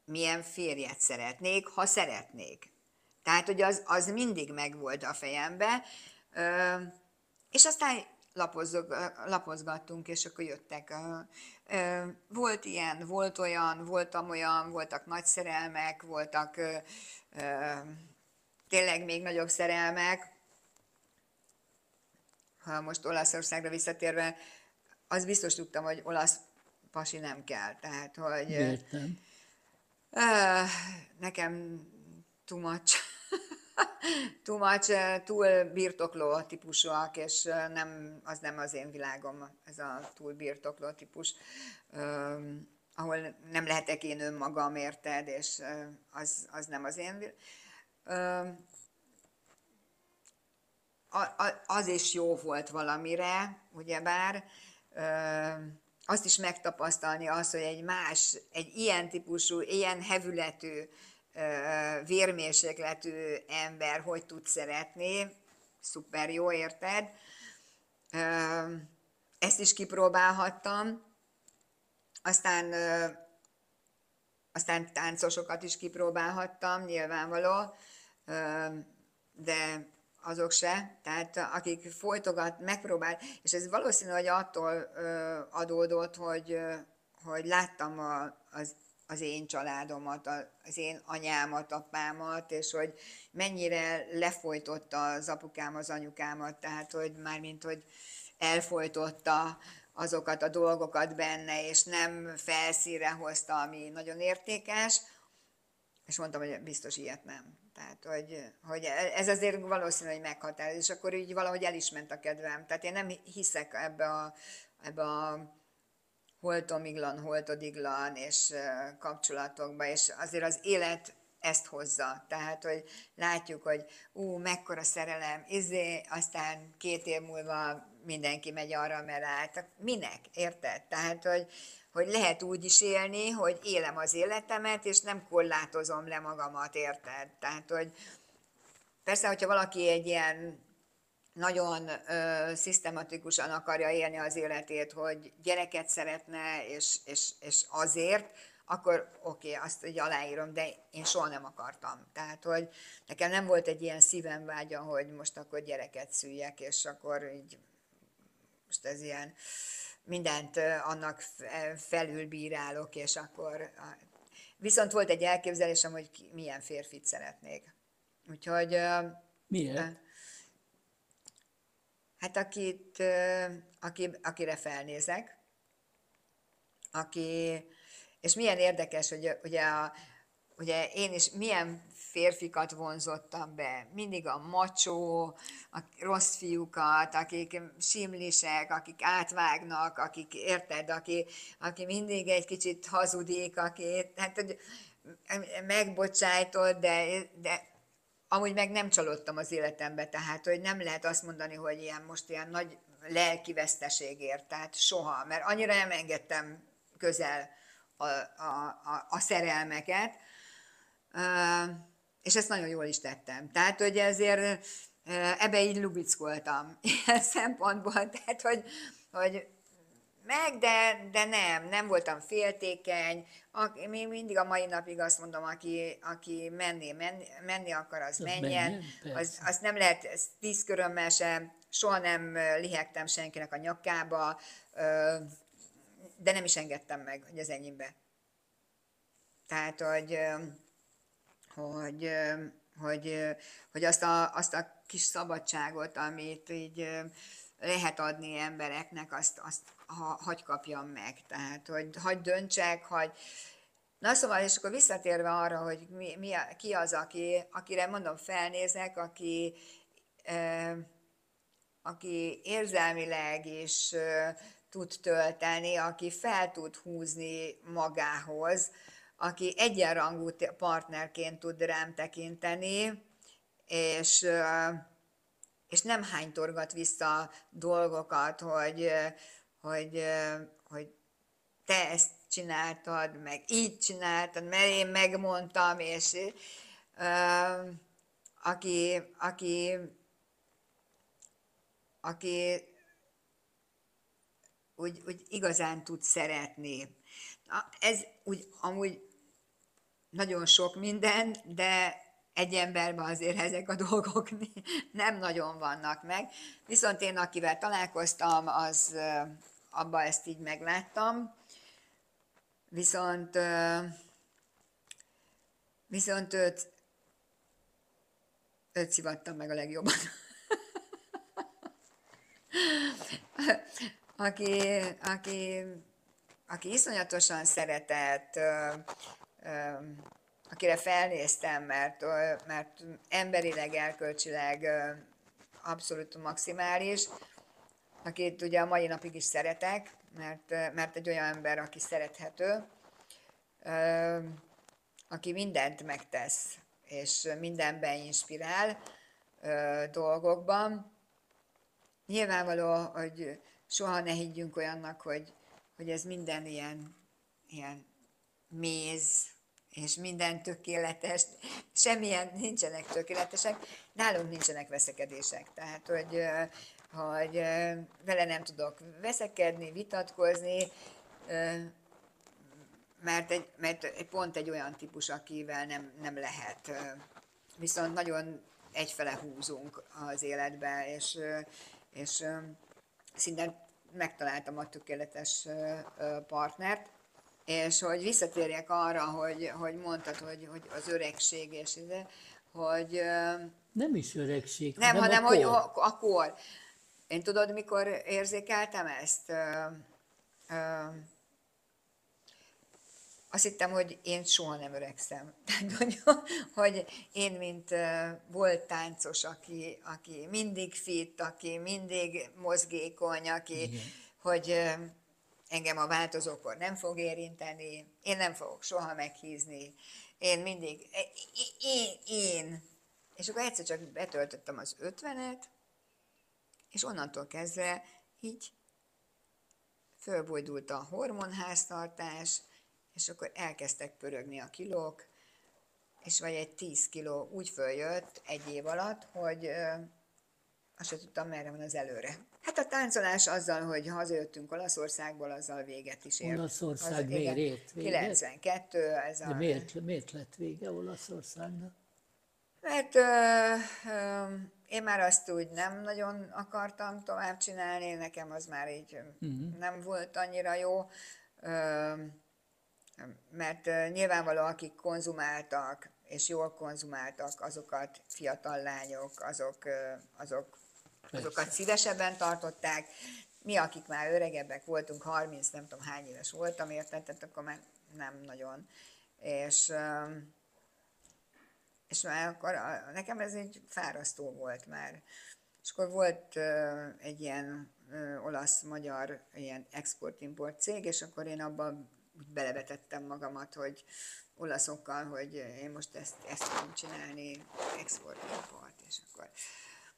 milyen férjet szeretnék, ha szeretnék. Tehát, hogy az, az mindig megvolt a fejembe, és aztán lapozzog, lapozgattunk, és akkor jöttek. Volt ilyen, volt olyan, voltam olyan, voltak nagy szerelmek, voltak tényleg még nagyobb szerelmek. Ha most Olaszországra visszatérve, az biztos tudtam, hogy olasz pasi nem kell. Tehát, hogy... Értem. Nekem too much. too much, eh, túl birtokló típusúak, és eh, nem, az nem az én világom, ez a túl birtokló típus, öm, ahol nem lehetek én önmagam, érted, és eh, az, az nem az én vil- öm, a- a- az is jó volt valamire, ugyebár, ö, azt is megtapasztalni az, hogy egy más, egy ilyen típusú, ilyen hevületű, vérmérsékletű ember hogy tud szeretni, szuper jó, érted? Ezt is kipróbálhattam. Aztán aztán táncosokat is kipróbálhattam, nyilvánvaló, de azok se. Tehát akik folytogat, megpróbál, és ez valószínű, hogy attól adódott, hogy, hogy láttam a, az, az én családomat, az én anyámat, apámat, és hogy mennyire lefolytotta az apukám az anyukámat, tehát hogy mármint, hogy elfolytotta azokat a dolgokat benne, és nem felszínre hozta, ami nagyon értékes, és mondtam, hogy biztos ilyet nem. Tehát, hogy, hogy ez azért valószínű, hogy meghatároz, és akkor így valahogy el is ment a kedvem. Tehát én nem hiszek ebbe a, ebbe a holtomiglan, holtodiglan és kapcsolatokba, és azért az élet ezt hozza. Tehát, hogy látjuk, hogy ú, mekkora szerelem, izé, aztán két év múlva mindenki megy arra, mert állt. Minek? Érted? Tehát, hogy, hogy lehet úgy is élni, hogy élem az életemet, és nem korlátozom le magamat, érted? Tehát, hogy persze, hogyha valaki egy ilyen nagyon ö, szisztematikusan akarja élni az életét, hogy gyereket szeretne, és, és, és azért, akkor oké, okay, azt így aláírom, de én soha nem akartam. Tehát, hogy nekem nem volt egy ilyen szívem vágya, hogy most akkor gyereket szüljek, és akkor így most ez ilyen mindent annak fe- felülbírálok, és akkor... Viszont volt egy elképzelésem, hogy milyen férfit szeretnék. Úgyhogy... Miért? Hát akit, aki, akire felnézek, aki, és milyen érdekes, hogy ugye, a, ugye én is milyen férfikat vonzottam be, mindig a macsó, a rossz fiúkat, akik simlisek, akik átvágnak, akik, érted, aki, aki mindig egy kicsit hazudik, aki, hát, hogy megbocsájtod, de, de amúgy meg nem csalódtam az életembe, tehát hogy nem lehet azt mondani, hogy ilyen most ilyen nagy lelki veszteségért, tehát soha, mert annyira nem engedtem közel a, a, a, a szerelmeket, és ezt nagyon jól is tettem. Tehát, hogy ezért ebbe így lubickoltam ilyen szempontból, tehát, hogy, hogy meg, de, de nem, nem voltam féltékeny. A, még mindig a mai napig azt mondom, aki, aki menni, menni, menni akar, az menjen. menjen, Az, azt nem lehet tíz körömmel sem, soha nem lihegtem senkinek a nyakába, de nem is engedtem meg, hogy az enyémbe. Tehát, hogy, hogy, hogy, hogy azt, a, azt a kis szabadságot, amit így lehet adni embereknek, azt, azt ha, hagy kapjam meg. Tehát, hogy hagy döntsek, hagy... Na szóval, és akkor visszatérve arra, hogy mi, mi, ki az, aki, akire mondom, felnézek, aki, eh, aki érzelmileg is eh, tud tölteni, aki fel tud húzni magához, aki egyenrangú partnerként tud rám tekinteni, és, és nem hánytorgat vissza dolgokat, hogy, hogy, hogy te ezt csináltad, meg így csináltad, mert én megmondtam, és aki, aki, aki úgy, úgy igazán tud szeretni. Ez úgy amúgy nagyon sok minden, de egy emberben azért ezek a dolgok nem nagyon vannak meg. Viszont én, akivel találkoztam, az abba ezt így megláttam. Viszont, viszont őt, őt szivattam meg a legjobban. aki, aki, aki iszonyatosan szeretett, akire felnéztem, mert, mert emberileg, erkölcsileg abszolút maximális, akit ugye a mai napig is szeretek, mert, mert egy olyan ember, aki szerethető, aki mindent megtesz, és mindenben inspirál dolgokban. Nyilvánvaló, hogy soha ne higgyünk olyannak, hogy, hogy ez minden ilyen, ilyen méz, és minden tökéletes, semmilyen nincsenek tökéletesek, nálunk nincsenek veszekedések. Tehát, hogy, hogy vele nem tudok veszekedni, vitatkozni, mert egy, mert pont egy olyan típus, akivel nem, nem lehet. Viszont nagyon egyfele húzunk az életbe, és, és szinte megtaláltam a tökéletes partnert, és hogy visszatérjek arra, hogy, hogy mondtad, hogy, hogy az öregség, és ide, hogy... Nem is öregség, Nem, hanem, hanem a kor. hogy a kor. Én tudod, mikor érzékeltem ezt? Ö, ö, azt hittem, hogy én soha nem öregszem. Tehát, hogy, hogy én, mint volt táncos, aki, aki mindig fit, aki mindig mozgékony, aki, Igen. hogy engem a változókor nem fog érinteni, én nem fogok soha meghízni, én mindig, én, én. És akkor egyszer csak betöltöttem az ötvenet, és onnantól kezdve így fölbojdult a hormonháztartás, és akkor elkezdtek pörögni a kilók, és vagy egy 10 kiló úgy följött egy év alatt, hogy azt sem tudtam, merre van az előre. Hát a táncolás azzal, hogy hazajöttünk Olaszországból, azzal véget is ért. Olaszország az, miért ért véget? 92, ez De a... miért, miért lett vége Olaszországnak? Mert ö, ö, én már azt úgy nem nagyon akartam tovább csinálni, nekem az már így uh-huh. nem volt annyira jó. Mert nyilvánvaló, akik konzumáltak, és jól konzumáltak, azokat fiatal lányok, azok, azok, azokat szívesebben tartották. Mi, akik már öregebbek voltunk, 30, nem tudom hány éves voltam, érted, tehát akkor már nem nagyon. És, és már akkor nekem ez egy fárasztó volt már. És akkor volt egy ilyen olasz-magyar ilyen export-import cég, és akkor én abban belevetettem magamat, hogy olaszokkal, hogy én most ezt, ezt fogom csinálni, export-import, és akkor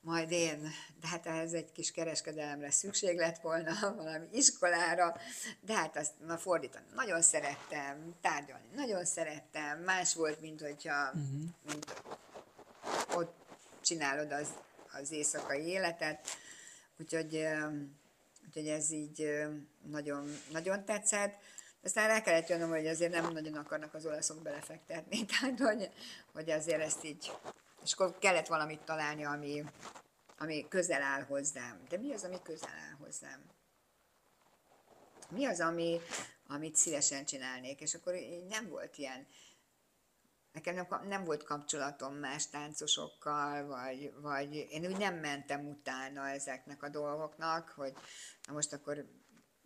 majd én, de hát ez egy kis kereskedelemre szükség lett volna, valami iskolára, de hát azt na, fordítani nagyon szerettem, tárgyalni nagyon szerettem, más volt, mint hogyha uh-huh. mint ott csinálod az, az éjszakai életet, úgyhogy, úgyhogy ez így nagyon, nagyon tetszett. Aztán rá kellett jönnöm, hogy azért nem nagyon akarnak az olaszok belefektetni, tehát hogy, hogy azért ezt így, és akkor kellett valamit találni, ami, ami közel áll hozzám. De mi az, ami közel áll hozzám? Mi az, ami, amit szívesen csinálnék? És akkor nem volt ilyen, nekem nem, nem volt kapcsolatom más táncosokkal, vagy, vagy én úgy nem mentem utána ezeknek a dolgoknak, hogy na most akkor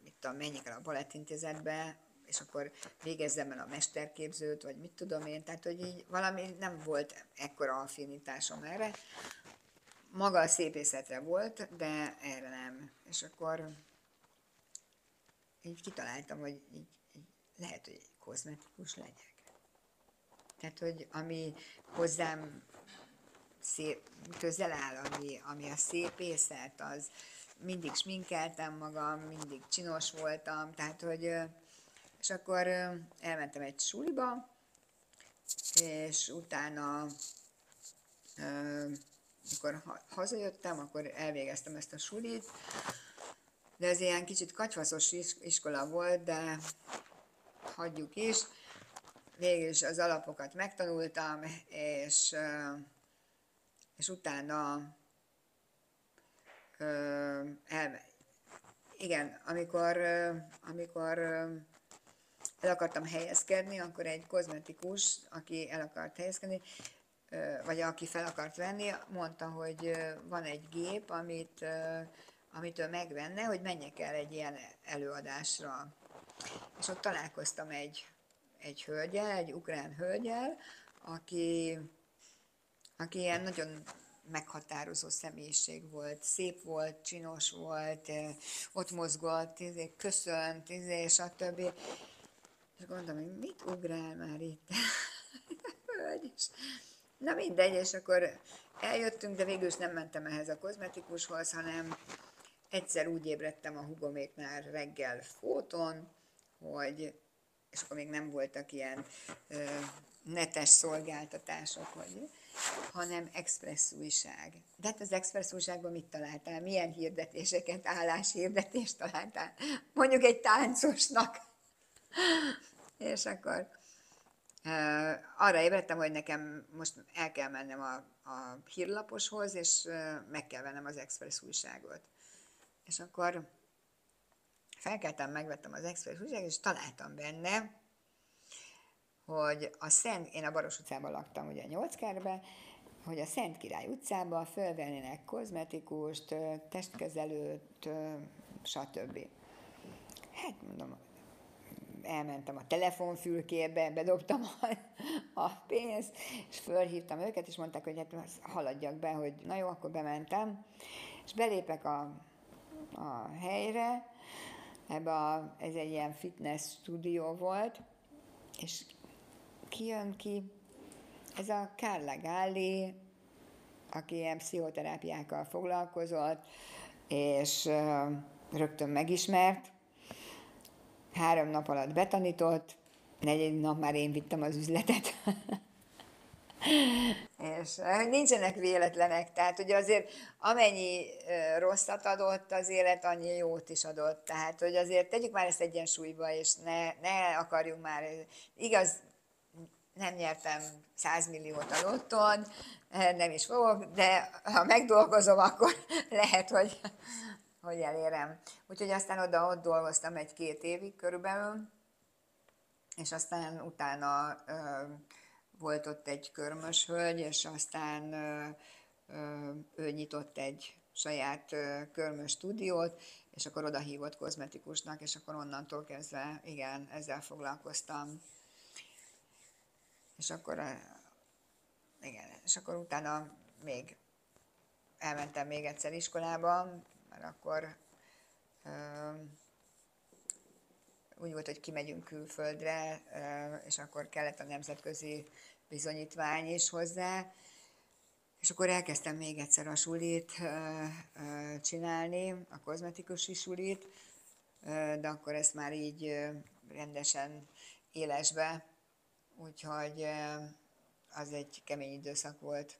mit tudom, menjek el a balettintézetbe, és akkor végezzem el a mesterképzőt, vagy mit tudom én, tehát hogy így valami nem volt ekkora affinitásom erre. Maga a szépészetre volt, de erre nem. És akkor így kitaláltam, hogy így, így lehet, hogy kozmetikus legyek. Tehát, hogy ami hozzám szép, közel áll, ami, ami a szépészet, az mindig sminkeltem magam, mindig csinos voltam, tehát, hogy és akkor elmentem egy suliba, és utána, amikor hazajöttem, akkor elvégeztem ezt a sulit, de ez ilyen kicsit katyvaszos iskola volt, de hagyjuk is. Végül is az alapokat megtanultam, és, és utána el, igen, amikor, amikor el akartam helyezkedni, akkor egy kozmetikus, aki el akart helyezkedni, vagy aki fel akart venni, mondta, hogy van egy gép, amit, amit ő megvenne, hogy menjek el egy ilyen előadásra. És ott találkoztam egy, egy hölgyel, egy ukrán hölgyel, aki, aki ilyen nagyon meghatározó személyiség volt, szép volt, csinos volt, ott mozgott, izé, köszönt, és a többi. És gondolom, hogy mit ugrál már itt? Hölgy is. Na mindegy, és akkor eljöttünk, de végül is nem mentem ehhez a kozmetikushoz, hanem egyszer úgy ébredtem a hugoméknál reggel fóton, hogy, és akkor még nem voltak ilyen ö, netes szolgáltatások, vagy, hanem express újság. De hát az express újságban mit találtál? Milyen hirdetéseket, álláshirdetést találtál? Mondjuk egy táncosnak. És akkor uh, arra ébredtem, hogy nekem most el kell mennem a, a hírlaposhoz, és uh, meg kell vennem az Express újságot. És akkor felkeltem, megvettem az Express újságot, és találtam benne, hogy a Szent, én a Baros utcában laktam, ugye Nyolckerbe, hogy a Szent Király utcában fölvennének kozmetikust, testkezelőt, stb. Hát mondom, elmentem a telefonfülkébe, bedobtam a, a pénzt, és fölhívtam őket, és mondták, hogy hát haladjak be, hogy na jó, akkor bementem, és belépek a, a helyre, ebbe a, ez egy ilyen fitness stúdió volt, és kijön ki, ez a Carla Galli, aki ilyen pszichoterápiákkal foglalkozott, és rögtön megismert, három nap alatt betanított, negyedik nap már én vittem az üzletet. és nincsenek véletlenek, tehát ugye azért amennyi rosszat adott az élet, annyi jót is adott. Tehát, hogy azért tegyük már ezt egyensúlyba, és ne, ne akarjunk már, igaz, nem nyertem 100 milliót a lotton, nem is fogok, de ha megdolgozom, akkor lehet, hogy hogy elérem. Úgyhogy aztán oda ott dolgoztam egy-két évig körülbelül, és aztán utána ö, volt ott egy körmös hölgy, és aztán ö, ö, ő nyitott egy saját ö, körmös stúdiót, és akkor oda hívott kozmetikusnak, és akkor onnantól kezdve, igen, ezzel foglalkoztam. És akkor, igen, és akkor utána még elmentem még egyszer iskolába, mert akkor úgy volt, hogy kimegyünk külföldre, és akkor kellett a nemzetközi bizonyítvány is hozzá, és akkor elkezdtem még egyszer a sulit csinálni, a kozmetikusi sulit, de akkor ezt már így rendesen élesbe, úgyhogy az egy kemény időszak volt,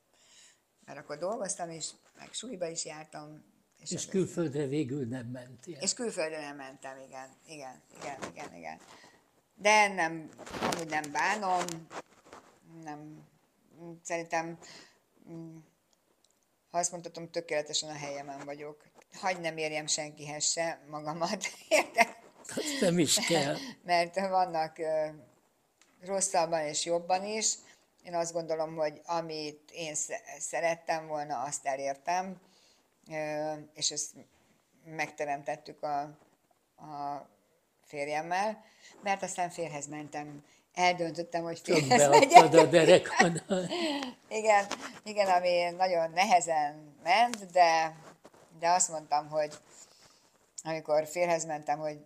mert akkor dolgoztam is, meg suliba is jártam, és, és külföldre végül nem mentél. És külföldre nem mentem, igen, igen, igen, igen, igen. De nem, amúgy nem bánom, nem, szerintem, mm, ha azt mondhatom, tökéletesen a helyemen vagyok. Hagy nem érjem senkihez se magamat, érted? Nem is kell. Mert vannak rosszabban és jobban is, én azt gondolom, hogy amit én szerettem volna, azt elértem, és ezt megteremtettük a, a férjemmel, mert aztán férhez mentem. Eldöntöttem, hogy férhez megyek. a derekon. igen, igen, ami nagyon nehezen ment, de, de azt mondtam, hogy amikor férhez mentem, hogy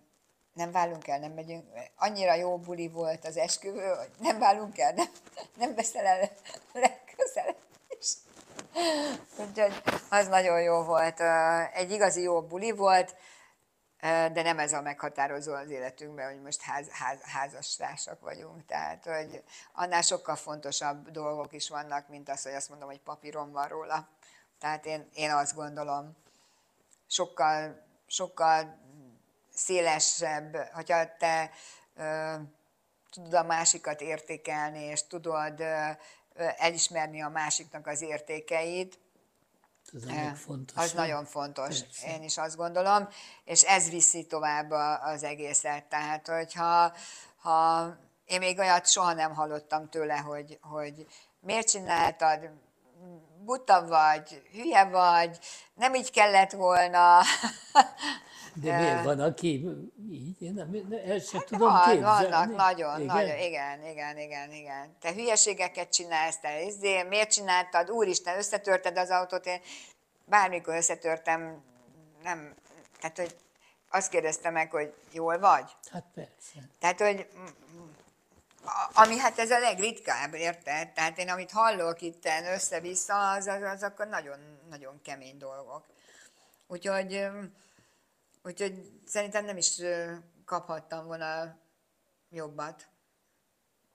nem válunk el, nem megyünk. Annyira jó buli volt az esküvő, hogy nem válunk el, nem, nem veszel el legközelebb. Úgyhogy az nagyon jó volt. Egy igazi jó buli volt, de nem ez a meghatározó az életünkben, hogy most ház, ház, házastársak vagyunk. Tehát, hogy annál sokkal fontosabb dolgok is vannak, mint az, hogy azt mondom, hogy papíron van róla. Tehát én, én azt gondolom, sokkal, sokkal szélesebb, hogyha te ö, tudod a másikat értékelni, és tudod ö, elismerni a másiknak az értékeit, az, a fontos, az nagyon fontos, Persze. én is azt gondolom, és ez viszi tovább az egészet. Tehát, hogyha ha én még olyat soha nem hallottam tőle, hogy, hogy miért csináltad, buta vagy, hülye vagy, nem így kellett volna. De miért van, aki így? Én nem, el sem hát tudom van, képzelni. Vannak, nagyon, igen? nagyon, igen, igen, igen, igen. Te hülyeségeket csinálsz, te izé, miért csináltad, úristen, összetörted az autót, én bármikor összetörtem, nem, tehát, hogy azt kérdezte meg, hogy jól vagy? Hát persze. Tehát, hogy ami hát ez a legritkább, érted? Tehát én amit hallok itt össze-vissza, az, az, az akkor nagyon, nagyon kemény dolgok. Úgyhogy, úgyhogy szerintem nem is kaphattam volna jobbat.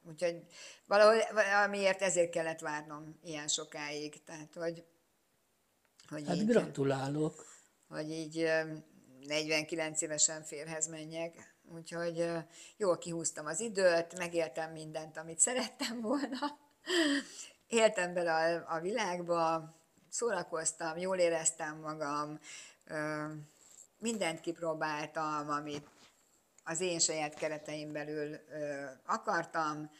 Úgyhogy valahol, valamiért ezért kellett várnom ilyen sokáig. Tehát, hogy, hogy hát így, gratulálok. Hogy így 49 évesen férhez menjek. Úgyhogy jól kihúztam az időt, megéltem mindent, amit szerettem volna. Éltem bele a, a világba, szórakoztam, jól éreztem magam, mindent kipróbáltam, amit az én saját kereteim belül akartam.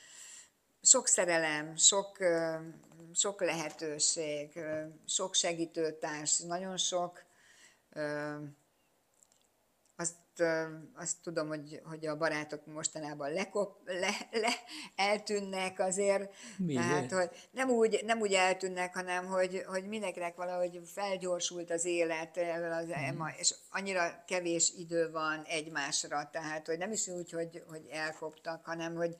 Sok szerelem, sok, sok lehetőség, sok segítőtárs, nagyon sok azt tudom, hogy, hogy a barátok mostanában lekop, le, le, eltűnnek azért. Miért? Tehát, hogy nem úgy, nem úgy eltűnnek, hanem hogy, hogy mindenkinek valahogy felgyorsult az élet, az, hmm. és annyira kevés idő van egymásra, tehát hogy nem is úgy, hogy, hogy elkoptak, hanem hogy,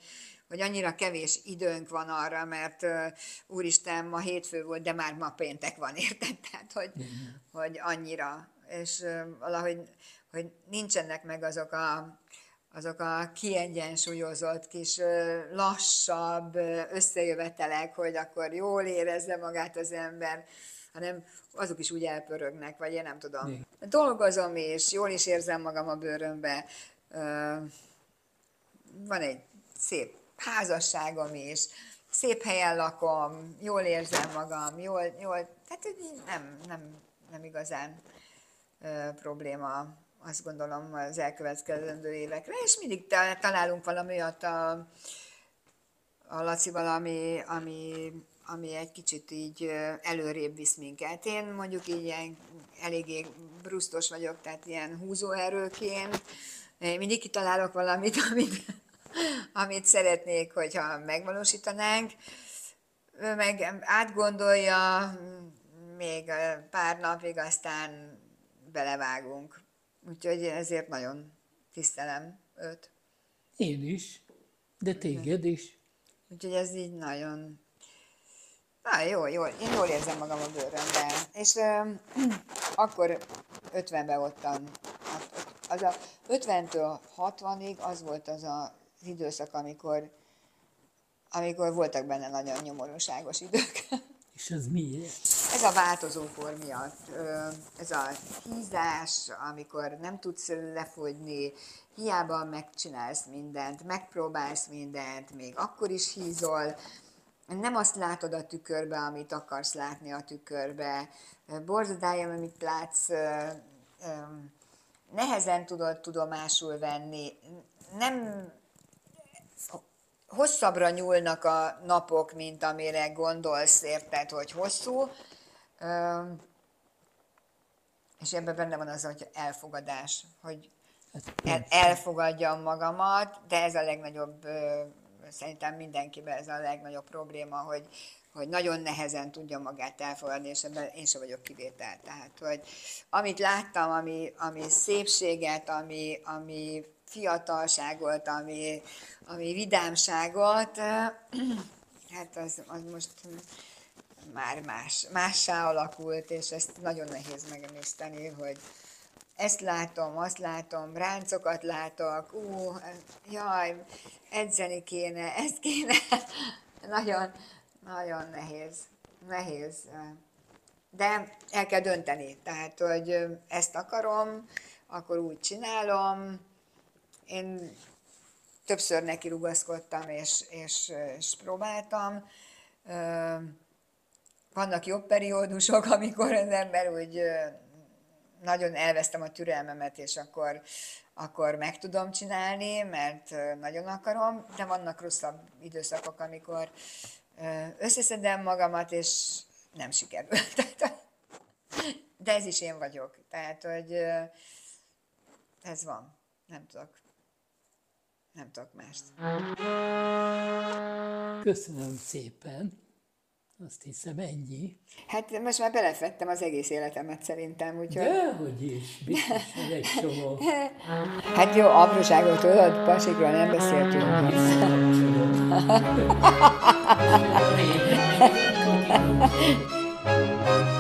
hogy annyira kevés időnk van arra, mert uh, úristen, ma hétfő volt, de már ma péntek van, érted? Tehát, hogy, hogy annyira. És uh, valahogy hogy nincsenek meg azok a, azok a kiegyensúlyozott, kis lassabb összejövetelek, hogy akkor jól érezze magát az ember, hanem azok is úgy elpörögnek, vagy én nem tudom. Mi? Dolgozom és jól is érzem magam a bőrömbe. Van egy szép házasságom is, szép helyen lakom, jól érzem magam, jól, jól tehát nem, nem, nem igazán probléma azt gondolom az elkövetkezendő évekre, és mindig találunk valami olyat a, a Laci valami, ami, ami egy kicsit így előrébb visz minket. Én mondjuk így ilyen eléggé brusztos vagyok, tehát ilyen húzóerőként. Én mindig kitalálok valamit, amit, amit szeretnék, hogyha megvalósítanánk. Ő meg átgondolja, még pár napig, aztán belevágunk. Úgyhogy ezért nagyon tisztelem őt. Én is, de téged is. Úgyhogy ez így nagyon... Na, jó, jó, én jól érzem magam a bőrömben. És ö, akkor 50-ben voltam. Az a 50-től 60-ig az volt az az időszak, amikor, amikor voltak benne nagyon nyomorúságos idők. És ez miért? Ez a változókor miatt. Ez a hízás, amikor nem tudsz lefogyni, hiába megcsinálsz mindent, megpróbálsz mindent, még akkor is hízol, nem azt látod a tükörbe, amit akarsz látni a tükörbe. Borzadája, amit látsz, nehezen tudod tudomásul venni. Nem hosszabbra nyúlnak a napok, mint amire gondolsz, érted, hogy hosszú. És ebben benne van az, hogy elfogadás, hogy el, elfogadjam magamat, de ez a legnagyobb, szerintem mindenkiben ez a legnagyobb probléma, hogy, hogy nagyon nehezen tudja magát elfogadni, és ebben én sem vagyok kivétel. Tehát, hogy amit láttam, ami, ami szépséget, ami, ami fiatalságot, ami, ami vidámságot, hát az, az most már más, mássá alakult, és ezt nagyon nehéz megemészteni, hogy ezt látom, azt látom, ráncokat látok, ú, jaj, edzeni kéne, ezt kéne. nagyon, nagyon nehéz, nehéz. De el kell dönteni, tehát, hogy ezt akarom, akkor úgy csinálom. Én többször neki rugaszkodtam, és, és, és próbáltam. Vannak jobb periódusok, amikor az ember úgy nagyon elvesztem a türelmemet, és akkor, akkor meg tudom csinálni, mert nagyon akarom, de vannak rosszabb időszakok, amikor összeszedem magamat, és nem sikerül. De ez is én vagyok. Tehát, hogy ez van. Nem tudok. Nem tudok mást. Köszönöm szépen. Azt hiszem ennyi. Hát most már belefettem az egész életemet szerintem, úgyhogy... Dehogy is, biztos, hogy egy csomó. Hát jó, apróságot tudod, pasikról nem beszéltünk. Nem,